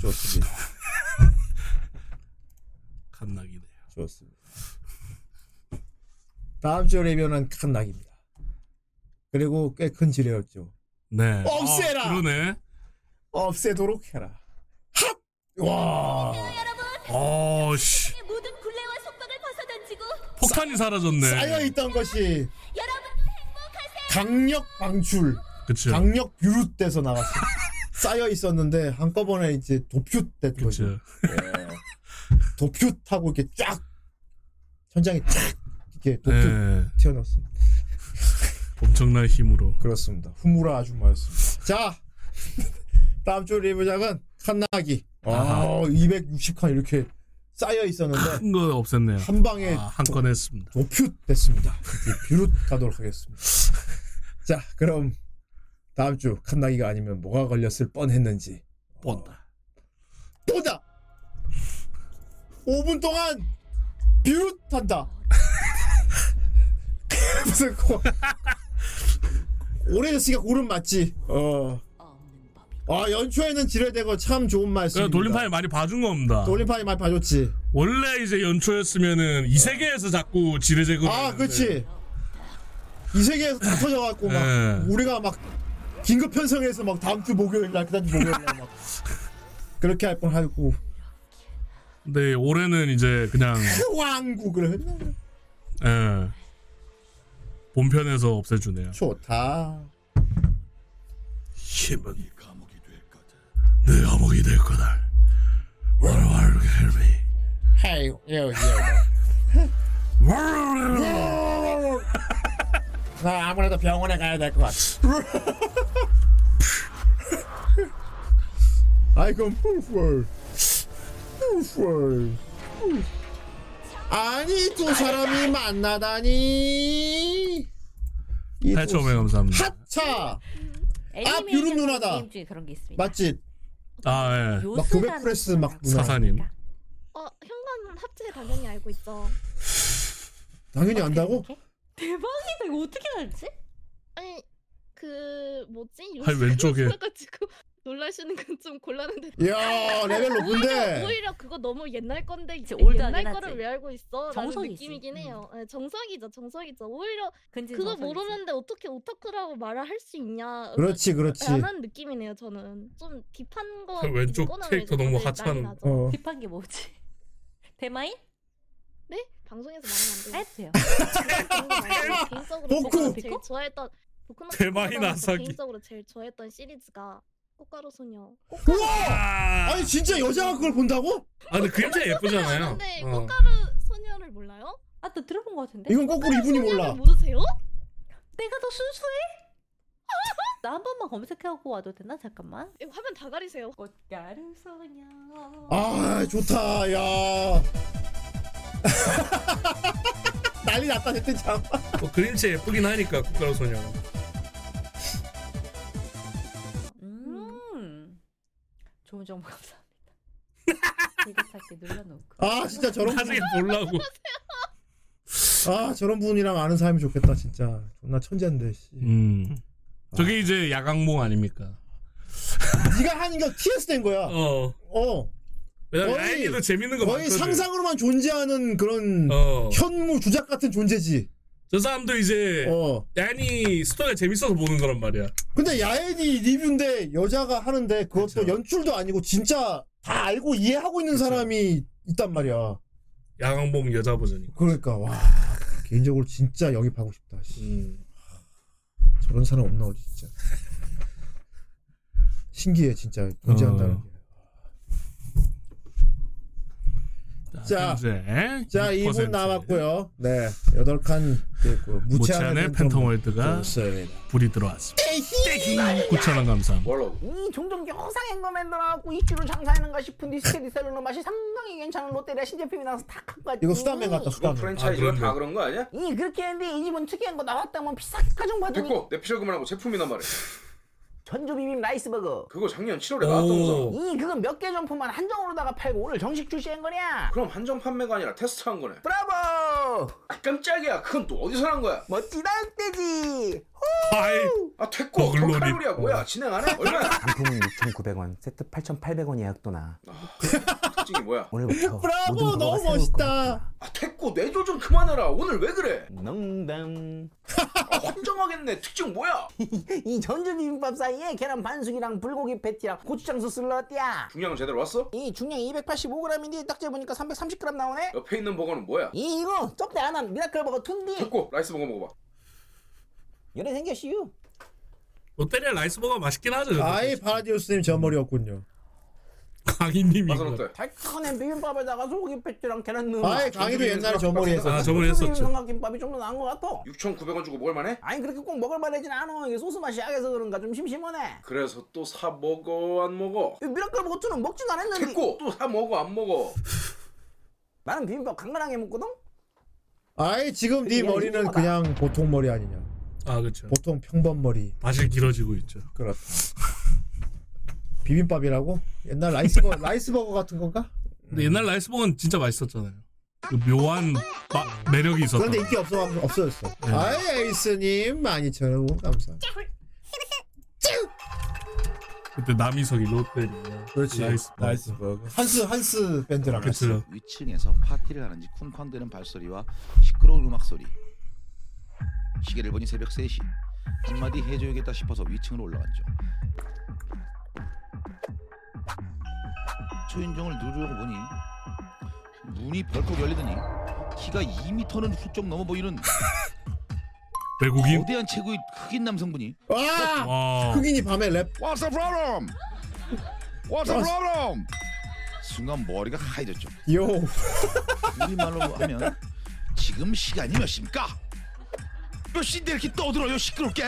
좋습니다. <laughs> 칸나기네요. 좋습니다. 다음 주 리뷰는 칸나기입니다. 그리고 꽤 큰 지뢰였죠. 네. 없애라! 아, 그러네. 없애도록 해라. 핫! 와. 어, 씨. 모든 굴레와 속박을 벗어던지고 폭탄이 사라졌네. 쌓여 있던 것이 여러분도 행복하세요. 강력 방출, 그쵸. 강력 비룻돼서 나갔어. 쌓여 있었는데 한꺼번에 이제 도퓨 된 거죠. 예. 도퓨하고 이렇게 쫙 천장이 쫙 이렇게 도퓨 네. 튀어나왔습니다. 엄청난 힘으로. 그렇습니다. 후무라 아줌마였습니다. 자, <laughs> 다음 주 리뷰작은 칸나기. 아, 아하. 260칸 이렇게 쌓여 있었는데 큰 거 없앴네요. 한 방에 아, 한건 했습니다. 도퓨 됐습니다. 비룻 가도록 하겠습니다. 자, 그럼 다음 주 칸나기가 아니면 뭐가 걸렸을 뻔했는지 본다. 보자. 5분 동안 비웃한다. <laughs> 무슨 고... 오래됐으니까 고름 맞지. 어. 아 연초에는 지뢰대고 참 좋은 말씀. 그러니까 돌림판이 많이 봐준 겁니다. 돌림판이 많이 봐줬지. 원래 이제 연초였으면은 이 세계에서 자꾸 지뢰제거. 아 그렇지. 이 세계에서 다 터져갖고 막 네. 우리가 막 긴급 편성해서 막 다음 주 목요일 날 그다음 주 목요일 날막 그렇게 할 뻔하고 근데 올해는 이제 그냥 <laughs> 왕국을 했나? 예. 본편에서 없애주네요. 좋다. 힘은 내 감옥이 될 거다. 왈왈 헬미. 헤이 요 요. 나 아무래도 병원에 가야 될 것 같아. <laughs> 아이고 푸풀 푸풀 아니 두 사람이 만나다니 이 두- 8초에 감사합니다. 하차 애니메이션 뷰름 누나다. 게임 중에 그런 게 있습니다. 맞지 아 예. 막 요스가는 고백 프레스 막 누나 사사님. 어 현관 합체 당연히 알고 있죠. 당연히 안다고 대박이다. 이거 어떻게 알지? 아니 그 뭐지? 아니, 왼쪽에. 가지고 <laughs> 놀라시는 건 좀 곤란한데. 이야 레벨 오히려, 높은데. 오히려 그거 너무 옛날 건데 그치, 옛날 올드하긴 거를 하지. 왜 알고 있어? 라는 정석이지. 느낌이긴 음. 해요. 네, 정석이죠, 정석이죠. 오히려 그거 정석이지. 모르는데 어떻게 오타쿠라고 말을 할 수 있냐? 그렇지 그렇지. 라는 느낌이네요. 저는 좀 딥한 거. <laughs> 왼쪽 캐릭터 이제 너무 하찮은-. 어. 딥한 게 뭐지? <laughs> 대마인? 네? 방송에서 말하면 안 <laughs> 개인적으로 보쿠! 제가 제일 좋아했던 대마인 피코라면서 아사기. 개인적으로 제일 좋아했던 시리즈가 꽃가루 소녀. 우와! 아, 아니 진짜 여자가 그걸 본다고? 아 근데 그림자 예쁘잖아요. 근데 어. 꽃가루 소녀를 몰라요? 아, 또 들어본 것 같은데? 이건 거꾸로 이분이 몰라. 소녀를 모르세요? 내가 더 순수해? <laughs> 나 한 번만 검색하고 와도 되나? 잠깐만. 이거 화면 다 가리세요. 꽃가루 소녀. 아 좋다 야. <laughs> 난리 났다 했더니 참. 뭐 그림체 예쁘긴 하니까 국가로 소녀. 음. 좋은 정보 감사합니다. <laughs> 대기찾기 눌러놓고. 아 진짜 저런 분, 나중에 보려고. 아 저런 분이랑 아는 사람이 좋겠다 진짜. 존나 천재인데. 씨. 음. 저게 이제 야광몽 아닙니까? 네가 하는 게 TS 된 거야. 어. 어. 왜냐면 거의- 라인이도 재밌는 거 거의 많거든. 상상으로만 존재하는 그런 어. 현무 주작 같은 존재지. 저 사람도 이제 어. 야니 스토리가 재밌어서 보는 거란 말이야. 근데 야엔이 리뷰인데 여자가 하는데 그것도 그쵸. 연출도 아니고 진짜 다 알고 이해하고 있는 그쵸. 사람이 있단 말이야. 야광몽 여자 버전이고. 그러니까 와 개인적으로 진짜 영입하고 싶다. 씨. 음. 저런 사람 없나 어디 진짜. 신기해 진짜 존재한다는 어. 게. 자, 자, 현재 자6% 2분 남았고요. 네 여덟 칸 됐고 무채한의 팬텀월드가. 불이 들어왔습니다. 9천 원 감사합니다. 이 종종 영상 앵거맨 들어갖고 이슈로 장사하는가 싶은데 스테디셀러는 맛이 상당히 괜찮은 롯데리아 신제품이 나와서 다 갖고 이거 수단맨 같다 수단맨. 프랜차이즈가 아. 다 그런 거 아니야? 이 그렇게 했는데 이 집은 특이한 거 나왔다면 비싸게 가져받으니 됐고 내 피셜 그만하고 제품이나 말해. 전주 비빔 라이스버거 그거 작년 7월에 나왔던 오. 거잖아. 이 그건 몇 개 점포만 한정으로다가 팔고 오늘 정식 출시한 거냐 그럼 한정 판매가 아니라 테스트한 거네. 브라보 아 깜짝이야. 그건 또 어디서 난 거야? 멋지다 아이, 아 됐고 더 글로리. 더 칼로리야 뭐야? 진행 안 해? 얼마야? 상품은 6,900원 세트 8,800원 예약도나 특징이 뭐야? 오늘부터 브라보, 모든 너무 멋있다. 아 됐고 내조 좀 그만해라. 오늘 왜 그래? 농담 아 환장하겠네. 특징 뭐야? <laughs> 이 전주 비빔밥 사이 에 계란 반숙이랑 불고기 패티랑 고추장 소스를 넣었디야 중량 제대로 왔어? 이 중량 285g인데 딱 재보니까 330g 나오네 옆에 있는 버거는 뭐야? 이 이거 쩝대 안한 미라클 버거 투인디 됐고 라이스 버거 먹어봐. 열애 생겼슈 롯데리아 라이스버거 맛있긴 하죠. 아이 파라디오스님 저 머리였군요. 강희님이. 어때? 달콤한 비빔밥에다가 소고기 패티랑 계란 넣으면 아이 강의도 옛날에 저 머리 아. 저번에 했었죠. 삼각김밥이 좀 더 나은 것 같아 6,900원 주고 먹을 만해? 아니 그렇게 꼭 먹을 만하진 않아 이게 소스 맛이 약해서 그런가 좀 심심하네 그래서 또 사 먹어 안 먹어? 이 미라클 투는 먹지도 않았는데 됐고 또 사 먹어 안 먹어? 나는 비빔밥 간간하게 먹거든 아이 지금 네 머리는 이상하다. 그냥 보통 머리 아니냐. 아 그렇죠. 보통 평범 머리. 맛이 길어지고 있죠. 그렇다. 비빔밥이라고? 옛날 라이스버거 라이스버거 같은 건가? 근데 옛날 라이스버거는 진짜 맛있었잖아요. 그 묘한 마- 매력이 있었던. 그런데 인기 없어 없어졌어. 네. 아이 에이스님 12,000원 감사합니다. 그때 남희석이 롯데리아. 그렇지. 라이스버거. 라이스 버거. 한스 한스 밴드랑 같이. 그렇죠. 위층에서 파티를 하는지 쿵쾅대는 발소리와 시끄러운 음악 소리. 시계를 보니 새벽 3시. 한마디 해줘야겠다 싶어서 위층으로 올라왔죠. 초인종을 누르려고 보니 문이 벌컥 열리더니 키가 2미터는 훌쩍 넘어 보이는 <laughs> 외국인. 거대한 체구의 흑인 남성분이 와! 와. 흑인이 밤에 랩. What's the problem? What's the problem? 순간 머리가 하얘졌죠. 요. 우리말로 하면 지금 시간이 몇 시입니까? 몇 시인데 이렇게 떠들어요 시끄럽게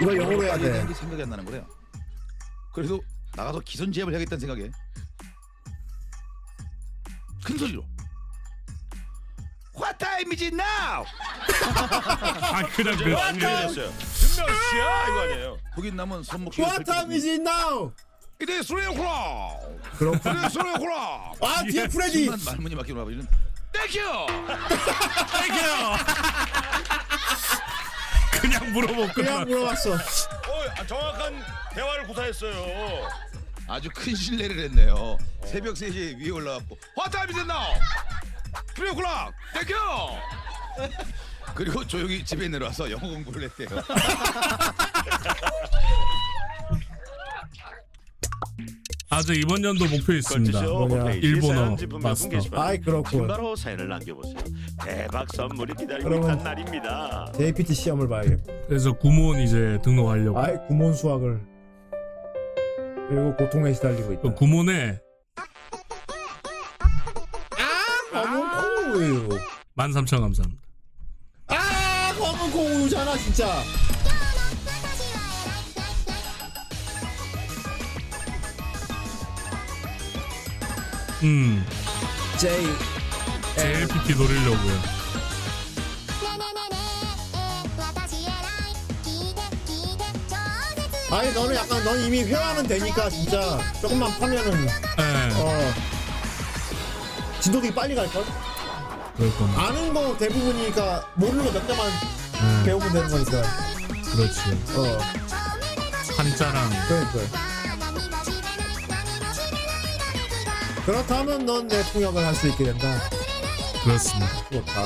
이거 영어로 해야 돼. 되는 게 생각이 안 나는 거래요 그래서 나가서 기선제압을 해야겠다는 생각에 큰 소리로 What time is it now? 아 그냥 그 What time? 몇 시야 이거 아니에요 흑인 남은 손목시계를 What time is it now? It is 3 o'clock 그렇군. It is 3 o'clock 아 뒤에 프레디. 순간 말문이 막히고 나버리는 Thank you thank you. 그냥 물어보고 그냥 물어봤어. 어, 정확한 대화를 구사했어요. 아주 큰 실례를 했네요. 새벽 3시에 위에 올라갔고 화타임이 됐나? 오클락 땡큐! 그리고 조용히 집에 내려와서 영어 공부를 했대요. <laughs> 아저 이번 연도 목표 있습니다. 뭐냐? 일본어 마스터. 아이, 그렇군. 지금 바로 사연을 남겨보세요. 대박 선물이 기다리고 그러면- 있단 말입니다. JPT 시험을 봐야겠다. 그래서 구몬 이제 등록하려고. 아이 구몬 수학을 그리고 고통에 시달리고 있다. 그 구몬에 검은 콩우유. 13,000 감사합니다. 아 검은 콩우유잖아 진짜. 음. J JLPT 노리려고요. 아니 너는 약간 넌 이미 회화는 되니까 진짜 조금만 파면은 예. 어 진도 되게 빨리 갈 걸. 그럴 겁니다. 아는 거 대부분이니까 모르는 거 몇 개만 예. 배우면 되는 거니까. 그렇지. 어 한자랑 그러니까. 그렇다면 넌 내 통역을 할 수 있게 된다. 그렇습니다. 좋다.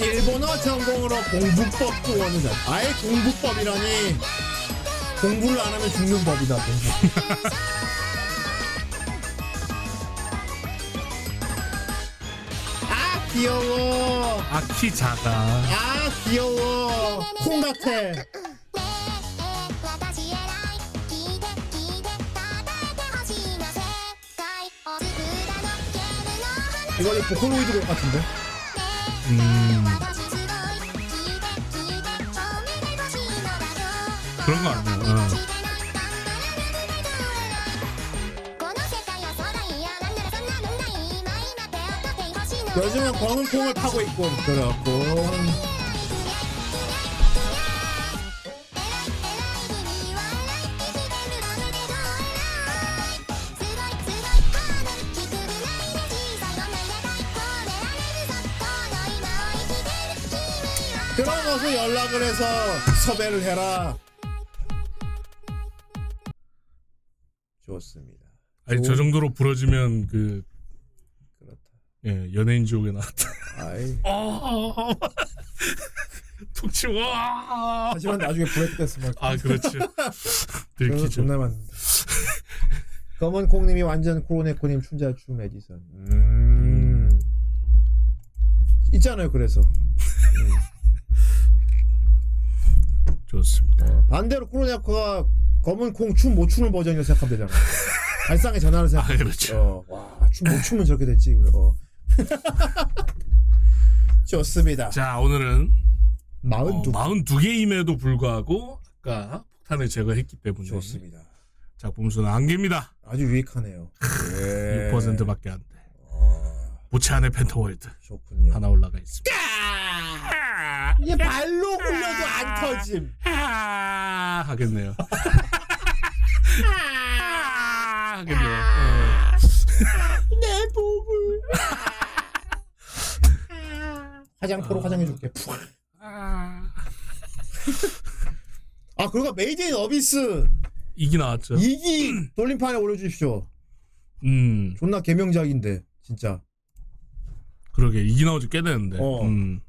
일본어 전공으로 공부법 통원을 잘. 아예 공부법이라니. 공부를 안 하면 죽는 법이다. 공부. 아 귀여워. 아키 작아. 아 귀여워. 콩 같아. 이거 보컬로이드 곡 같은데? 음. 그런 거 아니야. 어. 요즘은 검은 콩을 파고 있고 그래갖고 그러고서 연락을 해서 섭외를 해라. 아니 저 정도로 부러지면 그 예, 연예인 지옥에 나왔다. 아이. 어. 툭 치고 와. 하지만 나중에 브레이크 됐으면 아, 그렇지. <laughs> 들키죠. 존나 맞는데. 검은 콩님이 완전 코로네코님 춘자추 에디선. 음. 있잖아요. 그래서 좋습니다. 반대로 코로네코가 검은 콩 춤 못 추는 버전이라 생각하면 되잖아. 발상의 전환을 생각해. 아, 그렇죠. 어, 와, 춤 못 추면 저렇게 됐지. 어. <laughs> 좋습니다. 자 오늘은 마흔두 42개임에도 불구하고 아까 폭탄을 제거했기 때문에 좋습니다. 작품 수는 한 개입니다. 아주 유익하네요. 예. 6%밖에 안 돼. 무채한의 팬텀 월드 좋군요. 하나 올라가 있습니다. 이게 발로 굴려도 안 터짐. 아, 하겠네요. <laughs> 아, 하겠네요. 어. 내 보물. 화장포로 화장해줄게. 푹. 아 그리고 메이드 인 어비스 이기 나왔죠. 2기 돌림판에 올려주십시오. 음, 존나 개명작인데 진짜. 그러게 이기 나오지 꽤 되는데. 어. 음.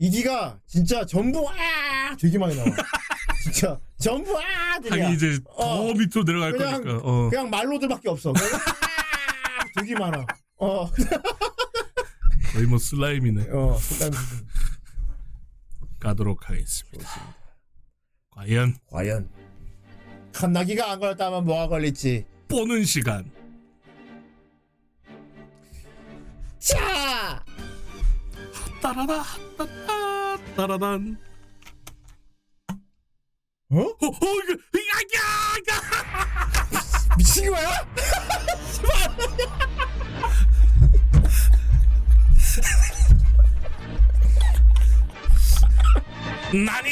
2기가 진짜 전부 아 되게 많이 나와. <laughs> 진짜 전부 아. 하긴 이제 더 어. 밑으로 내려갈 그냥 거니까. 어. 그냥 말로들밖에 없어. 그냥 아 <laughs> 되게 많아. 어. <laughs> 거의 뭐 슬라임이네. 어. <laughs> 가도록 하겠습니다. 과연 과연 칸나기가 안 걸렸다면 뭐가 걸릴지. 보는 시간. 자. 따라다 따따 따라단. 어? 어, 어 이거 이거 미친 거야? 나니?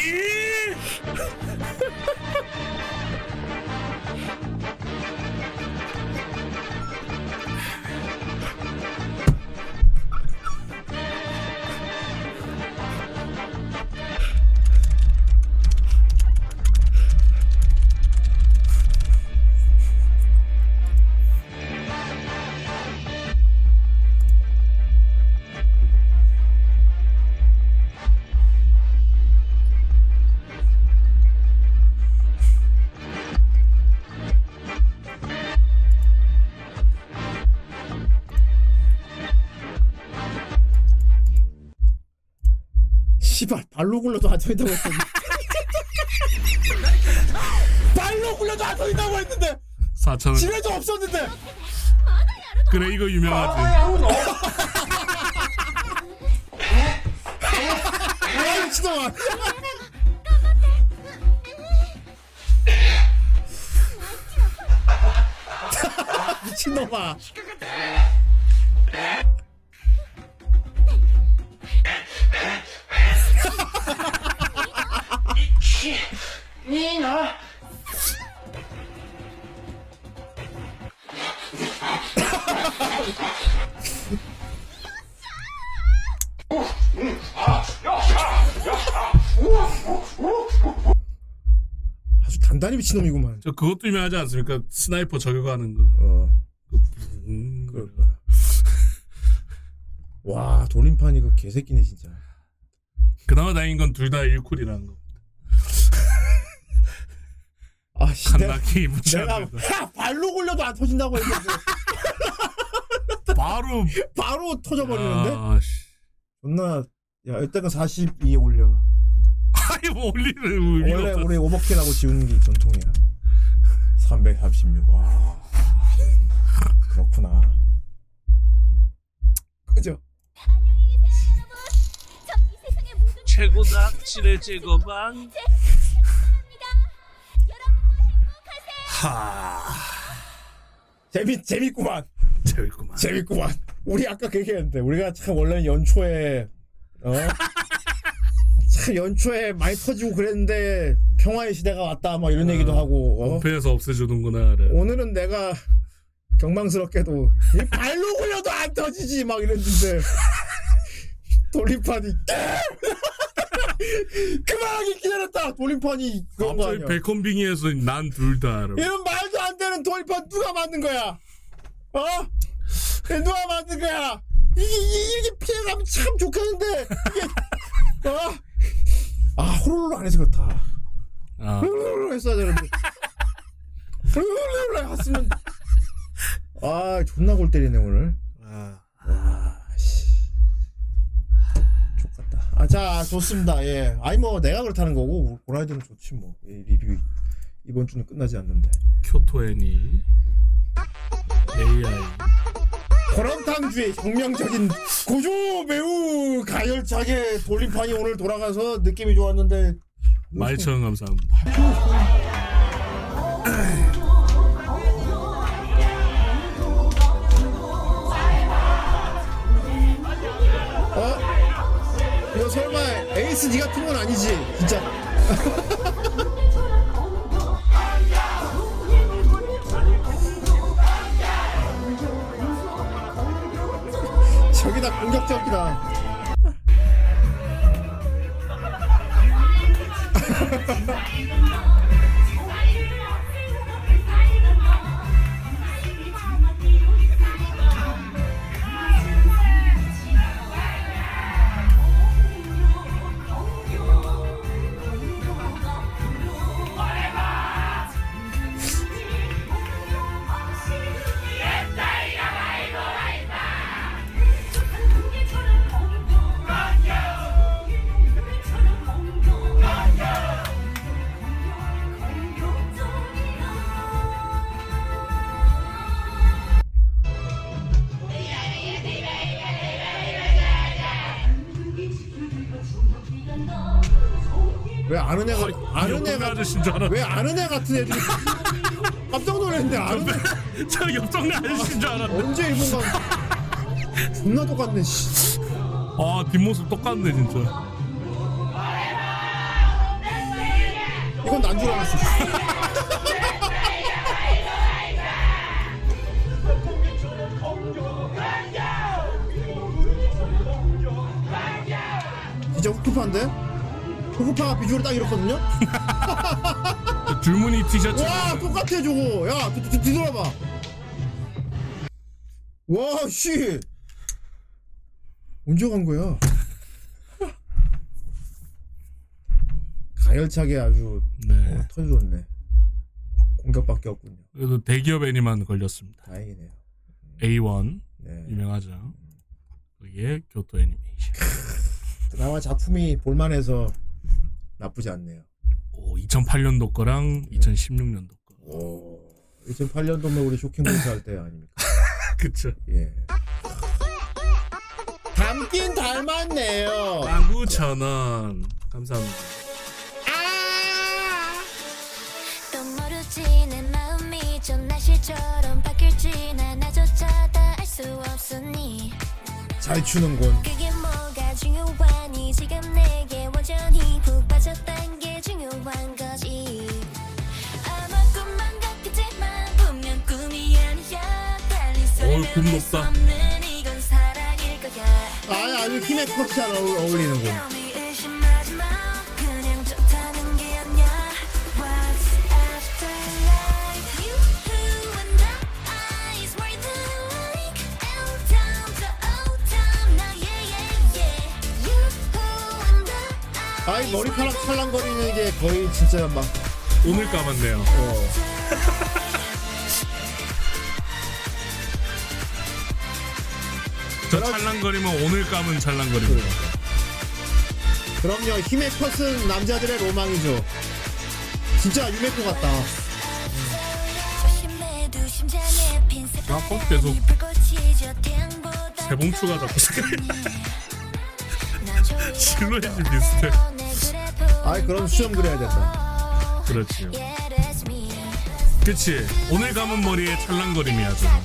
발 발로 굴러도 안 터진다고 했더니 <laughs> 발로 굴러도 안 터진다고 했는데. 4천 원. 집에도 없었는데. 그래 이거 유명하지. 아 미친놈아. 미친놈아 니나 아주 단단히 미친놈이구만 저 그것도 유명하지 않습니까? 스나이퍼 저격하는 거. 어. 음, 그럴까. 와 돌림판 이거 개새끼네 진짜 그나마 다행인 건 둘다 1쿨이라는 거. 아씨 칸나키 묻혀야 내가 된다. 야, 발로 굴려도 안 터진다고 했는데. <laughs> 바로. 바로 터져버리는데? 아, 씨. 존나 야 이때가 42 올려. 아니 뭐 올리는 의미가 원래 없었어. 우리 오버킬하고 지우는 게 전통이야. 336와. 그렇구나. 그죠? 최고다 칠의 제거방 하 재밌 재밌구만 재밌구만 재밌구만 우리 아까 그 얘기했는데 우리가 참 원래는 연초에 <laughs> 어 참 연초에 많이 터지고 그랬는데 평화의 시대가 왔다 막 이런 얘기도 하고 어? 공패에서 없애주는구나. 그래. 오늘은 내가 경망스럽게도 이 발로 굴려도 안 터지지 막 이랬는데 <laughs> 돌림판이 <laughs> 그만하기 기다렸다 돌림판이 그런 거 갑자기 아니야 베컨빙이에서 난 둘 다. 이런 말도 안 되는 돌림판 누가 만든 거야 어? 누가 만든 거야 이게 이게 이렇게 피해가면 참 좋겠는데 이게 어? 아 호로로 안 해서 그렇다 아. 호로로 했어야 되는데 호로로 했으면 아 존나 골 때리네 오늘 아. 좋 아 자 좋습니다. 예. 아니 뭐 내가 그렇다는 거고 고라이드는 좋지 뭐. 이 리뷰 이번 주는 끝나지 않는데. 쿄토 애니 AI 고람탕주의 혁명적인 구조 매우 가열차게 돌림판이 오늘 돌아가서 느낌이 좋았는데 말청 감사합니다. 에이스 니가 틀은 건 아니지 진짜. <laughs> 저기다 공격적이다 <laughs> 아는 애가 아는 애가 아저씨인 줄 알았네. 왜 아는 애 같은 애들이 <laughs> 깜짝 놀랐는데 아는 애 <laughs> 저 옆동네 아저씨인 줄 알았네. 언제 일본 가 존나 똑같네 씨. 아 뒷모습 똑같네 진짜. 난줄 알았어. <laughs> 진짜 후크파인데? 후크파가 비주얼이 딱 이렇거든요? <laughs> 줄무늬 티셔츠. 와 똑같아 저거 야 뒤, 뒤, 뒤돌아봐 와 씨. 언제 간 거야 <laughs> 가열차게 아주 네. 어, 터져줬네 공격밖에 없군요 그래도 대기업 애니만 걸렸습니다. 다행이네요 A1 네. 유명하죠. 그게 교토 애니메이션. 그나마 작품이 볼만해서 나쁘지 않네요 오, 2008년도 거랑 2016년도 거. 오 2008년도면 우리 쇼킹몬스 할때 아닙니까 <laughs> 그쵸. 예 닮긴 닮았네요 19,000원. 감사합니다. 또 모르지 어우, 꿈 설명할 수 높다. 없는 이건 사랑일 거야 아 아주 힘의 컷이 잘 어울- 어울리는군 아이 머리카락 찰랑거리는 게 거의 진짜 막 오늘 까봤네요. 어. 저 찰랑거리면 오늘 감은 찰랑거립니다. 그럼요 힘의 컷은 남자들의 로망이죠 진짜 유메코 같다 아, 꼭 계속 세봉추가 자꾸 <laughs> 실루엣이 비슷해. 아이 그럼 수염 그려야 된다 그렇지요. 그치. 오늘 감은 머리에 찰랑거림이야, 저거.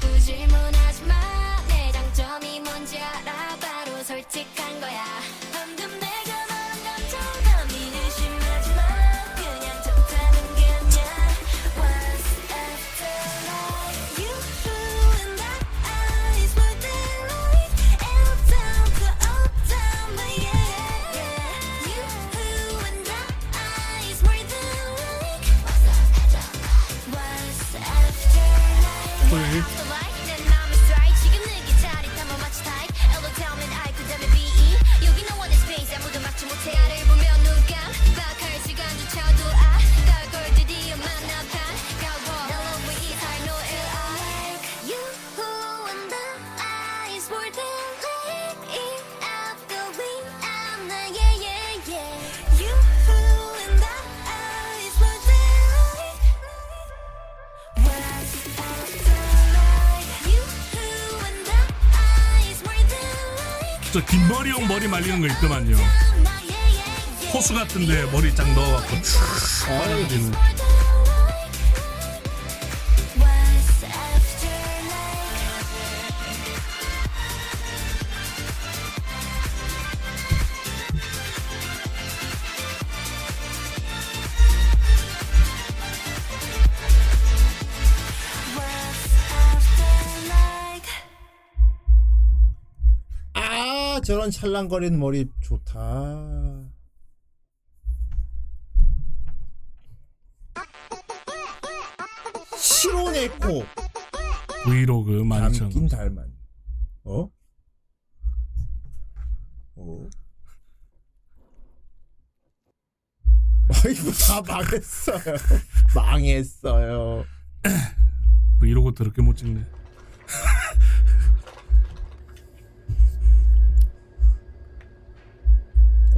말리는 거 있더만요. 호수 같은데 머리 쫙 넣어갖고 촤 빨아들이는. 찰랑거리는 머리 좋다 시로네코 브이로그 12,000원. 닮긴 닮았 어? 어? 아이고 다 망했어요 <laughs> 망했어요 브이로그 더럽게 못 찍네.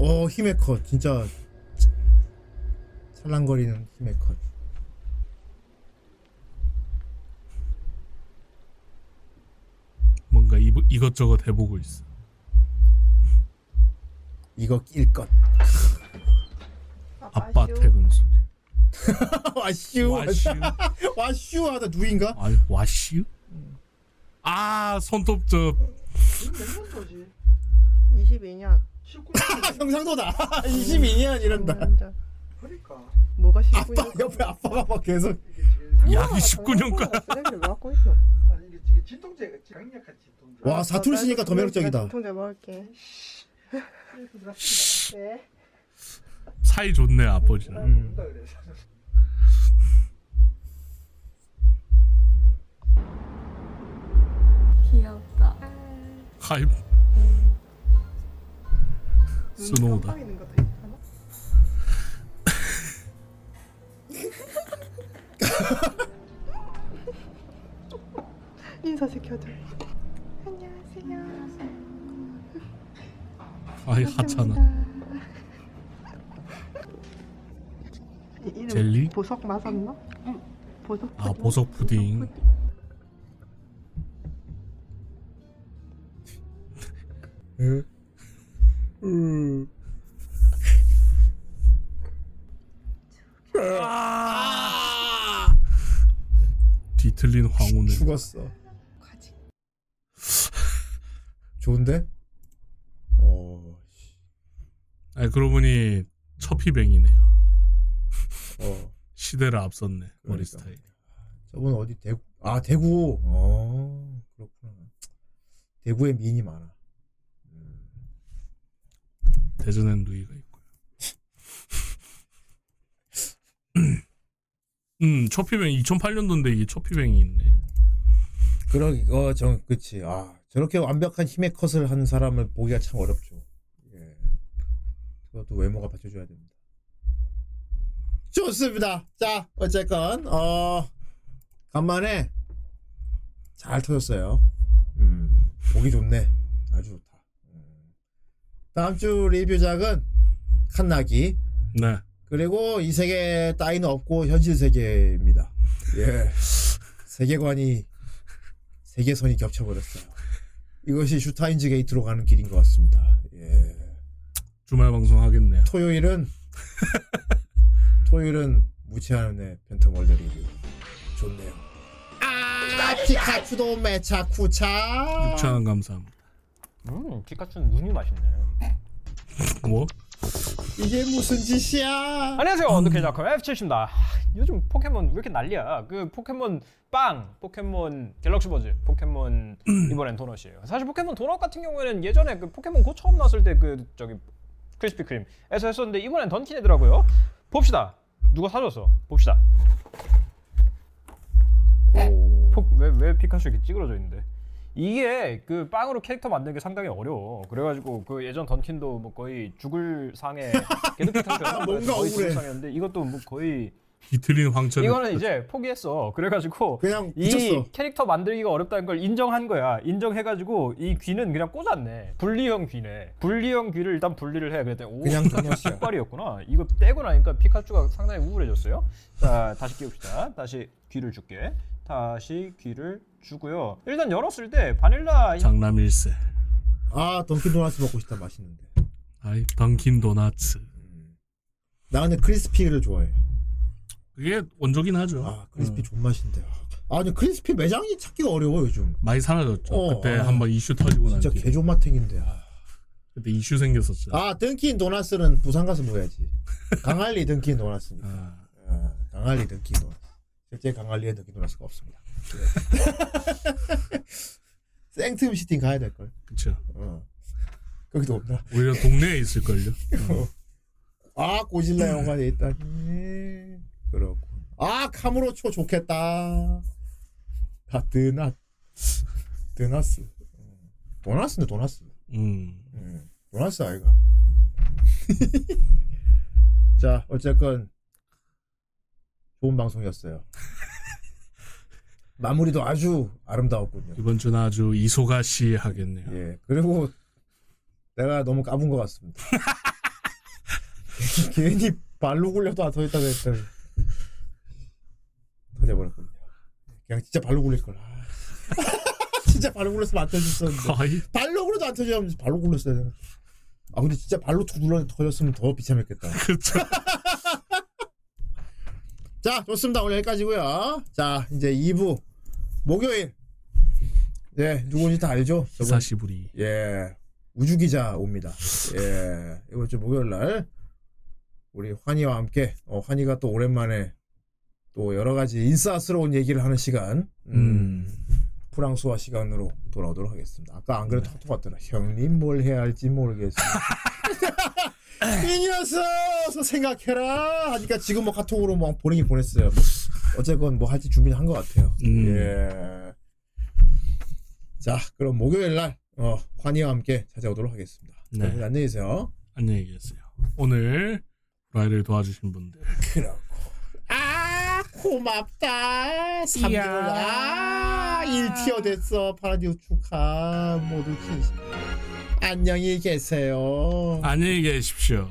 어 힘의 컷 진짜 찰랑거리는 힘의 컷 뭔가 이, 이것저것 해보고 있어. 이거 낄 것. 아빠 퇴근 소리. 와슈 와슈. 와슈 하다 누인가? 아, 와슈? 아, 손톱 도지? 22년. 경상도다 22년 이런다 뭐가 아빠 옆에 아빠가 막 계속 약이 19년간 쓰레기를 왜 갖고 있어? 와 사투리 쓰니까 더 매력적이다. 진통제 먹을게. 네. 사이 좋네 아버지는. 귀엽다. 하이 스노우다. 있잖아. <laughs> 인사 시켜줘. 안녕하세요. 아이 하찮아. 이 이름 젤리? 보석 맞았나? 응. 보석. 아 보석 푸딩. 응. 음. 뒤틀린 황혼을. 죽었어. <laughs> 좋은데? 어. 아니 그러고 보니 처피뱅이네요. 어. 시대를 앞섰네 머리 그러니까. 스타일. 저분 어디 대구? 아 대구. 어 그렇구나. 대구에 미인이 많아. 대전엔 루이가 있고요. <laughs> 음 처피뱅 2008년도인데 이게 처피뱅이 있네. 그러기 어정 그치. 아 저렇게 완벽한 힘의 컷을 한 사람을 보기가 참 어렵죠. 예. 그것도 외모가 받쳐줘야 됩니다. 좋습니다. 자 어쨌건 어 간만에 잘 터졌어요. 음 보기 좋네. 아주 좋다. 음. 다음 주 리뷰작은 칸나기. 네. 그리고 이 세계 따위는 없고 현실 세계입니다. 예. 세계관이 세계선이 겹쳐버렸어요. 이것이 슈타인즈 게이트로 가는 길인 것 같습니다. 예. 주말 방송 하겠네요. 토요일은 <laughs> 토요일은 무채한의 팬텀 월드 리뷰 좋네요. 아 피카츄도 매차 쿠차 6천 원 감사합니다. 음, 피카츄는 눈이 맛있네. 뭐? 이게 무슨 짓이야? 안녕하세요, 언더케이자커 F7입니다. 요즘 포켓몬 왜 이렇게 난리야? 그 포켓몬 빵, 포켓몬 갤럭시 버즈, 포켓몬 이번엔 도넛이에요. 사실 포켓몬 도넛 같은 경우에는 예전에 그 포켓몬 고 처음 나왔을 때 그 저기 크리스피 크림에서 했었는데 이번엔 던킨이더라고요. 봅시다. 누가 사줬어? 봅시다. 왜왜 피카츄 이렇게 찌그러져 있는데? 이게 그 빵으로 캐릭터 만드는 게 상당히 어려워. 그래가지고 그 예전 던킨도 뭐 거의 죽을 상에 <laughs> 개드피 상태였나? 뭔가 거의 죽을. 상이었는데 이것도 뭐 거의 뒤틀린 황천. 이거는 이제 포기했어. 그래가지고 그냥 이 붙였어. 캐릭터 만들기가 어렵다는 걸 인정한 거야. 인정해가지고 이 귀는 그냥 꽂았네. 분리형 귀네. 분리형 귀를 일단 분리를 해. 그랬더니 오, 그냥 피카츄 그냥이야. 깃발이었구나. 이거 떼고 나니까 피카츄가 상당히 우울해졌어요. 자 다시 끼웁시다. 다시 귀를 줄게. 다시 귀를 주고요. 일단 열었을 때 바닐라 향- 장남일세. 아 던킨 도나츠 먹고 싶다 맛있는데. 아이 던킨 도나츠. 나 근데 크리스피를 좋아해. 그게 원조긴 하죠. 아 크리스피 존 맛인데. 아 근데 크리스피 매장이 찾기가 어려워 요즘. 많이 사라졌죠. 어, 그때 아. 한번 이슈 터지고 난 진짜 뒤에. 개존맛탱인데. 아. 그때 이슈 생겼었죠. 아 던킨 도나스는 부산 가서 먹어야지. 광안리 던킨 도나스니까. 아, 광안리 던킨 도나스. 실제 광안리에 던킨 도나스가 없습니다. 네. <laughs> 센텀 시티 가야 될 걸. 그쵸. 어. 거기도 없나? 오히려 동네에 있을 걸요. <laughs> 아 고질라 영화에 있다니. 그렇고. 아 카무로초 좋겠다. 아 드나 드나스. 도나스네 도나스. 음. 음, 도나스 아이가. <laughs> 자 어쨌건 좋은 방송이었어요. 마무리도 아주 아름다웠군요. 이번 주는 아주 이소가 씨 하겠네요. 예. 그리고 내가 너무 까분 것 같습니다. <laughs> 괜히 발로 굴려도 안 터졌다고 했더니 터져버렸군요. 그냥 진짜 발로 굴릴 걸. 아. <laughs> 진짜 발로 굴렸으면 안 터졌었는데. 발로 굴려도 안 터지면 발로 굴렸어야 되는. 아 근데 진짜 발로 툭 눌렀는데 터졌으면 더 비참했겠다. <laughs> 그렇죠. 자 좋습니다. 오늘 여기까지고요. 자 이제 2부 목요일. 예, 누군지 다 알죠? 사시부리. 예. 우주 기자 옵니다. 예. 이번 주 목요일 날 우리 환희와 함께 어, 환희가 또 오랜만에 또 여러 가지 인싸스러운 얘기를 하는 시간. 음. 음. 프랑스와 시간으로 돌아오도록 하겠습니다. 아까 안 그래도 네. 톡톡 왔더라. 형님 뭘 해야 할지 모르겠어요. <laughs> 이 녀석! 생각해라 하니까 지금 뭐 카톡으로 막 보내긴 보냈어요. 어쨌건 뭐 할지 준비를 한 것 같아요. 음. 예. 자 그럼 목요일 날 어, 환희와 함께 찾아오도록 하겠습니다. 네. 안녕히 계세요. 안녕히 계세요. 오늘 라이를 도와주신 분들. 그럼. 고맙다. 3개월. 아, 1티어 됐어. 파라디오 축하. 모두 진심. 안녕히 계세요. 안녕히 계십시오.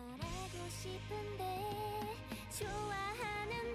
말하고 싶은데 좋아하는